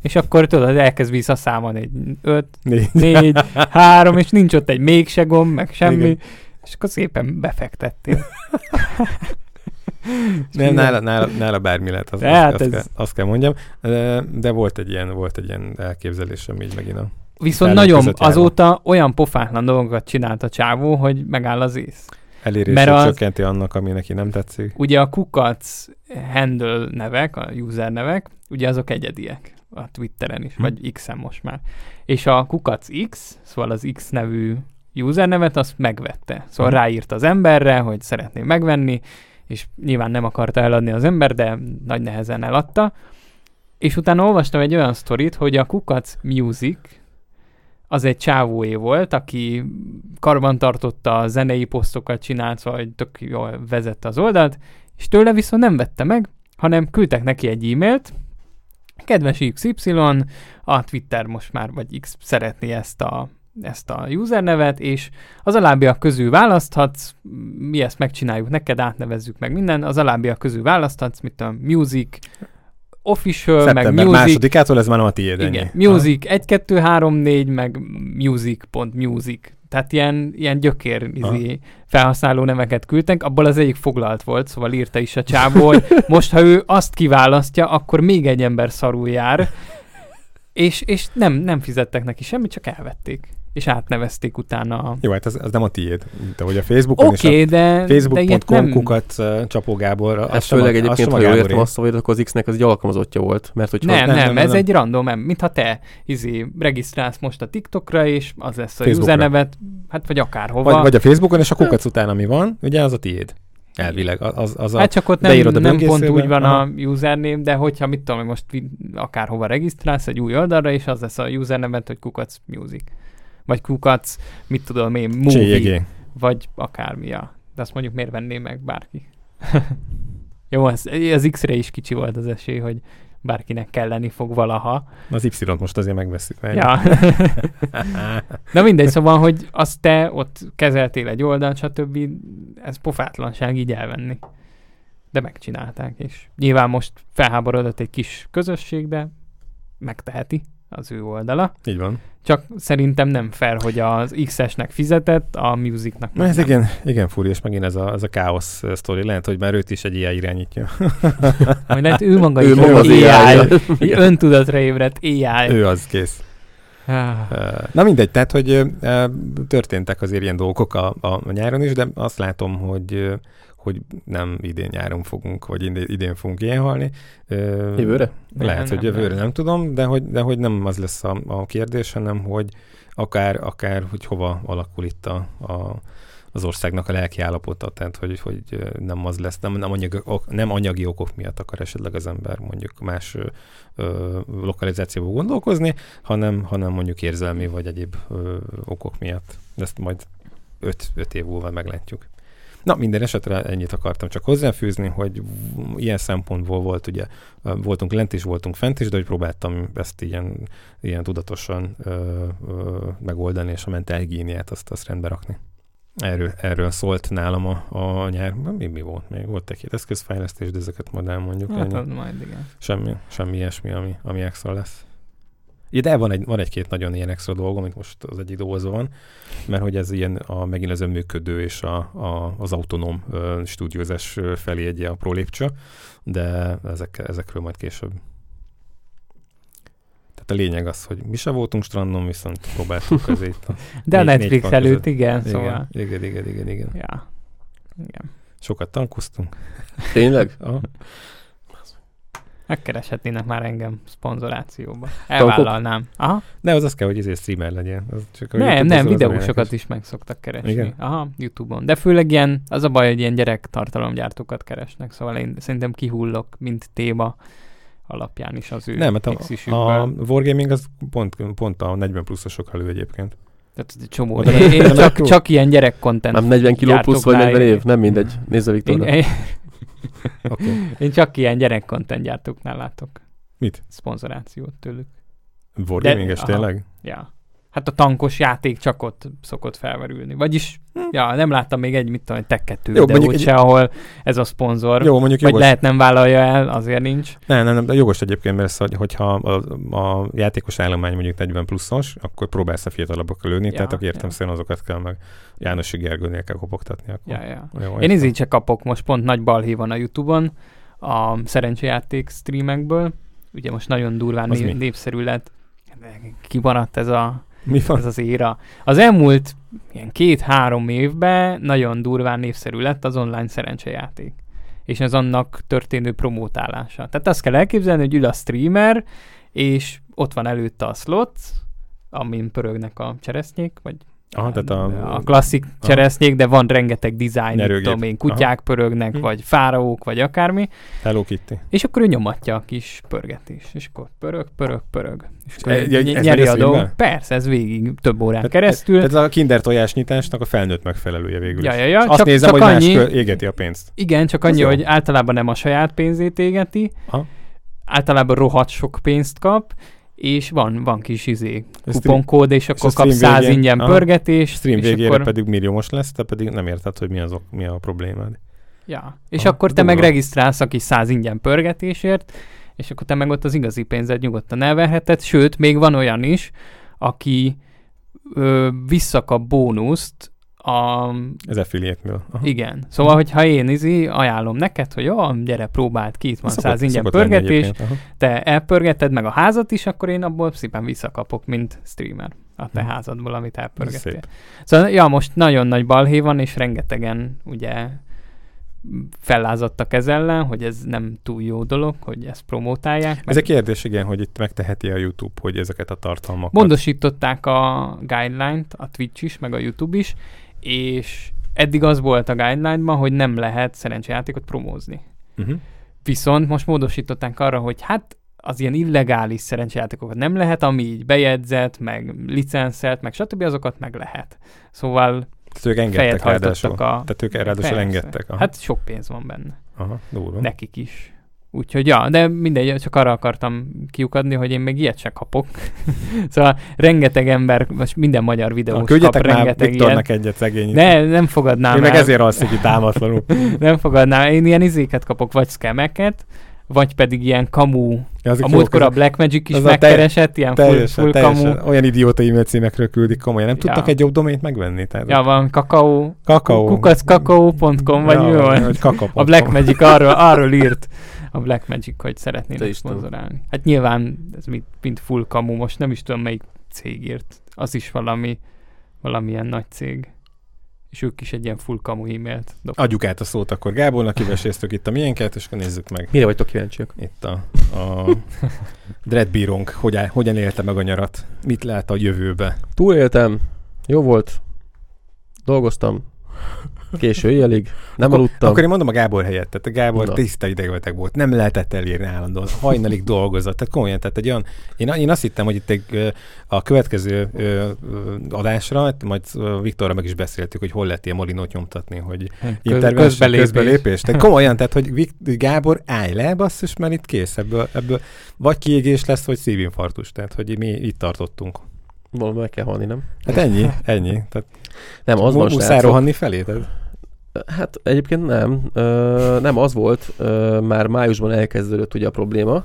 És akkor tudod, elkezd visszaszámolni egy 5, 4, 3, és nincs ott egy mégse gomb, meg semmi, Igen. és akkor szépen befektettél. Nem, nála, nála, nála bármi lehet, az, hát azt, ez... kell, azt kell mondjam. De, volt egy ilyen, volt egy ilyen elképzelésem így megint a Viszont nagyon azóta olyan pofátlan dolgokat csinált a csávó, hogy megáll az ész. Elérését az, csökkenti annak, ami neki nem tetszik. Ugye a kukac handle nevek, a user nevek, ugye azok egyediek a Twitteren is, hm. vagy X-en most már. És a kukac X, szóval az X nevű user nevet, azt megvette. Szóval hm. ráírt az emberre, hogy szeretné megvenni, és nyilván nem akarta eladni az ember, de nagy nehezen eladta. És utána olvastam egy olyan sztorit, hogy a Kukac Music az egy csávóé volt, aki karban tartotta a zenei posztokat, csinált, vagy tök jól vezette az oldalt, és tőle viszont nem vette meg, hanem küldtek neki egy e-mailt, kedves XY, a Twitter most már, vagy X szeretné ezt a ezt a usernevet, és az alábbiak közül választhatsz, mi ezt megcsináljuk neked, átnevezzük meg minden, az alábbiak közül választhatsz, mit tudom, music, official, Szeptember meg music. másodikától ez már nem a tiéd. Igen, ennyi. music 1, 2, 3, 4, meg music.music. Tehát ilyen, ilyen gyökér izé, felhasználó neveket küldtek, abból az egyik foglalt volt, szóval írta is a csából, hogy most, ha ő azt kiválasztja, akkor még egy ember szarul jár, és, és nem, nem fizettek neki semmit, csak elvették és átnevezték utána. Jó, hát ez, ez nem a tiéd. Mint ahogy a Facebookon okay, és a de, Facebook.com nem... kukat Csapó Gábor. Ez főleg egyébként, ha jól értem azt, hogy akkor az X-nek az egy alkalmazottja volt. Mert hogy nem, nem, nem, ez nem. egy random, nem. mintha te izé, regisztrálsz most a TikTokra, és az lesz a usernevet, hát vagy akárhova. Vagy, vagy a Facebookon, és a kukac után, ami van, ugye az a tiéd. Elvileg. Az, az a, hát csak ott nem, nem pont úgy van aha. a username, de hogyha mit tudom, most akárhova regisztrálsz egy új oldalra, és az lesz a username hogy kukac music vagy kukac, mit tudom én, movie, Csélyegé. vagy akármi. Ja. De azt mondjuk miért venné meg bárki? Jó, az, az X-re is kicsi volt az esély, hogy bárkinek kelleni fog valaha. Az Y-t most azért megveszünk. Ja. Na mindegy, szóval, hogy azt te ott kezeltél egy oldalt, stb. Ez pofátlanság így elvenni. De megcsinálták, és nyilván most felháborodott egy kis közösség, de megteheti az ő oldala. Így van. Csak szerintem nem fair, hogy az XS-nek fizetett, a Musicnak nem. Ez igen, igen furi, és megint ez a, ez a káosz sztori. Lehet, hogy már őt is egy AI irányítja. Majd lehet ő maga ő maga az AI. AI. öntudatra ébredt AI. Ő az, kész. Na mindegy, tehát, hogy történtek azért ilyen dolgok a, a nyáron is, de azt látom, hogy hogy nem idén nyáron fogunk, vagy idén, fogunk ilyen halni. Jövőre? Lehet, Nem, hogy jövőre nem. nem tudom, de hogy, de hogy nem az lesz a, a kérdés, hanem hogy akár, akár hogy hova alakul itt a, a, az országnak a lelki állapota, tehát hogy, hogy nem az lesz, nem, nem, anyagi, ok, nem anyagi okok miatt akar esetleg az ember mondjuk más ö, lokalizációba gondolkozni, hanem, hanem mondjuk érzelmi vagy egyéb ö, okok miatt. De ezt majd öt, öt év múlva meglátjuk. Na, minden esetre ennyit akartam csak hozzáfűzni, hogy ilyen szempontból volt ugye, voltunk lent is, voltunk fent is, de hogy próbáltam ezt ilyen, ilyen tudatosan ö, ö, megoldani, és a mentálhigiéniát azt, azt rendbe rakni. Erről, erről szólt nálam a, a nyár. Mi, mi volt még? Volt egy-két eszközfejlesztés, de ezeket majd elmondjuk. Hát, ennyi. az majd igen. Semmi, semmi ilyesmi, ami, ami extra lesz. Ja, de van, egy, van egy-két nagyon ilyen extra dolog, amit most az egyik dobozban van, mert hogy ez ilyen a, megint az önműködő és a, a, az autonóm stúdiózás felé egy apró lépcső, de ezek, ezekről majd később. Tehát a lényeg az, hogy mi se voltunk strandon, viszont próbáltuk közé itt a De a Négy- Netflix előtt, között. igen, igen, szóval. igen, igen, igen, igen. Ja. Igen. Sokat tankoztunk. Tényleg? Aha. Megkereshetnének már engem szponzorációba. Elvállalnám. Aha. De az az kell, hogy ezért streamer legyen. Az csak a Nem, nem, videósokat is meg szoktak keresni. Igen? Aha, Youtube-on. De főleg ilyen, az a baj, hogy ilyen gyerek tartalomgyártókat keresnek, szóval én szerintem kihullok, mint téma alapján is az ő Nem, mert a, X-isükből. a Wargaming az pont, pont a 40 pluszosok elő egyébként. Tehát egy csomó. Én, én csak, csak ilyen gyerek content. Nem 40 kiló plusz vagy 40 év? Nem mindegy. Nézze Én, Viktorra. én, Okay. én csak ilyen gyerek content gyártóknál látok Mit? szponzorációt tőlük. Wargaminges tényleg? Ja. Hát a tankos játék csak ott szokott felmerülni. Vagyis, ja, nem láttam még egy, mit tudom, egy Tek 2 Hm. Jó, úgyse, egy- ahol ez a szponzor. Jó, mondjuk Vagy jogos. lehet nem vállalja el, azért nincs. Nem, nem, nem, de jogos egyébként, mert ez, hogy- hogyha a, a játékos állomány mondjuk 40 pluszos, akkor próbálsz a fiatalabbakra lőni, Ja, tehát akkor értem ja. szerint azokat kell meg Jánosi Gergőnél kell kopogtatni. Akkor. Ja, ja. Jó, Én izét se kapok most pont nagy balhé van a Youtube-on a szerencsejáték streamekből. Ugye most nagyon durván né- népszerű lett. Kimaradt ez, a, Mi van? ez az éra. Az elmúlt ilyen két-három évben nagyon durván népszerű lett az online szerencsejáték. És ez annak történő promótálása. Tehát azt kell elképzelni, hogy ül a streamer, és ott van előtte a slot, amin pörögnek a cseresznyék, vagy Aha, tehát a, a klasszik cseresznyék, de van rengeteg design, mit Nyerőgép. tudom én, kutyák pörögnek, Hm. vagy fáraók, vagy akármi, Hello Kitty. és akkor ő nyomatja a kis pörgetés, és akkor pörög, pörög, pörög. És akkor ez- ny- nyeri a a dolg. Persze, ez végig több órán Tehát- keresztül. Tehát ez a kinder tojás nyitásnak a felnőtt megfelelője végül Ja, ja, ja, És Azt csak- nézem, csak hogy annyi- más égeti a pénzt. Igen, csak annyi, hogy általában nem a saját pénzét égeti, Aha. általában rohadt sok pénzt kap, és van, van kis izé, kuponkód, és akkor a kap stream 100 végén- ingyen pörgetés. Stream és végére akkor... pedig milliómos lesz, te pedig nem érted, hogy mi, az, mi a problémád. Ja. És Aha, akkor te durva. meg regisztrálsz a kis 100 ingyen pörgetésért, és akkor te meg ott az igazi pénzed nyugodtan elverheted, sőt, még van olyan is, aki ö, visszakap bónuszt a... Ez affiliate-mől. Aha. Igen. Szóval, hogyha én izi, ajánlom neked, hogy jó, gyere, próbáld ki, itt van 100 ingyen pörgetés, te elpörgeted meg a házat is, akkor én abból szépen visszakapok, mint streamer a te Hm. házadból, amit elpörgettél. Szóval, ja, most nagyon nagy balhé van, és rengetegen ugye fellázadtak ez ellen, hogy ez nem túl jó dolog, hogy ezt promótálják. Ez egy kérdés, igen, hogy itt megteheti a YouTube, hogy ezeket a tartalmakat. Módosították a guideline-t, a Twitch is, meg a YouTube is, és eddig az volt a guideline-ban, hogy nem lehet szerencsejátékot promózni. Uh-huh. Viszont most módosították arra, hogy hát az ilyen illegális szerencsejátékokat nem lehet, ami így bejegyzett, meg licenszelt, meg stb. azokat meg lehet. Szóval Tehát ők engedtek ráadásul. a... Tehát ők ráadásul engedtek. Aha. Hát sok pénz van benne. Aha, durva. Nekik is. Úgyhogy ja, de mindegy, csak arra akartam kiukadni, hogy én még ilyet se kapok. szóval rengeteg ember, most minden magyar Na, videós kap küldjetek már rengeteg Viktornak ilyet. egyet szegény. Ne, nem fogadnám Én meg el. ezért alszik itt álmatlanul. Nem fogadnám. Én ilyen izéket kapok, vagy scameket, vagy pedig ilyen kamu. Ja, A múltkor a Black Magic is a te- megkeresett, ilyen full, Teljesen, full teljesen. kamu. Olyan idióta e-mail címekről küldik komolyan. Nem Ja. tudtak egy jobb domént megvenni? Tehát Ja, van kakaó, Kakaó. kukackakaó.com, vagy ja, mi? Vagy kakao. A Black Magic arról, arról írt a Black Magic, hogy szeretnének szponzorálni. Hát nyilván ez mint, mint full kamu, most nem is tudom melyik cég írt. Az is valami, valamilyen nagy cég. és ők is egy ilyen full kamu e-mailt dobtak. Adjuk át a szót akkor Gábornak, kiveséztük itt a miénket, és akkor nézzük meg Mire vagytok kíváncsiak? itt a, a dreadbírónk, hogy, hogyan élte meg a nyarat, mit lát a jövőbe. Túléltem, jó volt, dolgoztam, késő éjjelig, nem Akkor- aludtam. Akkor én mondom a Gábor helyett, tehát a Gábor Na. tiszta idegbeteg volt, nem lehetett elérni állandóan, hajnalig dolgozott, tehát komolyan, tehát egy olyan, én, én azt hittem, hogy itt egy, a következő adásra, majd ö, Viktorra meg is beszéltük, hogy hol lehet ilyen molinót nyomtatni, hogy intervention, közbelépés. közbelépés. Tehát komolyan, tehát hogy Vik- Gábor, állj le, basszus, mert itt kész ebből, ebből vagy kiégés lesz, vagy szívinfarktus. Tehát, hogy mi itt tartottunk. Valami meg kell halni, nem? Hát ennyi, ennyi. Tehát Nem, az van, muszáj rohanni felé. Tehát Hát egyébként nem. Ö, nem, az volt, ö, már májusban elkezdődött ugye a probléma,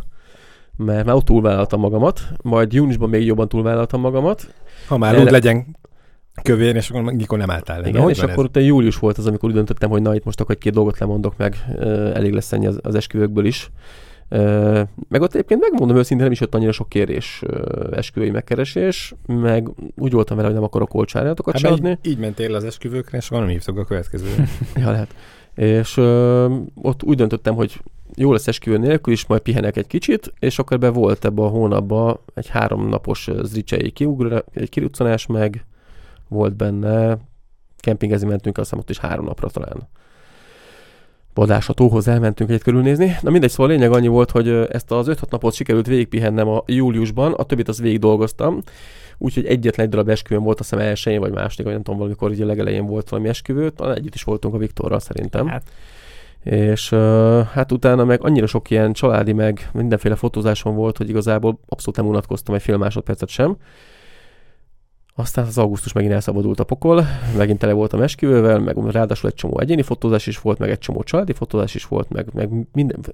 mert már ott túlvállaltam magamat, majd júniusban még jobban túlvállaltam magamat, ha már úgy legyen kövér, és akkor mikor nem álltál le. igen, hogy és akkor utána július volt az, amikor úgy döntöttem, hogy na itt most akkor egy-két dolgot lemondok meg, elég lesz ennyi az, az esküvőkből is. Meg ott egyébként megmondom őszintén, nem is jött annyira sok kérés, esküvői megkeresés, meg úgy voltam vele, hogy nem akarok olcsárjatokat Hát se adni. így, így mentél az esküvőkre, és nem hívtak a következőre. Ja, lehet. És ö, ott úgy döntöttem, hogy jó lesz esküvő nélkül is, majd pihenek egy kicsit, és akkor be volt ebbe a hónapban egy háromnapos zricsei kiugra, egy kiruccanás, meg volt benne, kempingezni mentünk, azt hiszem ott is három napra talán. Badás a tóhoz elmentünk egyet körülnézni. Na mindegy, szóval a lényeg annyi volt, hogy ezt az 5-6 napot sikerült végigpihennem a júliusban, a többit az végig dolgoztam, úgyhogy egyetlen egy darab esküvőm volt, azt hiszem elsőjén vagy második, vagy nem tudom, valamikor ugye legelején volt valami esküvő, talán együtt is voltunk a Viktorral szerintem. Hát, És uh, hát utána meg annyira sok ilyen családi, meg mindenféle fotózáson volt, hogy igazából abszolút nem unatkoztam egy fél másodpercet sem. Aztán az augusztus megint elszabadult a pokol, megint tele voltam esküvővel, meg ráadásul egy csomó egyéni fotózás is volt, meg egy csomó családi fotózás is volt, meg, meg minden.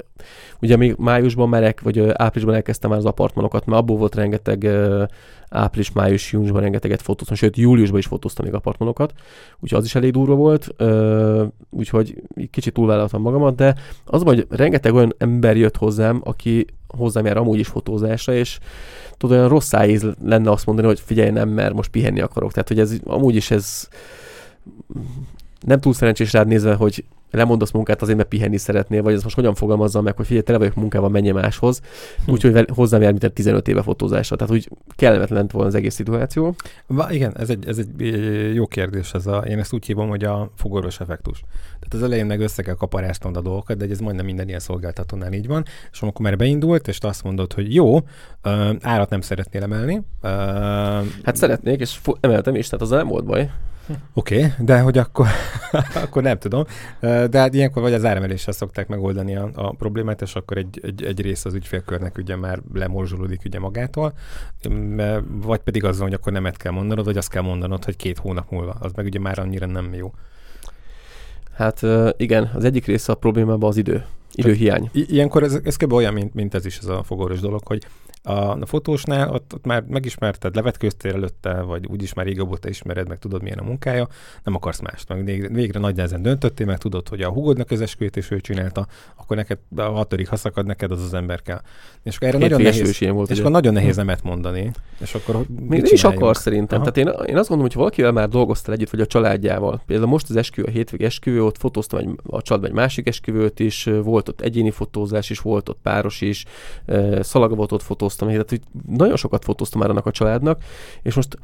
Ugye még májusban merek, vagy áprilisban elkezdtem már az apartmanokat, mert abból volt rengeteg április, május, júniusban rengeteget fotóztam, sőt júliusban is fotóztam még apartmanokat, úgyhogy az is elég durva volt, úgyhogy kicsit túlvállaltam magamat, de az, hogy rengeteg olyan ember jött hozzám, aki hozzám jár amúgy is fotózásra, és tudod, olyan rossz szájíz lenne azt mondani, hogy figyelj, nem, mert most pihenni akarok. Tehát, hogy ez amúgy is ez nem túl szerencsés rád nézve, hogy lemondasz munkát azért, mert pihenni szeretnél, vagy ez most hogyan fogalmazzam meg, hogy figyelj, tele vagyok munkával, menj máshoz, úgyhogy vel- hozzám jár, mint egy 15 éve fotózásra. Tehát úgy kellemetlen lett volna az egész szituáció. Va, igen, ez egy, ez egy jó kérdés. Ez a, én ezt úgy hívom, hogy a fogorvos effektus. Tehát az elején meg össze kell kaparásnod a dolgokat, de ez majdnem minden ilyen szolgáltatónál így van. És amikor már beindult, és te azt mondod, hogy jó, árat nem szeretnél emelni. Hát szeretnék, és fo- emeltem is, tehát az nem volt baj. Oké, okay, de hogy akkor, akkor nem tudom. De hát ilyenkor vagy az áremeléssel szokták megoldani a, a problémát, és akkor egy, egy, egy rész az ügyfélkörnek ugye már lemorzsolódik ugye magától, vagy pedig azzal, hogy akkor nemet kell mondanod, vagy azt kell mondanod, hogy két hónap múlva. Az meg ugye már annyira nem jó. Hát igen, az egyik része a problémában az idő. Időhiány. I- ilyenkor ez, ez kb. olyan, mint, mint ez is ez a fogorvos dolog, hogy a, a fotósnál ott, ott már megismerted, levetkőztél előtte, vagy úgyis már régebb óta ismered, meg tudod, milyen a munkája, nem akarsz mást. Meg végre, nagy nehezen döntöttél, meg tudod, hogy a hugodnak az esküvét és ő csinálta, akkor neked a hatodik, ha szakad neked, az az ember kell. És akkor erre nagyon Hétvéges nehéz, volt. és ugye. akkor nagyon nehéz nemet mondani. És akkor Még nem is akar szerintem. Aha. Tehát én, én azt gondolom, hogy valakivel már dolgoztál együtt, vagy a családjával. Például most az esküvő, a hétvég esküvő, ott fotóztam egy, a családban egy másik esküvőt is, volt ott egyéni fotózás is, volt ott páros is, eh, szalagavatot fotóztam, tehát hogy nagyon sokat fotóztam már annak a családnak, és most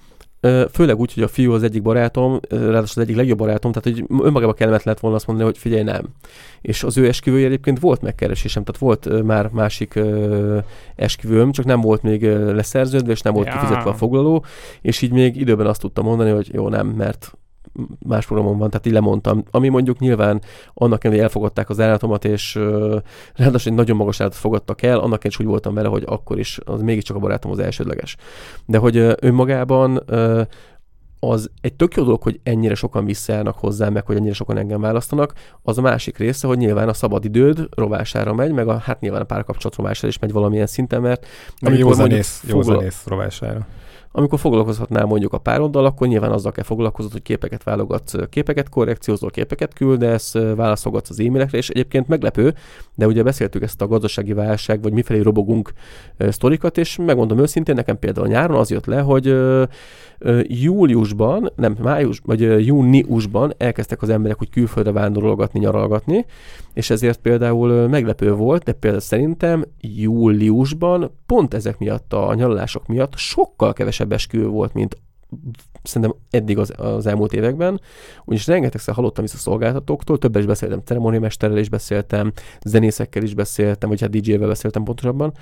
főleg úgy, hogy a fiú az egyik barátom, ráadásul az egyik legjobb barátom, tehát hogy önmagában kellemet lehet volna azt mondani, hogy figyelj, nem. És az ő esküvője egyébként volt megkeresésem, tehát volt már másik esküvőm, csak nem volt még leszerződve, és nem volt Ja. kifizetve a foglaló, és így még időben azt tudtam mondani, hogy jó, nem, mert más programom van, tehát így lemondtam. Ami mondjuk nyilván annak ellenére elfogadták az állatomat, és uh, ráadásul egy nagyon magas állatot fogadtak el, annak is úgy voltam vele, hogy akkor is az mégiscsak a barátom az elsődleges. De hogy uh, önmagában uh, az egy tök jó dolog, hogy ennyire sokan visszajárnak hozzám, meg hogy ennyire sokan engem választanak. Az a másik része, hogy nyilván a szabad időd rovására megy, meg a, hát nyilván a párkapcsolat rovására is megy valamilyen szinten, mert Meg amikor jó mondjuk zenész, jó foglal- zenész rovására. Amikor foglalkozhatnál mondjuk a pároddal, akkor nyilván azzal kell foglalkozod, hogy képeket válogatsz, képeket korrekciózol, képeket küldesz, válaszolgatsz az e-mailekre, és egyébként meglepő, de ugye beszéltük ezt a gazdasági válság, vagy mifelé robogunk sztorikat, és megmondom őszintén, nekem például nyáron az jött le, hogy júliusban, nem május, vagy júniusban elkezdtek az emberek hogy külföldre vándorolgatni, nyaralgatni, és ezért például meglepő volt, de például szerintem júliusban pont ezek miatt, a nyaralások miatt sokkal kevesebb esküvő volt, mint szerintem eddig az, az elmúlt években, ugyanis rengetegszer hallottam vissza szolgáltatóktól, többet is beszéltem, ceremóniamesterrel is beszéltem, zenészekkel is beszéltem, vagy hát DJ-vel beszéltem pontosabban,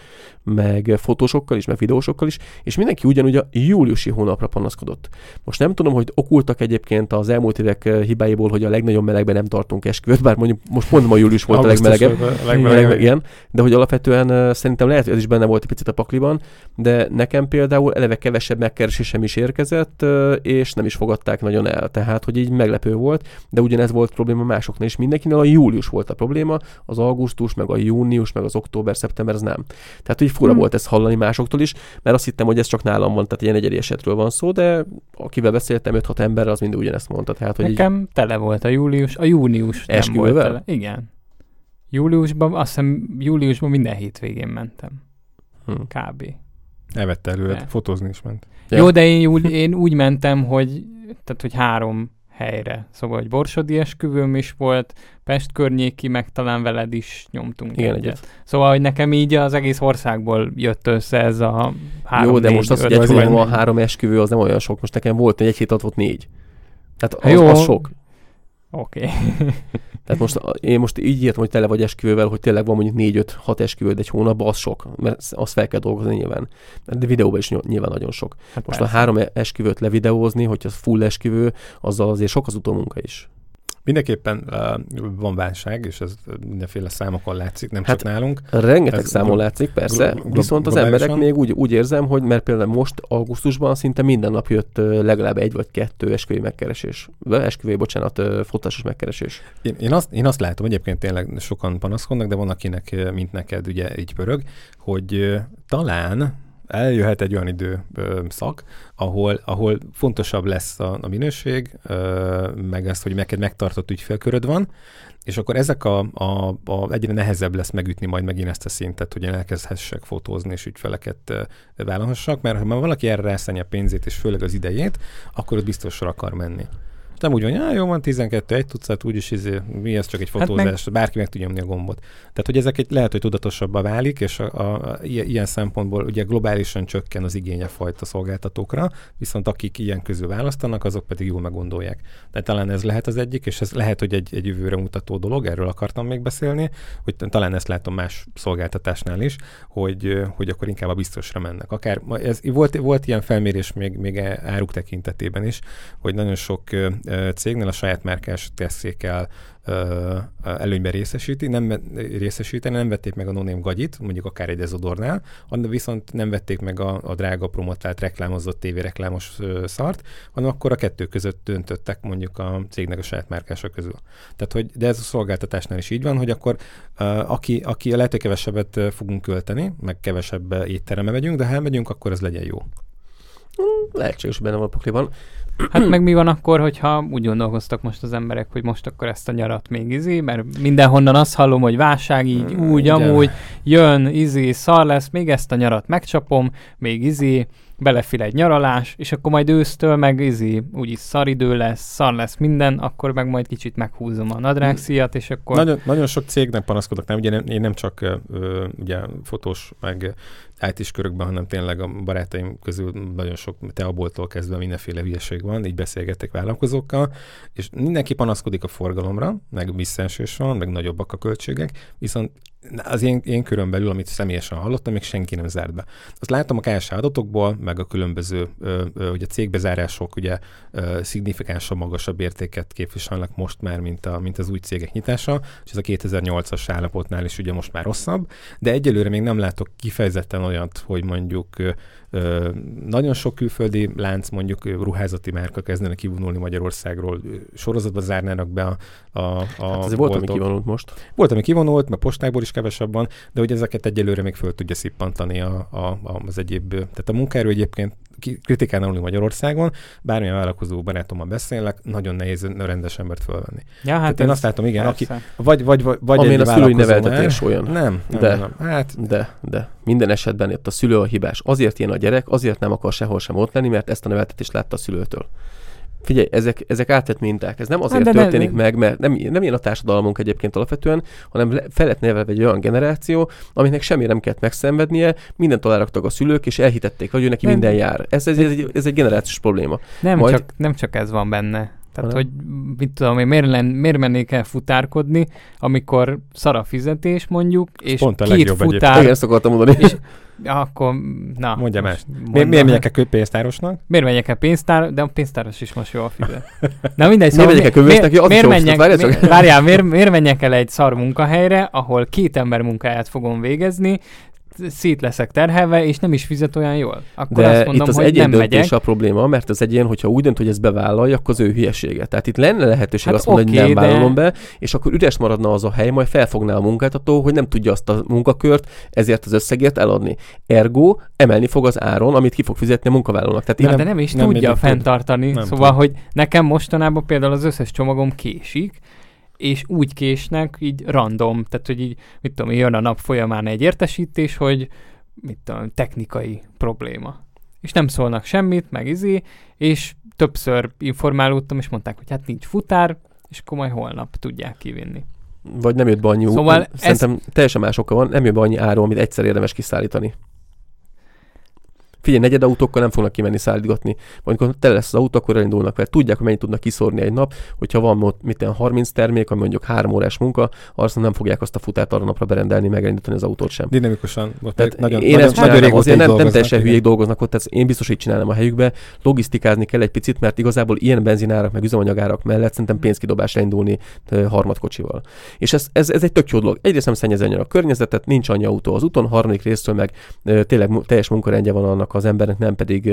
meg fotósokkal is, meg videósokkal is, és mindenki ugyanúgy a júliusi hónapra panaszkodott. Most nem tudom, hogy okultak egyébként az elmúlt évek hibáiból, hogy a legnagyobb melegben nem tartunk esküvőt, bár mondjuk most mondom, a július volt a legmelegebb, a legmelegebb. Igen, de hogy alapvetően szerintem lehet, hogy ez is benne volt egy picit a pakliban, de nekem például eleve kevesebb megkeresésem is érkezett, és nem is fogadták nagyon el. Tehát, hogy így meglepő volt, de ugyanez volt probléma másoknál is. Mindenkinél a július volt a probléma, az augusztus, meg a június, meg az október, szeptember, ez nem. Tehát, hogy fura hmm. volt ezt hallani másoktól is, mert azt hittem, hogy ez csak nálam van, tehát ilyen egyedi esetről van szó, de akivel beszéltem, 5-6 ember, az mind ugyanezt mondta. Tehát, hogy Nekem így... tele volt a július, a június nem volt tele. Igen. Júliusban, azt hiszem júliusban minden hétvégén mentem. Hmm. Kb. Elvette előre, fotózni is ment. Ja. Jó, de én úgy, én úgy mentem, hogy, tehát, hogy három helyre. Szóval, hogy Borsodi esküvőm is volt, Pest környéki, meg talán veled is nyomtunk Igen, egyet. egyet. Szóval, hogy nekem így az egész országból jött össze ez a három Jó, de most az, hogy egy van három esküvő, az nem olyan sok. Most nekem volt egy hét alatt volt négy. Tehát az, Jó. az sok. Oké. Okay. Tehát most én most így írtam, hogy tele vagy esküvővel, hogy tényleg van mondjuk 4-5-6 esküvőd egy hónapban, az sok, mert azt fel kell dolgozni nyilván. De videóban is nyilván nagyon sok. Hát most persze. a három esküvőt levideózni, hogyha full esküvő, azzal azért sok az utómunka is. Mindenképpen uh, van válság, és ez mindenféle számokon látszik, nem hát csak nálunk. Rengeteg ez számon látszik, persze, gl- viszont az emberek még úgy, úgy érzem, hogy mert például most augusztusban szinte minden nap jött legalább egy vagy kettő esküvői megkeresés. Esküvői, bocsánat, fotásos megkeresés. Én, én, azt, én azt látom, egyébként tényleg sokan panaszkodnak, de van akinek, mint neked, ugye így pörög, hogy talán eljöhet egy olyan idő ö, szak, ahol, ahol fontosabb lesz a, a minőség, ö, meg ezt, hogy neked megtartott ügyfélköröd van, és akkor ezek a, a, a egyre nehezebb lesz megütni majd megint ezt a szintet, hogy én elkezdhessek fotózni és ügyfeleket vállalhassak, mert ha már valaki erre a pénzét és főleg az idejét, akkor ott biztosra akar menni nem úgy van, hogy jó van, 12, egy tucat, úgyis izé, mi ez csak egy fotózás, hát meg... bárki meg tudja nyomni a gombot. Tehát, hogy ezek egy, lehet, hogy tudatosabbá válik, és a, a, a, ilyen szempontból ugye globálisan csökken az igénye fajta szolgáltatókra, viszont akik ilyen közül választanak, azok pedig jól meggondolják. De talán ez lehet az egyik, és ez lehet, hogy egy, egy jövőre mutató dolog, erről akartam még beszélni, hogy talán ezt látom más szolgáltatásnál is, hogy, hogy akkor inkább a biztosra mennek. Akár ez, volt, volt ilyen felmérés még, még áruk tekintetében is, hogy nagyon sok cégnél a saját márkás tesszékkel előnyben részesíti, nem részesíteni, nem vették meg a noném gagyit, mondjuk akár egy dezodornál, viszont nem vették meg a, a drága promotált reklámozott tévéreklámos szart, hanem akkor a kettő között döntöttek mondjuk a cégnek a saját márkása közül. Tehát, hogy, de ez a szolgáltatásnál is így van, hogy akkor aki, aki a lehető kevesebbet fogunk költeni, meg kevesebb étterembe megyünk, de ha elmegyünk, akkor ez legyen jó. Lehetséges, benne van a pakliban. Hát meg mi van akkor, hogyha úgy gondolkoztak most az emberek, hogy most akkor ezt a nyarat még izé, mert mindenhonnan azt hallom, hogy válság így, mm, úgy, amúgy, jön, izé, szar lesz, még ezt a nyarat megcsapom, még izé, belefil egy nyaralás, és akkor majd ősztől meg izé, úgyis szaridő lesz, szar lesz minden, akkor meg majd kicsit meghúzom a nadrágszíjat, és akkor... Nagyon, nagyon sok cégnek panaszkodok, nem? Ugye én nem csak ö, ugye fotós, meg IT-s körökben, hanem tényleg a barátaim közül nagyon sok teaboltól kezdve mindenféle hülyeség van, így beszélgetek vállalkozókkal, és mindenki panaszkodik a forgalomra, meg visszaesés van, meg nagyobbak a költségek, viszont az én, én körön belül, amit személyesen hallottam, még senki nem zárt be. Azt látom a KSH adatokból, meg a különböző ö, ö, ugye cégbezárások ugye ö, szignifikánsan magasabb értéket képviselnek most már, mint, a, mint az új cégek nyitása, és ez a 2008-as állapotnál is ugye most már rosszabb, de egyelőre még nem látok kifejezetten olyat, hogy mondjuk nagyon sok külföldi lánc, mondjuk ruházati márka kezdene kivonulni Magyarországról, sorozatba zárnának be a, a, a hát ez volt, ami kivonult most. Volt, ami kivonult, mert postákból is kevesebb van, de hogy ezeket egyelőre még föl tudja szippantani a, a, az egyéb. Tehát a munkaerő egyébként kritikán aluli Magyarországon, bármilyen vállalkozó barátommal beszélek, nagyon nehéz rendes embert fölvenni. Ja, hát Hát én azt látom, igen, aki, persze. vagy, vagy, vagy, vagy Amin egy a szülői neveltetés olyan. Nem, nem, De. nem, nem. Hát De, de. Minden esetben itt a szülő a hibás. Azért ilyen a gyerek, azért nem akar sehol sem ott lenni, mert ezt a neveltetést látta a szülőtől. Figyelj, ezek, ezek átett minták. Ez nem azért Hát de ne- történik meg, mert nem, nem ilyen a társadalmunk egyébként alapvetően, hanem fel lett nevelve egy olyan generáció, aminek semmi nem kellett megszenvednie, mindent aláraktak a szülők, és elhitették, hogy ő neki Nem. minden jár. Ez, ez, ez, egy, ez egy generációs probléma. Nem, Majd- csak, nem csak ez van benne. Tehát, Hanem? hogy mit tudom én, miért, len, miért mennék el futárkodni, amikor szar a fizetés mondjuk, és pont a két legjobb futár, egyébként. Igen, ezt akartam mondani. és akkor, na. Mondja más. mondd miért, miért megyek el pénztárosnak? Miért menjek el pénztár, de a pénztáros is most jól fizet. Na mindegy, Miért el könyvésznek? Ja, az is miért jó menjek, miért, várjál, miért, miért menjek el egy szar munkahelyre, ahol két ember munkáját fogom végezni, szét leszek terhelve, és nem is fizet olyan jól. Akkor De azt mondom, itt az hogy egyén nem megyek. döntés a probléma, mert az egyén, hogyha úgy dönt, hogy ezt bevállalja, akkor az ő hülyesége. Tehát itt lenne lehetőség Hát azt mondani, oké, hogy nem de- vállalom be, és akkor üres maradna az a hely, majd felfogná a munkáltató, hogy nem tudja azt a munkakört ezért az összegért eladni. Ergo emelni fog az áron, amit ki fog fizetni a munkavállalónak. Tehát Na, itt de nem is nem tudja fenntartani. Nem szóval, tud. hogy nekem mostanában például az összes csomagom késik, és úgy késnek, így random, tehát hogy így, mit tudom, jön a nap folyamán egy értesítés, hogy mit tudom, technikai probléma. És nem szólnak semmit, meg izé, és többször informálódtam, és mondták, hogy hát nincs futár, és akkor majd holnap tudják kivinni. vagy nem jött be annyi, Szóval szerintem teljesen más oka van, nem jött be annyi áron, amit egyszer érdemes kiszállítani. Figyelj, negyed autókkal nem fognak kimenni szállítgatni. Majd amikor tele lesz az autó, akkor elindulnak, mert tudják, hogy mennyit tudnak kiszórni egy nap. Hogyha van ott mit tudom, 30 termék, ami mondjuk 3 órás munka, azt nem fogják azt a futárt arra napra berendelni, megindítani az autót sem. Dinamikusan. Tehát nagyon, én nagyon, ezt nagyon azért nem, nem teljesen hülyék dolgoznak ott, tehát én biztos így csinálnám a helyükbe. Logisztikázni kell egy picit, mert igazából ilyen benzinárak, meg üzemanyagárak mellett szerintem pénzkidobásra indulni harmadkocsival. És ez, ez, ez, egy tök jó dolog. Egyrészt nem szennyezi annyira a környezetet, nincs annyi autó az úton, harmadik részről meg tényleg teljes munkarendje van annak az embernek, nem pedig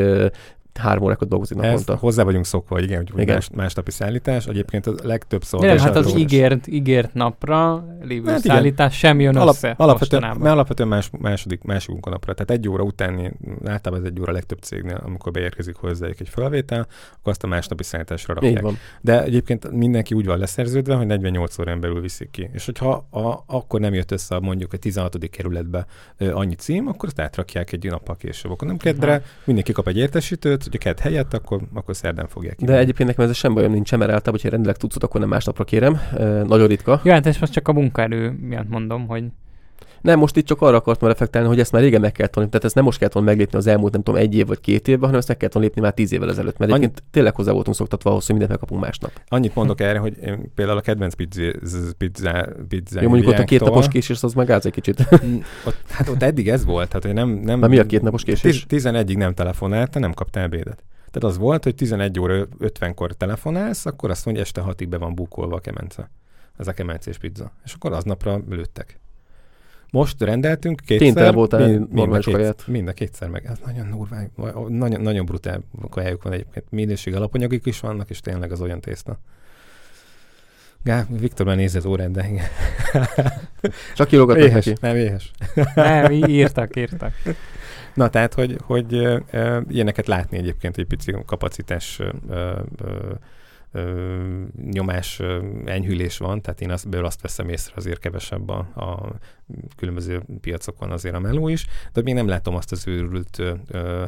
három órákat dolgozik Ezt naponta. hozzá vagyunk szokva, igen, hogy Igen. más, másnapi szállítás. Egyébként a legtöbb De nem, hát az ígért, ígért napra lévő Hát hát igen. szállítás sem jön Alap, össze alapvetően, mostanában. mert alapvetően más, második, másik munkanapra. Tehát egy óra utáni, általában ez egy óra a legtöbb cégnél, amikor beérkezik hozzájuk egy felvétel, akkor azt a másnapi szállításra rakják. van. De egyébként mindenki úgy van leszerződve, hogy 48 órán belül viszik ki. És hogyha a, akkor nem jött össze a mondjuk a 16. kerületbe ö, annyi cím, akkor azt átrakják egy nappal később. Akkor nem kedre, mindenki kap egy értesítőt, hogy a kedd helyett, akkor, akkor szerdán fogják De egyébként nekem ez sem bajom nincs, mert általában, hogyha rendelek tudszot, akkor nem másnapra kérem. Ö, Nagyon ritka. Ja, hát ezt most csak a munkaerő miatt mondom, hogy Nem, most itt csak arra akartam reflektálni, hogy ezt már régen meg kellett volna, tehát ezt nem most kellett volna meglépni az elmúlt, nem tudom, egy év vagy két évben, hanem ezt meg kellett volna lépni már tíz évvel ezelőtt, mert Annyi- egyébként tényleg hozzá voltunk szoktatva ahhoz, hogy mindent megkapunk másnap. Annyit mondok erre, hogy én például a kedvenc pizza, pizza, pizza Jó, mondjuk ott a két napos késés, az meg áz egy kicsit. ott, hát ott eddig ez volt, tehát hogy nem... nem Már mi a két napos késés? 11-ig nem telefonálta, nem kaptál ebédet. Tehát az volt, hogy 11 óra 50-kor telefonálsz, akkor azt mondja, este 6-ig be van bukolva a kemence. Ez a kemencés pizza. És akkor aznapra lőttek. Most rendeltünk kétszer. Kénytelen voltál mind- enni mind a normális két-. Mind a kétszer meg. Ez nagyon durván, nagyon, nagyon brutál kajájuk van egyébként. Minőség alapanyagok is vannak, és tényleg az olyan tészta. Gá, Viktor már nézi az órát, de igen. Csak írogatnak Éhes, neki. nem éhes. nem, írtak, írtak. Na, tehát, hogy, hogy ö, ö, ilyeneket látni egyébként egy pici kapacitás ö, ö, nyomás enyhülés van, tehát én azt, belőle azt veszem észre azért kevesebb a, a különböző piacokon azért a meló is, de még nem látom azt az őrült ö,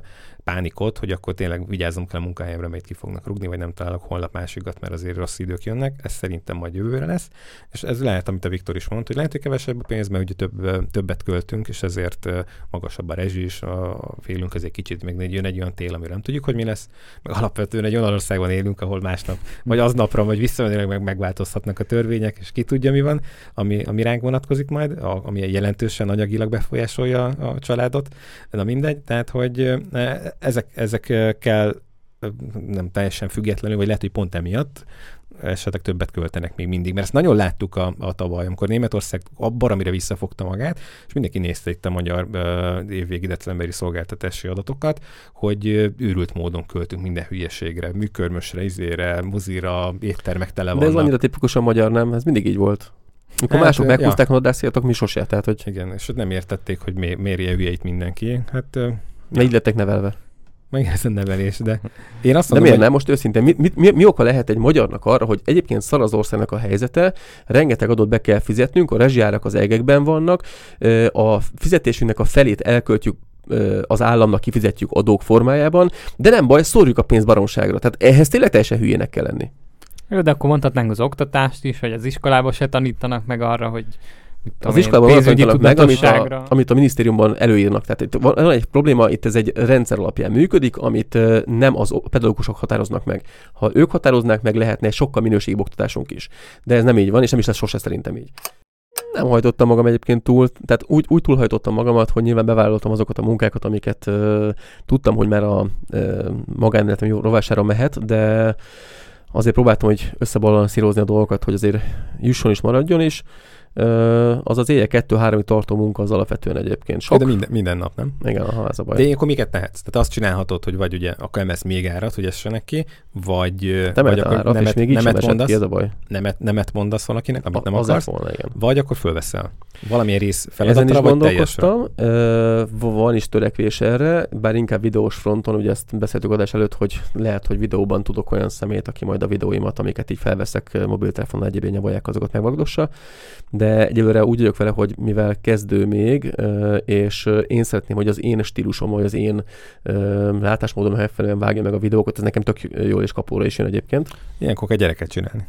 pánikot, hogy akkor tényleg vigyázzam kell a munkahelyemre, mert ki fognak rugni, vagy nem találok holnap másikat, mert azért rossz idők jönnek. Ez szerintem majd jövőre lesz. És ez lehet, amit a Viktor is mondta, hogy lehet, hogy kevesebb a pénz, mert ugye több, többet költünk, és ezért magasabb a rezsi is, a félünk azért kicsit, még jön egy olyan tél, amire nem tudjuk, hogy mi lesz. Meg alapvetően egy olyan országban élünk, ahol másnap, vagy aznapra, vagy visszamenőleg meg megváltozhatnak a törvények, és ki tudja, mi van, ami, ami ránk vonatkozik majd, a, ami jelentősen anyagilag befolyásolja a családot. Na mindegy, tehát, hogy ezek, ezekkel nem teljesen függetlenül, vagy lehet, hogy pont emiatt esetleg többet költenek még mindig. Mert ezt nagyon láttuk a, a tavaly, amikor Németország abban, amire visszafogta magát, és mindenki nézte itt a magyar uh, évvégi decemberi szolgáltatási adatokat, hogy uh, őrült módon költünk minden hülyeségre, műkörmösre, izére, muzira, éttermek tele De ez vannak. annyira tipikusan magyar, nem? Ez mindig így volt. Mikor Hát, mások meghúzták a nadrágszíjatok, mi sose. Tehát, hogy Igen, és nem értették, hogy mi, miért ilyen hülye itt mindenki. Hát ö, ne így lettek nevelve. Meg ez a nevelés, de én azt De mondom, miért hogy nem? Most őszintén, mi, mi, mi, mi oka lehet egy magyarnak arra, hogy egyébként szar az országnak a helyzete, rengeteg adót be kell fizetnünk, a rezsijárak az egekben vannak, a fizetésünknek a felét elköltjük az államnak kifizetjük adók formájában, de nem baj, szórjuk a pénzt baromságra. Tehát ehhez tényleg teljesen hülyének kell lenni. Jó, de akkor mondhatnánk az oktatást is, hogy az iskolában se tanítanak meg arra, hogy Az iskolában pénzügyi tanítanak meg, amit a, amit a minisztériumban előírnak. Tehát itt van, van egy probléma, itt ez egy rendszer alapján működik, amit nem az pedagógusok határoznak meg. Ha ők határoznák meg, lehetne sokkal minőségibb oktatásunk is. De ez nem így van, és nem is lesz sose szerintem így. Nem hajtottam magam egyébként túl, tehát úgy, úgy túlhajtottam magamat, hogy nyilván bevállaltam azokat a munkákat, amiket ö, tudtam, hogy már a ö, magánéletem jó rovására mehet, de azért próbáltam, hogy összebalanszírozni a dolgokat, hogy azért jusson is, maradjon is. Ö, az az éjjel 2-3 tartó munka az alapvetően egyébként sok. de minden, minden nap, nem? Igen, aha, ez a baj. De akkor miket tehetsz? Tehát azt csinálhatod, hogy vagy ugye akkor emelsz még árat, hogy essenek ki, vagy, ö, Te vagy akkor árat, és nemet, még így sem nemet, mondasz, ki, ez a baj. nemet, nemet mondasz valakinek, amit nem A- az lett akarsz, volna, igen. vagy akkor fölveszel. Valamilyen rész Ezen is feladatra, vagy teljesre. gondolkoztam, Ö, van is törekvés erre, bár inkább videós fronton, ugye ezt beszéltük adás előtt, hogy lehet, hogy videóban tudok olyan szemét, aki majd a videóimat, amiket így felveszek mobiltelefonnal egyébként nyavalják, azokat megvagdossa. De egyelőre úgy vagyok vele, hogy mivel kezdő még, és én szeretném, hogy az én stílusom, vagy az én látásmódom megfelelően vágja meg a videókat, ez nekem tök jól és kapóra is jön egyébként. Ilyenkor kell gyereket csinálni.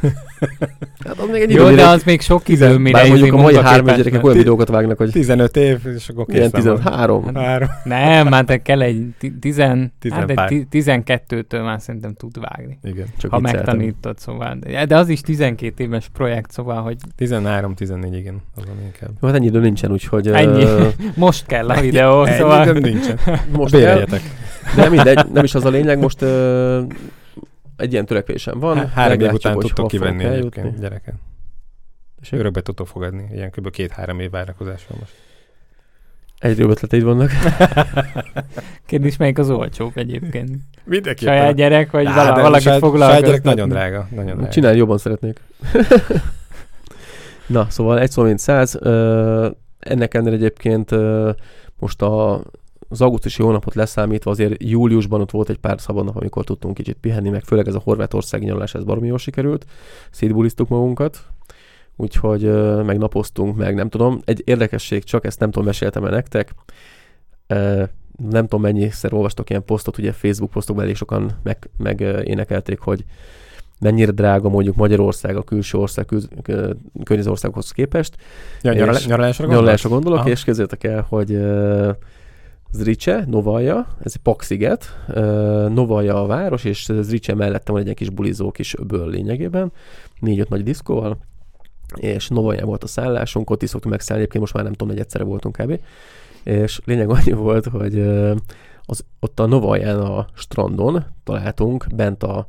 Hát az még egy Jó, de az még sok idő, mire bár mondjuk a mai három gyerekek olyan videókat vágnak, hogy 15 év, és akkor ilyen készen van. 13. Három. Nem, már te kell egy ti- tizen, Tizen hát egy pár. ti- 12-től már szerintem tud vágni. Igen. Csak Ha megtanítod, szóval. De, az is 12 éves projekt, szóval, hogy 13-14, igen. Azon inkább. Jó, hát ennyi idő nincsen, úgyhogy... Ennyi. most kell a videó, Ennyi szóval... időm nincsen. most kell, Béreljetek. de mindegy, nem is az a lényeg, most egy ilyen törekvésem van. Há- Három év után tudtok kivenni egyébként gyereket. Tessék? Örökbe tudtok fogadni. Ilyen kb. két-három év várakozás van most. Egyre jobb ötleteid vannak. Kérdés, melyik az olcsóbb egyébként? Mindenki. Saját gyerek, vagy Á, vala, valakit saját- gyerek nagyon drága. Nagyon drága. Csinálj, jobban szeretnék. Na, szóval egy szó mint száz. Ennek ellenére egyébként most a, az augusztusi hónapot leszámítva azért júliusban ott volt egy pár szabad nap, amikor tudtunk kicsit pihenni, meg főleg ez a horvátországi nyaralás, ez baromi jól sikerült. Szétbuliztuk magunkat, úgyhogy meg napoztunk, meg nem tudom. Egy érdekesség, csak ezt nem tudom, meséltem el nektek. Nem tudom, mennyiszer olvastok ilyen posztot, ugye Facebook posztokban elég sokan meg, meg énekelték, hogy mennyire drága mondjuk Magyarország a külső ország, kül, kö- környező országokhoz képest. Ja, nyaralásra gondolsz? Nyaralásra gondolok, Aha. és képzeljétek el, hogy Zrice, Novaja, ez egy paksziget, Novaja a város, és Zrice mellette van egy kis bulizó kis öböl lényegében, négy-öt nagy diszkóval, és Novaja volt a szállásunk, ott is szoktunk megszállni, egyébként most már nem tudom, hogy egyszerre voltunk kb. És lényeg annyi volt, hogy az, ott a Novaján a strandon találtunk bent a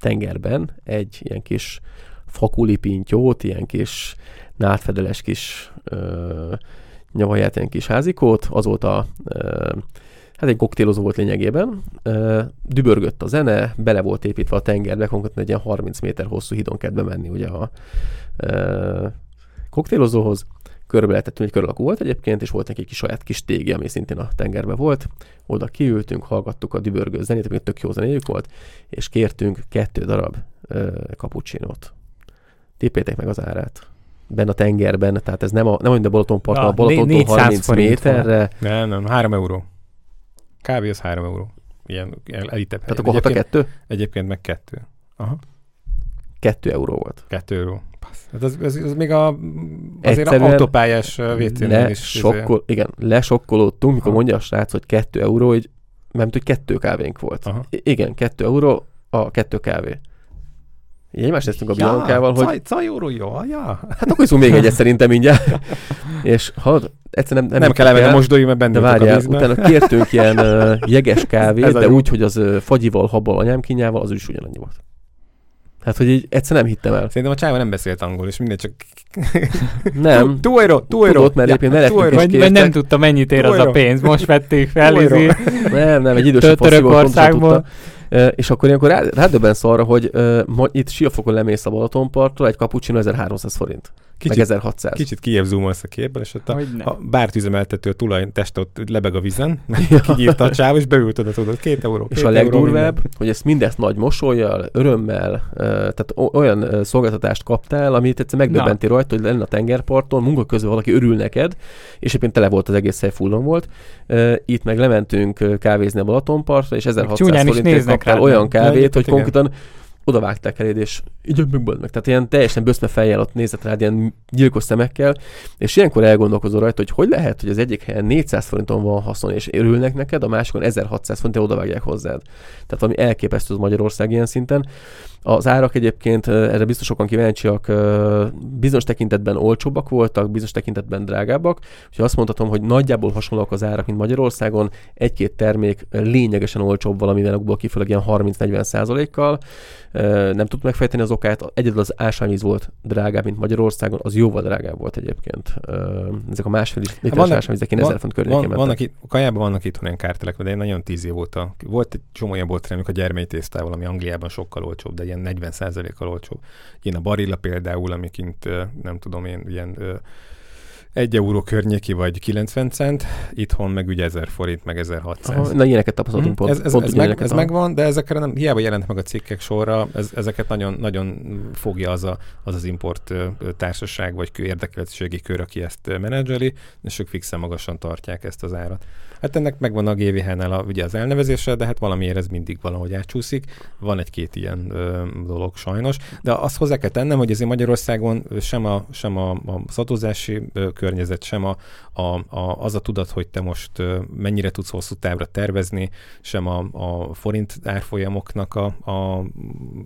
tengerben egy ilyen kis fakulipintyót, ilyen kis nátfedeles kis ö, nyavaját, ilyen kis házikót, azóta hát egy koktélozó volt lényegében. Dübörgött a zene, bele volt építve a tengerbe, konkrétan egy ilyen 30 méter hosszú hídon kellett bemenni ugye a koktélozóhoz. Körbe lehetettünk, egy kör alakú volt egyébként, és volt neki egy kis saját kis tégi, ami szintén a tengerbe volt. Oda kiültünk, hallgattuk a dübörgő zenét, ami tök jó zenéjük volt, és kértünk kettő darab ö, cappuccinót. Tippétek meg az árát. Benne a tengerben, tehát ez nem a, nem olyan, a Balatonparton, Ja, a Balatontól né- 400 30 forint méterre, Nem, nem, 3 euró. Kávé az 3 euró. Ilyen ilyen elitebb tehát helyen. akkor a egyébként, kettő? egyébként meg kettő. Aha, Kettő euró volt. kettő euró. Hát az, az, az még a, azért Egyszerűen- autópályás Le, is. sokkol, igen, lesokkolódtunk, mikor Aha. mondja a srác, hogy kettő euró, hogy nem hogy kettő kávénk volt. Aha. I- igen, kettő euró, a kettő kávé. Így egymást néztünk a Biancával, hogy Caj, caj euró, jó, ja. hát akkor iszunk még egyet szerintem mindjárt. És hallod, egyszerűen nem, Nem, kell elmenni a mosdói, mert benne De ültök a várjál, vízben. utána kértünk ilyen uh, jeges kávét, Ez de jó. úgy, hogy az uh, fagyival, habbal, anyámkínjával, az is ugyanannyi volt. Hát, hogy így egyszer nem hittem el. Szerintem a csávó nem beszélt angol, és mindegy csak... Nem. Two euro. Tudott, mert euro. is Vagy, vagy nem tudta, mennyit ér az a pénz. Most vették fel, Nem, nem, egy idősebb passzívó pontosan tudta. És akkor ilyenkor rá, rádöbbensz arra, hogy ma, itt Siafokon lemész a Balatonpartra, egy cappuccino 1300 forint. Kicsit, meg 1600. Kicsit kijebb zoomolsz a képből, és ott a, a bárt üzemeltető a tulaj test ott lebeg a vízen, kinyírta a csáv, és beült oda, tudod, két euró. És két a euró legdurvább, hogy ezt mindezt nagy mosolyjal, örömmel, tehát olyan szolgáltatást kaptál, amit egyszer megdöbbenti rajta, hogy lenne a tengerparton, munka közben valaki örül neked, és éppen tele volt az egész hely fullon volt. Itt meg lementünk kávézni a Balatonpartra, és 1600 csúnyán is forintért kaptál rád, olyan kávét, egyébként hogy igen. konkrétan oda vágták eléd, és így meg. Tehát ilyen teljesen böszme fejjel ott nézett rád, ilyen gyilkos szemekkel, és ilyenkor elgondolkozol rajta, hogy hogy lehet, hogy az egyik helyen 400 forinton van haszon, és örülnek neked, a másikon 1600 forinton odavágják hozzád. Tehát valami elképesztő az Magyarország ilyen szinten. Az árak egyébként, erre biztos sokan kíváncsiak, bizonyos tekintetben olcsóbbak voltak, bizonyos tekintetben drágábbak. Úgyhogy azt mondhatom, hogy nagyjából hasonlóak az árak, mint Magyarországon. Egy-két termék lényegesen olcsóbb valamivel okból kifolyólag ilyen 30-40 százalékkal. Nem tud megfejteni az okát. Egyedül az ásványvíz volt drágább, mint Magyarországon, az jóval drágább volt egyébként. Ezek a másfél literes vannak- ásványvizek én van- 1000 font környékén Van, vannak itt, kajában vannak itt olyan kártelek, de én nagyon tíz év óta. Volt egy csomó olyan boltterem, a gyermei tésztával, ami Angliában sokkal olcsóbb, de ilyen 40%-kal olcsóbb. Ilyen a Barilla például, ami kint, ö, nem tudom én, ilyen ö, egy euró környéki, vagy 90 cent, itthon meg ugye 1000 forint, meg 1600. Aha, Na, ilyeneket tapasztaltunk Mhm. pont. Ez, ez, pont ez, meg, ez megvan, de ezekre nem, hiába jelent meg a cikkek sorra, ez, ezeket nagyon, nagyon fogja az, a, az az import társaság, vagy érdekeltségi kör, aki ezt menedzseli, és ők fixen magasan tartják ezt az árat. Hát ennek megvan a GVH-nál a, ugye az elnevezése, de hát valamiért ez mindig valahogy átcsúszik. Van egy-két ilyen ö, dolog sajnos, de azt hozzá kell tennem, hogy azért Magyarországon sem a, sem a, a szatozási ö, környezet, sem a, a, a, az a tudat, hogy te most ö, mennyire tudsz hosszú távra tervezni, sem a, a forint árfolyamoknak a, a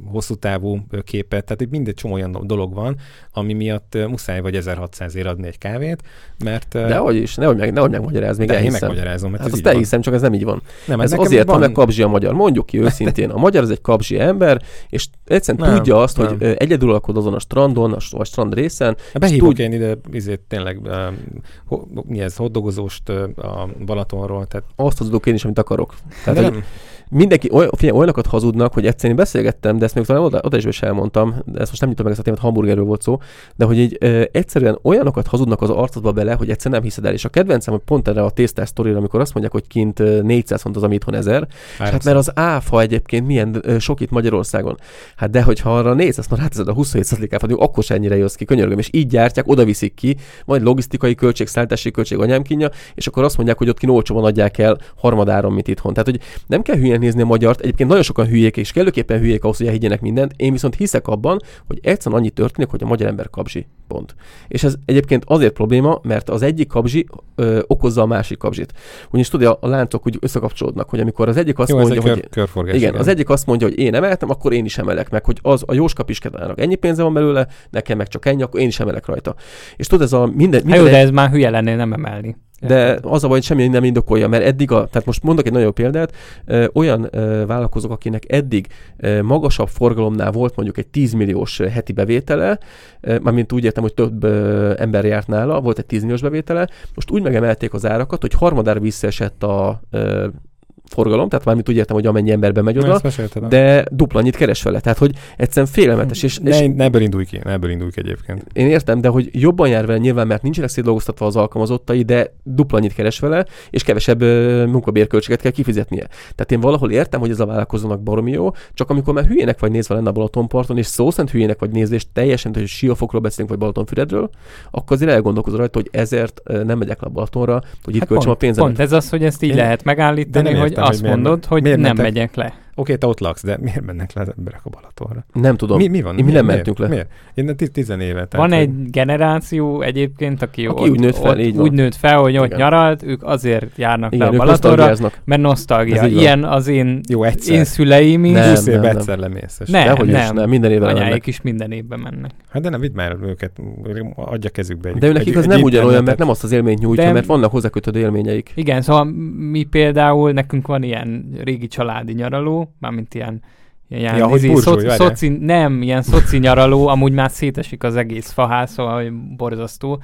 hosszú távú képet, tehát itt mindegy csomó olyan dolog van, ami miatt muszáj vagy 1600 ér adni egy kávét, mert... Dehogy is, nehogy, meg, nehogy megmagyaráz, még de én elhiszem. megmagyarázom, mert Hát ez azt elhiszem, csak ez nem így van. Nem, Ez azért van, mert kabzsi a magyar. Mondjuk ki őszintén. A magyar az egy kabzsi ember, és egyszerűen Nem, tudja azt, nem. hogy egyedül alkod azon a strandon, a, vagy strand részen. Hát Behívok Tud- én ide, izét, tényleg, uh, mi ez, hoddogozóst uh, a Balatonról, tehát Azt hazudok én is, amit akarok. Tehát, de hogy nem, mindenki oly, figyelj, olyanokat hazudnak, hogy egyszerűen beszélgettem, de ezt még talán oda, oda is, is elmondtam, de ezt most nem nyitom meg ezt a témát, hamburgerről volt szó, de hogy így ö, egyszerűen olyanokat hazudnak az arcodba bele, hogy egyszerűen nem hiszed el. És a kedvencem, hogy pont erre a tésztás sztorira, amikor azt mondják, hogy kint ö, 400 font az, ami itthon 1000, és hát mert az áfa egyébként milyen ö, sok itt Magyarországon. Hát de hogyha arra 400 na ráteszed a 27 áfát, akkor se ennyire jössz ki, könyörgöm, és így gyártják, oda viszik ki, majd logisztikai költség, szállítási költség, anyám kínja, és akkor azt mondják, hogy ott kint olcsóban adják el harmadáron, mint itthon. Tehát, hogy nem kell hülyen nézni a magyart, egyébként nagyon sokan hülyék, és kellőképpen hülyék ahhoz, hogy elhiggyenek mindent. Én viszont hiszek abban, hogy egyszerűen annyi történik, hogy a magyar ember kabzsi. Pont. És ez egyébként azért probléma, mert az egyik kabzsi ö, okozza a másik kabzsit. Ugyanis tudja, a láncok úgy összekapcsolódnak, hogy amikor az egyik azt Jó, ez mondja, egy hogy kör, körforgás. igen, az egyik azt mondja, hogy én emeltem, akkor én is emelek meg, hogy az a Jóska Pisketának ennyi pénze van belőle, nekem meg csak ennyi, akkor én is emelek rajta. És tudod, ez a minden, Hát minden jó, de ez már hülye lennél nem emelni. De az a baj, hogy semmi nem indokolja, mert eddig, a, tehát most mondok egy nagyon példát, ö, olyan ö, vállalkozók, akinek eddig ö, magasabb forgalomnál volt mondjuk egy 10 milliós heti bevétele, ö, mármint úgy értem, hogy több ö, ember járt nála, volt egy 10 milliós bevétele, most úgy megemelték az árakat, hogy harmadára visszaesett a ö, forgalom, tehát mármint úgy értem, hogy amennyi ember megy oda, de dupla annyit keres vele. Tehát, hogy egyszerűen félelmetes. És, és ne, ne ebből indulj ki, ne ebből indulj ki egyébként. én értem, de hogy jobban jár vele nyilván, mert nincsenek szétdolgoztatva az alkalmazottai, de dupla annyit keres vele, és kevesebb ö, munkabérköltséget kell kifizetnie. Tehát én valahol értem, hogy ez a vállalkozónak baromi jó, csak amikor már hülyének vagy nézve lenne a Balatonparton, és szó szerint hülyének vagy nézve, és teljesen, hogy Siófokról beszélünk, vagy Balatonfüredről, akkor azért elgondolkozol rajta, hogy ezért nem megyek le a Balatonra, hogy itt Hát költsem a pont, pénzemet. pont ez az, hogy ezt így Én- lehet megállítani, hogy hogy azt miért- mondod, hogy miért nem mentek- megyek le. Oké, te ott laksz, de miért mennek le az emberek a Balatonra? Nem tudom. Mi, mi van? Mi miért, nem mentünk le. Miért? Én nem tiz- tizenéve. tehát, Van hogy- egy generáció egyébként, aki, Aki ott, úgy nőtt fel, ott így úgy nőtt fel, hogy ott Igen. nyaralt, ők azért járnak Igen, le a Balatonra, mert nosztalgia. Ilyen az én, Jó, egyszer. én szüleim is. Nem, 20 évben nem, egyszer lemész. és- Nem, is, nem. nem, minden évben Anyáik mennek. is minden évben mennek. Hát de nem, vidd már őket, adja kezükbe egy De ő nekik az nem ugyanolyan, mert nem azt az élményt nyújtja, mert vannak hozzákötődő élményeik. Igen, szóval mi például, nekünk van ilyen régi családi nyaraló, mármint ilyen Ilyen Ja, hogy izé, burzsúj, szoci, nem, ilyen szoci nyaraló, amúgy már szétesik az egész faház, szóval borzasztó.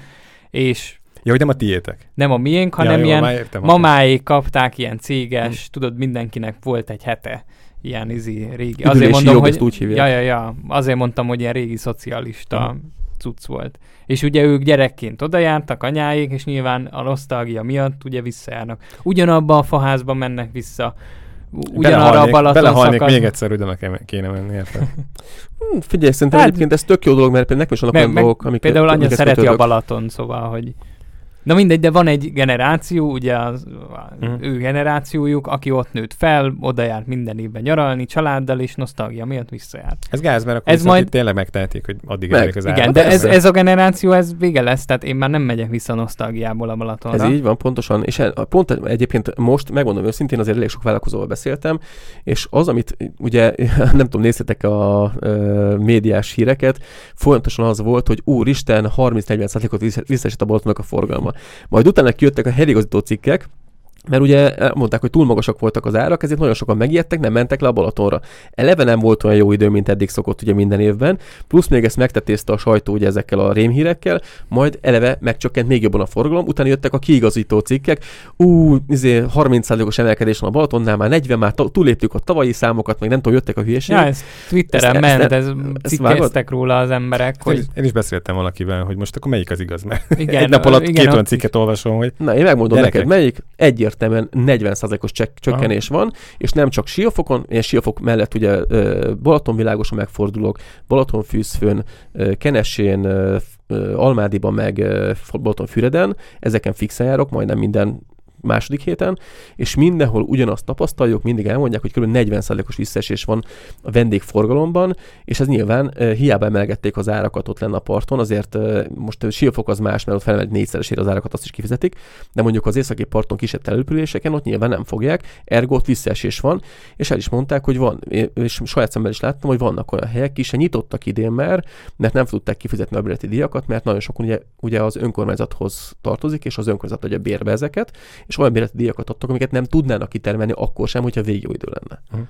És Ja, hogy nem a tiétek. nem a miénk, hanem ja, jó, ilyen már értem, mamáik kapták ilyen céges, tudod, mindenkinek volt egy hete ilyen izi régi. Üdülési Azért mondom, jog, hogy... ezt úgy hívják. Ja, ja, ja. Azért mondtam, hogy ilyen régi szocialista Mhm. cucc volt. És ugye ők gyerekként oda jártak anyáik, és nyilván a nosztalgia miatt ugye visszajárnak. Ugyanabba a faházba mennek vissza, ugyanarra a Balaton Belehalnék szakasz. még egyszer, hogy meg kéne menni, érted? Hm, Figyelj, szerintem Hát- egyébként ez tök jó dolog, mert például nekem is vannak olyan dolgok, amiket például anya amiket szereti a kötődök. Balaton, szóval, hogy Na mindegy, de van egy generáció, ugye az Mhm. ő generációjuk, aki ott nőtt fel, oda járt minden évben nyaralni, családdal, és nosztalgia miatt visszajárt. Ez gáz, mert akkor Ez majd- tényleg megtehetik, hogy addig Meg. emelik az Igen, de ez, ez a generáció, ez vége lesz, tehát én már nem megyek vissza nosztalgiából a Balatonra. Ez így van, pontosan. És pont egyébként most, megmondom őszintén, azért elég sok vállalkozóval beszéltem, és az, amit ugye, nem tudom, néztetek a ö, médiás híreket, folyamatosan az volt, hogy úristen, 30-40%-ot vissza- visszaesett a Balatonnak a forgalma. Majd utána kijöttek a helyigazító cikkek, mert ugye mondták, hogy túl magasak voltak az árak, ezért nagyon sokan megijedtek, nem mentek le a Balatonra. Eleve nem volt olyan jó idő, mint eddig szokott ugye minden évben, plusz még ezt megtetézte a sajtó ugye ezekkel a rémhírekkel, majd eleve megcsökkent még jobban a forgalom, utána jöttek a kiigazító cikkek, ú, izé, 30%-os emelkedés van a Balatonnál, már 40, már túléptük a tavalyi számokat, meg nem tudom, jöttek a hülyeségek. Ja, ez Twitteren Ezt- ment, ezt- ez ezt cikkeztek róla az emberek, Én, hogy is, én is beszéltem valakivel, hogy most akkor melyik az igaz, mert igen, egy nap alatt igen, két olyan is. cikket olvasom, hogy Na, én megmondom Gyerekek. neked, melyik egyértelműen 40%-os csek- csökkenés van, és nem csak Siófokon, én Siófok mellett ugye Balatonvilágoson megfordulok, Balatonfűzfön, ö, Kenesén, Almádiban, meg Balatonfüreden, ezeken fixen járok, majdnem minden második héten, és mindenhol ugyanazt tapasztaljuk, mindig elmondják, hogy kb. 40%-os visszaesés van a vendégforgalomban, és ez nyilván hiába emelgették az árakat ott lenne a parton, azért most Siófok az más, mert ott felemelt négyszeresére az árakat, azt is kifizetik, de mondjuk az északi parton kisebb településeken ott nyilván nem fogják, ergo ott visszaesés van, és el is mondták, hogy van, és saját szemmel is láttam, hogy vannak olyan helyek, ki nyitottak idén már, mert nem tudták kifizetni a bérleti díjakat, mert nagyon sok ugye, ugye az önkormányzathoz tartozik, és az önkormányzat adja bérbe ezeket, és olyan bérleti díjakat adtak, amiket nem tudnának kitermelni akkor sem, hogyha végig jó idő lenne. Mhm.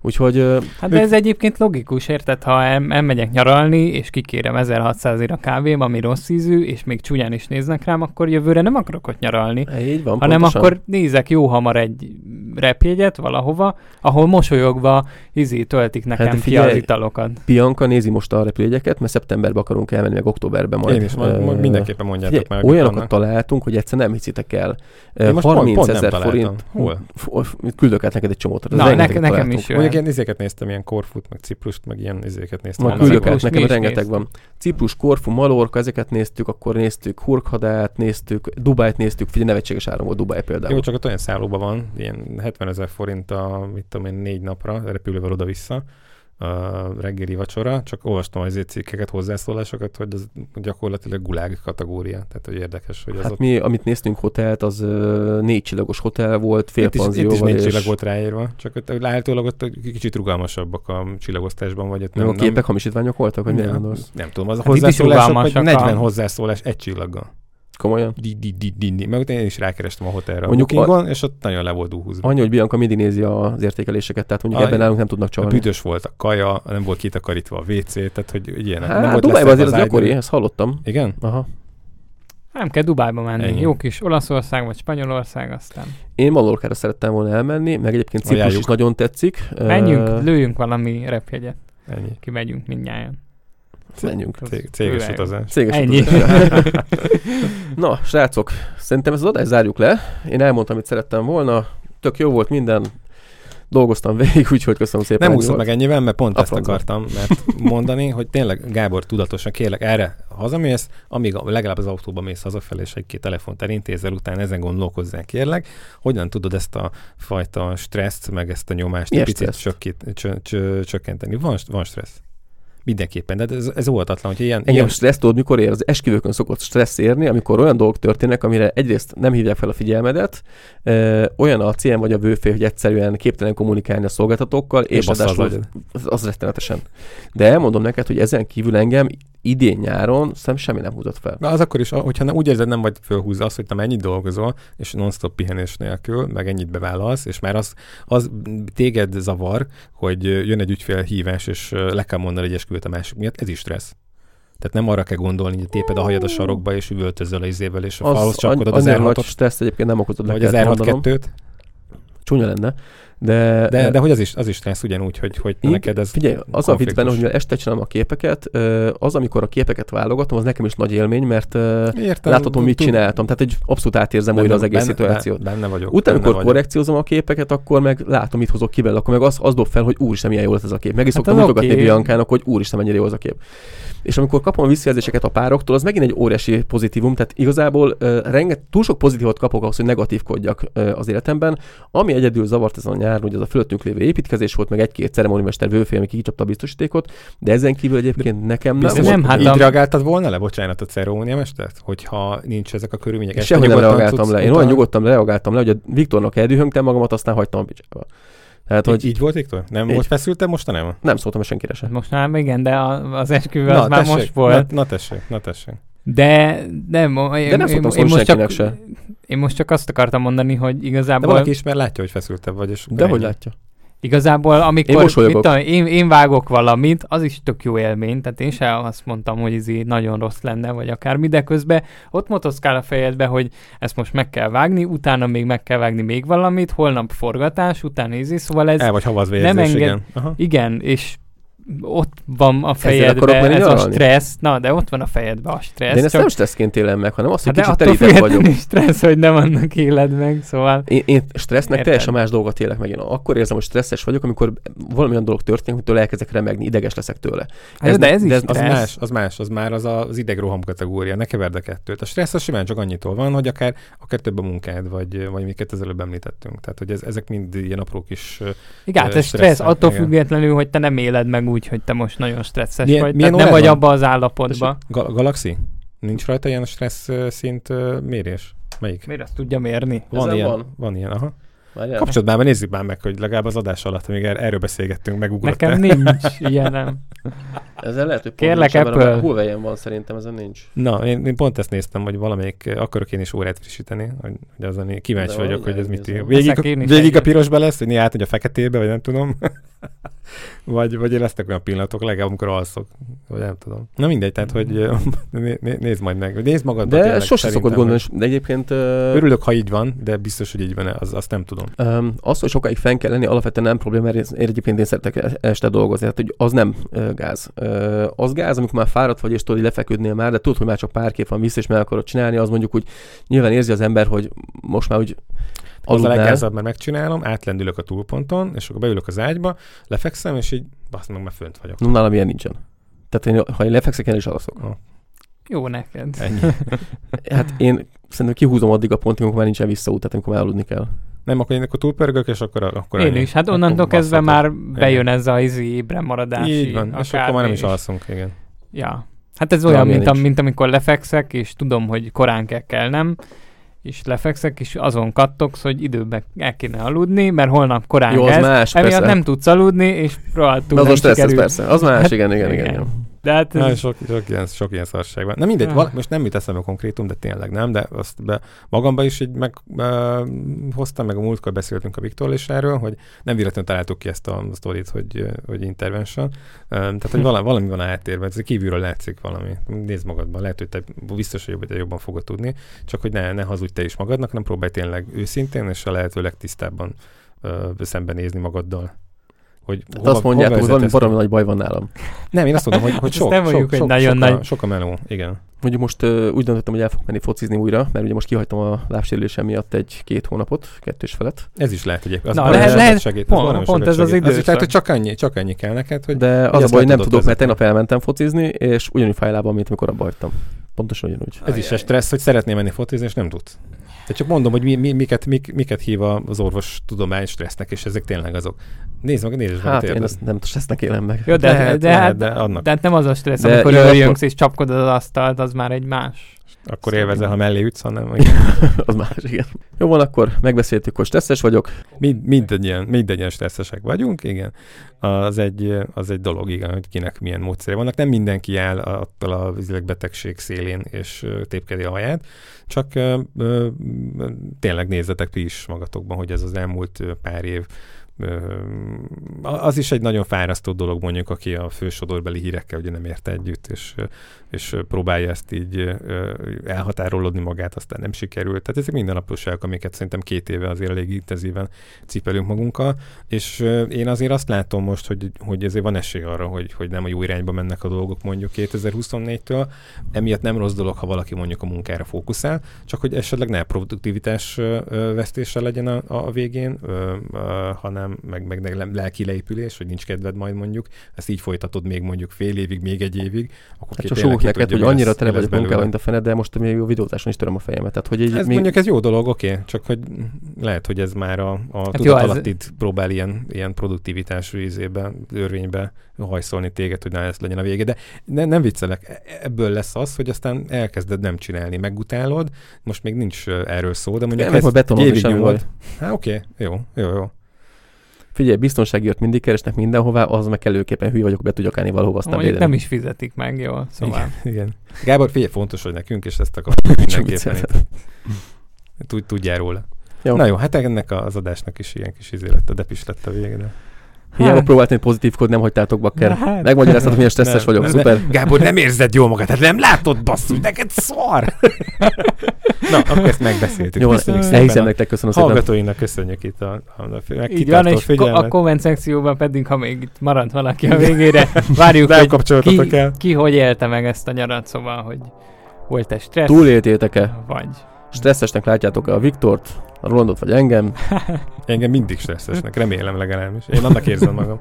Úgyhogy Hát de ez egyébként logikus, érted? Ha el, elmegyek nyaralni, és kikérem 1600 ér a kávém, ami rossz ízű, és még csúnyán is néznek rám, akkor jövőre nem akarok ott nyaralni. így van, hanem pontosan. akkor nézek jó hamar egy repjegyet valahova, ahol mosolyogva izé töltik nekem Hát de ki az figyelj, italokat. Bianca nézi most a repülőjegyeket, mert szeptemberben akarunk elmenni, meg októberben majd. én is, majd, majd mindenképpen mondjátok Figyelj, hogy olyanokat vannak. találtunk, hogy egyszer nem hiszitek el. Én most pont- 30 pont nem ezer forint. Hol? Küldök át neked egy csomót. Na, nekem, nekem is Mondjuk jön. én izéket néztem, ilyen Korfut, meg Ciprust, meg ilyen izéket néztem. Majd küldök át, nekem rengeteg néztük. van. Ciprus, Korfu, Malorka, ezeket néztük, akkor néztük Hurghadát, néztük, Dubájt néztük, figyelj, nevetséges áram volt Dubáj például. Jó, csak ott olyan szállóban van, ilyen 70 ezer forint a, mit tudom én, négy napra, repülővel oda-vissza, a reggeli vacsora, csak olvastam az cikkeket, hozzászólásokat, hogy az gyakorlatilag gulág kategória, tehát hogy érdekes, hogy az Hát ott... mi, amit néztünk hotelt, az négy csillagos hotel volt, fél itt is, itt is négy és csillag volt ráírva, csak ott állítólag ott kicsit rugalmasabbak a csillagosztásban, vagy ott nem, nem, a képek hamisítványok voltak, vagy nem, gondolsz? nem tudom, az a Hát hozzászólások, hogy rugalmasak 40 a- hozzászólás egy csillaggal. Komolyan? Di, di, di, di, di. Meg én is rákerestem a hotelre Mondjuk a Bookingon, és ott nagyon le volt dúhúzva. Annyi, hogy Bianca mindig nézi az értékeléseket, tehát mondjuk Ah, ebben nálunk nem tudnak A csalni. büdös volt a kaja, nem volt kitakarítva a WC, tehát hogy hogy ilyenek. nem Hát volt Dubájban azért az gyakori, ágyból. ezt hallottam. Igen? Aha. Nem kell Dubájba menni. Ennyi. Jó kis Olaszország vagy Spanyolország, aztán Én Mallorcára szerettem volna elmenni, meg egyébként Ciprus is nagyon tetszik. menjünk, lőjünk valami repjegyet. Ennyi. Kimegyünk mindnyájan. Menjünk. Az Cég, céges főleg. utazás. Céges Ennyi. utazás. Na, srácok, szerintem ez az adást zárjuk le. Én elmondtam, amit szerettem volna. Tök jó volt minden. Dolgoztam végig, úgyhogy köszönöm szépen. Nem ennyi úszod meg ennyivel, mert pont A ezt francba. akartam mert mondani, hogy tényleg Gábor tudatosan kérlek erre hazamész, amíg a- legalább az autóba mész hazafelé, és egy-két telefont elintézel, utána ezen gondolkozzál kérlek, hogyan tudod ezt a fajta stresszt, meg ezt a nyomást Milyen egy picit csökkít, csö, csö, csökkenteni. Van, van stressz. Mindenképpen, de ez, ez oldatlan, hogy ilyen, Engem ilyen stressz tudod, mikor ér? Az esküvőkön szokott stressz érni, amikor olyan dolgok történnek, amire egyrészt nem hívják fel a figyelmedet, ö, olyan a cím vagy a bőfé, hogy egyszerűen képtelen kommunikálni a szolgáltatókkal, és az ráadásul agyad. az, az rettenetesen. De elmondom neked, hogy ezen kívül engem idén nyáron szerintem semmi nem húzott fel. Na az akkor is, hogyha nem, úgy érzed, nem vagy fölhúzva az, hogy te mennyit dolgozol, és non-stop pihenés nélkül, meg ennyit bevállalsz, és már az, az téged zavar, hogy jön egy ügyfél hívás, és le kell mondani egy esküvőt a másik miatt, ez is stressz. Tehát nem arra kell gondolni, hogy téped a hajad a sarokba, és üvöltözöl az izével, és a falhoz Az csapkodod az r stressz egyébként nem okozott, le vagy az mondanom. R62-t. Csúnya lenne. De, De, de hogy az is, az is stressz ugyanúgy, hogy, hogy Ig- neked ez Figyelj, az a vicc benne, hogy mivel este csinálom a képeket, az, amikor a képeket válogatom, az nekem is nagy élmény, mert Értem, láthatom, mit csináltam. Tehát egy abszolút átérzem benne- újra az egész benne- szituációt. Benne vagyok. Utána, amikor vagyok. korrekciózom a képeket, akkor meg látom, mit hozok ki belőle, akkor meg az, az dob fel, hogy úristen, milyen jó lett ez a kép. Meg is Hát szoktam mutogatni oké. Biancának, hogy úristen, mennyire jó az a kép. És amikor kapom visszajelzéseket a pároktól, az megint egy óriási pozitívum, tehát igazából uh, renget, túl sok pozitívot kapok ahhoz, hogy negatívkodjak uh, az életemben. Ami egyedül zavart ezen a nyáron, hogy az a fölöttünk lévő építkezés volt, meg egy-két ceremonimester vőfél, ami kicsapta a biztosítékot, de ezen kívül egyébként nekem nem nem, hát így a- reagáltad volna le, bocsánat, a ceremóniamestert? Hogyha nincs ezek a körülmények. Sehogy nem reagáltam le. Én olyan nyugodtan reagáltam le, hogy a Viktornak eldühöngtem magamat, aztán hagytam a picsába. Tehát, Hogy így volt, Viktor? Nem Így. volt feszültem, most nem? nem szóltam senkire sem. Most már igen, de a, az esküvő az már most volt. Na, na tessék, na tessék. De nem, én, De nem szoktam szólni most csak, se. én most csak azt akartam mondani, hogy De igazából, valaki is már látja, hogy feszültebb vagy. És De hogy látja? Igazából amikor Én mit tudom, én, én vágok valamit, az is tök jó élmény, tehát én sem azt mondtam, hogy ez így nagyon rossz lenne, vagy akármi, de közben ott motoszkál a fejedbe, hogy ezt most meg kell vágni, utána még meg kell vágni még valamit, holnap forgatás, utána ízi, szóval ez El vagy havazva nem enged- igen. Aha. Igen, és ott van a akarok fejedbe menni ez a stressz, na, de ott van a fejedbe a stressz. De én ezt csak- nem stresszként élem meg, hanem azt, hogy hát kicsit terített vagyok. függetlenül stressz, hogy nem annak éled meg, szóval Én, én stressznek Érted. teljesen más dolgot élek meg. Én akkor érzem, hogy stresszes vagyok, amikor valami olyan dolog történik, amitől elkezdek remegni, ideges leszek tőle. hát, Ez de ez is de ez- Az stressz. más, az más, az már az az idegroham kategória, ne keverd a kettőt. A stressz az simán csak annyitól van, hogy akár, akár több a munkád, vagy, vagy miket az előbb említettünk. Tehát, hogy ez, ezek mind ilyen apró kis... Igen, hát Ö, ez stressz, attól igen. függetlenül, hogy te nem éled meg úgy, hogy te most nagyon stresszes Milyen- vagy, milyen tehát nem vagy van? abba az állapotba. Ga- Galaxy? Nincs rajta ilyen stressz szint mérés? Melyik? Miért azt tudja mérni? Van Ezen ilyen, van? van ilyen, aha. Várjál. Kapcsolat már, nézzük már meg, hogy legalább az adás alatt, amíg er- erről beszélgettünk, megugrott Nekem nincs ilyenem. Ezzel lehet, hogy Kérlek, mert a Apple. Huawei-en van szerintem, ezen nincs. Na, én, én, pont ezt néztem, hogy valamelyik, akarok én is órát frissíteni, hogy, hogy azon én kíváncsi De vagyok, hogy ez mit ír. Végig, én végig a pirosba lesz, hogy át, hogy a feketébe, vagy nem tudom. vagy, vagy lesznek olyan pillanatok, legalább amikor alszok, vagy nem tudom. Na mindegy, tehát, hogy né- né- nézd majd meg, nézd magadba De tényleg, sose szokott gondolni, de egyébként... Örülök, ha így van, de biztos, hogy így van, az, azt nem tudom. Um, az, hogy sokáig fenn kell lenni, alapvetően nem probléma, mert én, én egyébként én szeretek e- este dolgozni, tehát hogy az nem uh, gáz. Uh, az gáz, amikor már fáradt vagy, és tudod, hogy lefeküdnél már, de tudod, hogy már csak pár kép van vissza, és meg akarod csinálni, az mondjuk úgy nyilván érzi az ember, hogy most már úgy Az a leggázabb, mert megcsinálom, átlendülök a túlponton, és akkor beülök az ágyba, lefekszem, és így, basz meg, már fönt vagyok. No, nálam ilyen nincsen. Tehát én, ha én lefekszek, én is alszok. Jó neked. Ennyi. Hát én szerintem kihúzom addig a pontig, amikor már nincsen visszaút, tehát amikor már aludni kell. Nem, akkor én akkor túlpörgök, és akkor, akkor Én is. Hát onnantól kezdve már bejön ez a izi ébre maradási. Így van, és akkor már nem is alszunk, igen. Ja. Hát ez olyan, mint, am, mint amikor lefekszek, és tudom, hogy korán kell kelnem, és lefekszek, és azon kattogsz, hogy időben el kéne aludni, mert holnap korán Jó, az kezd, más, emiatt persze. nem tudsz aludni, és rohadtul De az nem ez sikerül. persze. Az más, Hát, igen, igen, igen. igen. igen. De hát Na, ez, sok, sok, ilyen, sok ilyen szarság van. Na mindegy, Ah. val- most nem jut eszembe konkrétum, de tényleg nem, de azt be, magamba is így meg hoztam, meg a múltkor beszéltünk a Viktor is erről, hogy nem véletlenül találtuk ki ezt a sztorit, hogy, hogy intervention. Tehát, hogy valami, valami van a háttérben, ez kívülről látszik valami. Nézd magadban, lehet, hogy te biztos, hogy jobban, jobban fogod tudni, csak hogy ne, ne hazudj te is magadnak, nem próbálj tényleg őszintén, és a lehető legtisztábban szembenézni magaddal. Hogy Hát azt mondjátok, hogy valami baromi nagy baj van nálam. Nem, én azt mondom, hogy, hogy sok, nem mondjuk, sok, hogy sok, nagyon sok, nagy. sok a meló, igen. Mondjuk most uh, úgy döntöttem, hogy el fogok menni focizni újra, mert ugye most kihagytam a lábsérülésem miatt egy-két hónapot, kettős felett. Ez is lehet egyébként. Na, lehet- lehet- segít, pont- pont sokat ez az időszak. lehet, hogy csak annyi, csak annyi kell neked, hogy De az a baj, hogy nem tudok, mert tegnap elmentem focizni, és ugyanúgy fáj lábam, mint amikor abba hagytam. Pontosan ugyanúgy. ez is egy stressz, hogy szeretnél menni fotizni, és nem tudsz. De csak mondom, hogy mi, mi, miket, mik, miket hív az orvos tudomány stressznek, és ezek tényleg azok. Nézd meg, nézd meg Hát én ezt nem stressznek élem meg. jó, de, lehet, de, lehet, hát, de annak. de hát nem az a stressz, De amikor igazából- örjöngsz és csapkodod az asztalt, az már egy más. Akkor élvezel, ha mellé ütsz, hanem az más, igen. Jó van, akkor megbeszéltük, hogy stresszes vagyok. mind, mindannyian, mindannyian stresszesek vagyunk, igen. Az egy, az egy dolog, igen, hogy kinek milyen módszere vannak. Nem mindenki áll attól a betegség szélén és tépkedi a haját, csak ö, ö, tényleg nézzetek ti is magatokban, hogy ez az elmúlt pár év az is egy nagyon fárasztó dolog mondjuk, aki a fősodorbeli hírekkel ugye nem ért együtt, és, és próbálja ezt így elhatárolódni magát, aztán nem sikerült. Tehát ezek mindennaposságok, amiket szerintem két éve azért elég intenzíven cipelünk magunkkal, és én azért azt látom most, hogy, hogy ezért van esély arra, hogy, hogy nem a jó irányba mennek a dolgok mondjuk 2024-től. Emiatt nem rossz dolog, ha valaki mondjuk a munkára fókuszál, csak hogy esetleg ne produktivitás vesztése legyen a, a végén, hanem meg, meg lelki leépülés, hogy nincs kedved majd mondjuk, ezt így folytatod még mondjuk fél évig, még egy évig, akkor hát csak sok neked, hogy annyira tele vagy munkával, mint a fene, de most még a videózáson is töröm a fejemet. Tehát, hogy így ez még... mondjuk ez jó dolog, oké, okay, csak hogy lehet, hogy ez már a, a hát tudat alatt ez... próbál ilyen, ilyen produktivitás részébe, örvénybe hajszolni téged, hogy ne ez legyen a vége. De ne, nem viccelek, e, ebből lesz az, hogy aztán elkezded nem csinálni, megutálod, most még nincs erről szó, de mondjuk ez egy évig nyomod. Hát oké, okay, jó, jó, jó. Figyelj, biztonsági jött mindig keresnek mindenhová, az meg előképpen hülye vagyok, be tudjak állni valahova, aztán Mondjuk nem is fizetik meg, jó, szóval. Igen, igen. Gábor, figyelj, fontos, hogy nekünk, és ezt akarjuk mindenképpen. Tudjál róla. Jó. Na jó, hát ennek az adásnak is ilyen kis izé lett, a depis lett a vége. De... Hiába próbáltam pozitívkod, nem hagytátok bakker. Hát. Megmagyaráztatok, milyen stresszes vagyok, nem, szuper. Nem. Gábor, nem érzed jól magad, hát nem látod basszus, neked szar. Na, akkor ezt megbeszéltük. Jó, elhiszem nektek, köszönöm szépen. Hallgatóinak köszönjük itt a, a, a Így van, és figyelmet. a komment szekcióban pedig, ha még itt maradt valaki a végére, várjuk, hogy ki, el. ki hogy élte meg ezt a nyarat, szóval, hogy volt-e stressz. Túléltétek-e? Vagy. Stresszesnek látjátok-e a Viktort? A Rolandot vagy engem? engem mindig stresszesnek, remélem legalábbis. Én annak érzem magam.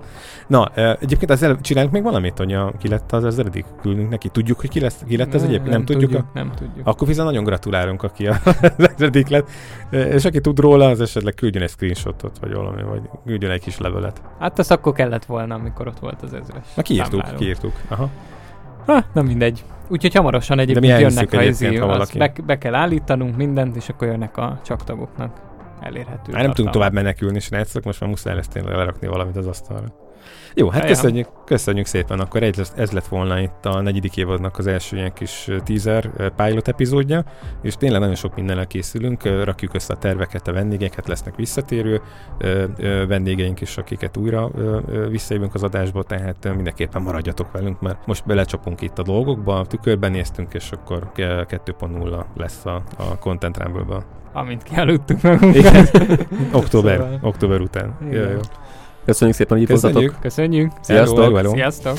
Na, egyébként ezzel csinálunk még valamit, hogy a, ki lett az ezeredik? Küldünk neki. Tudjuk, hogy ki, lesz, ki lett ez egyébként? Nem, nem tudjuk? tudjuk a... Nem tudjuk. Akkor viszont nagyon gratulálunk, aki az ezeredik lett. És aki tud róla, az esetleg küldjön egy screenshotot, vagy valami, vagy küldjön egy kis levelet. Hát az akkor kellett volna, amikor ott volt az ezres. Na kiírtuk, kiírtuk. Aha. Ha, nem mindegy. Úgyhogy hamarosan egyébként jönnek a izé, be, be, kell állítanunk mindent, és akkor jönnek a csaktagoknak elérhető. Már nem tudunk tovább menekülni, srácok, most már muszáj lesz tényleg lerakni valamit az asztalra. Jó, hát köszönjük, köszönjük szépen. Akkor ez, ez lett volna itt a negyedik évadnak az első ilyen kis teaser pilot epizódja, és tényleg nagyon sok mindennel készülünk, rakjuk össze a terveket, a vendégeket, lesznek visszatérő vendégeink is, akiket újra visszajövünk az adásba, tehát mindenképpen maradjatok velünk, mert most belecsapunk itt a dolgokba, tükörben néztünk, és akkor 2.0 lesz a, a Content Rumble-ba. Amint kialudtuk magunkat. október, szóval. október után. Jaj, jó. Köszönjük szépen, hogy itt Köszönjük. Köszönjük. Sziasztok. Sziasztok.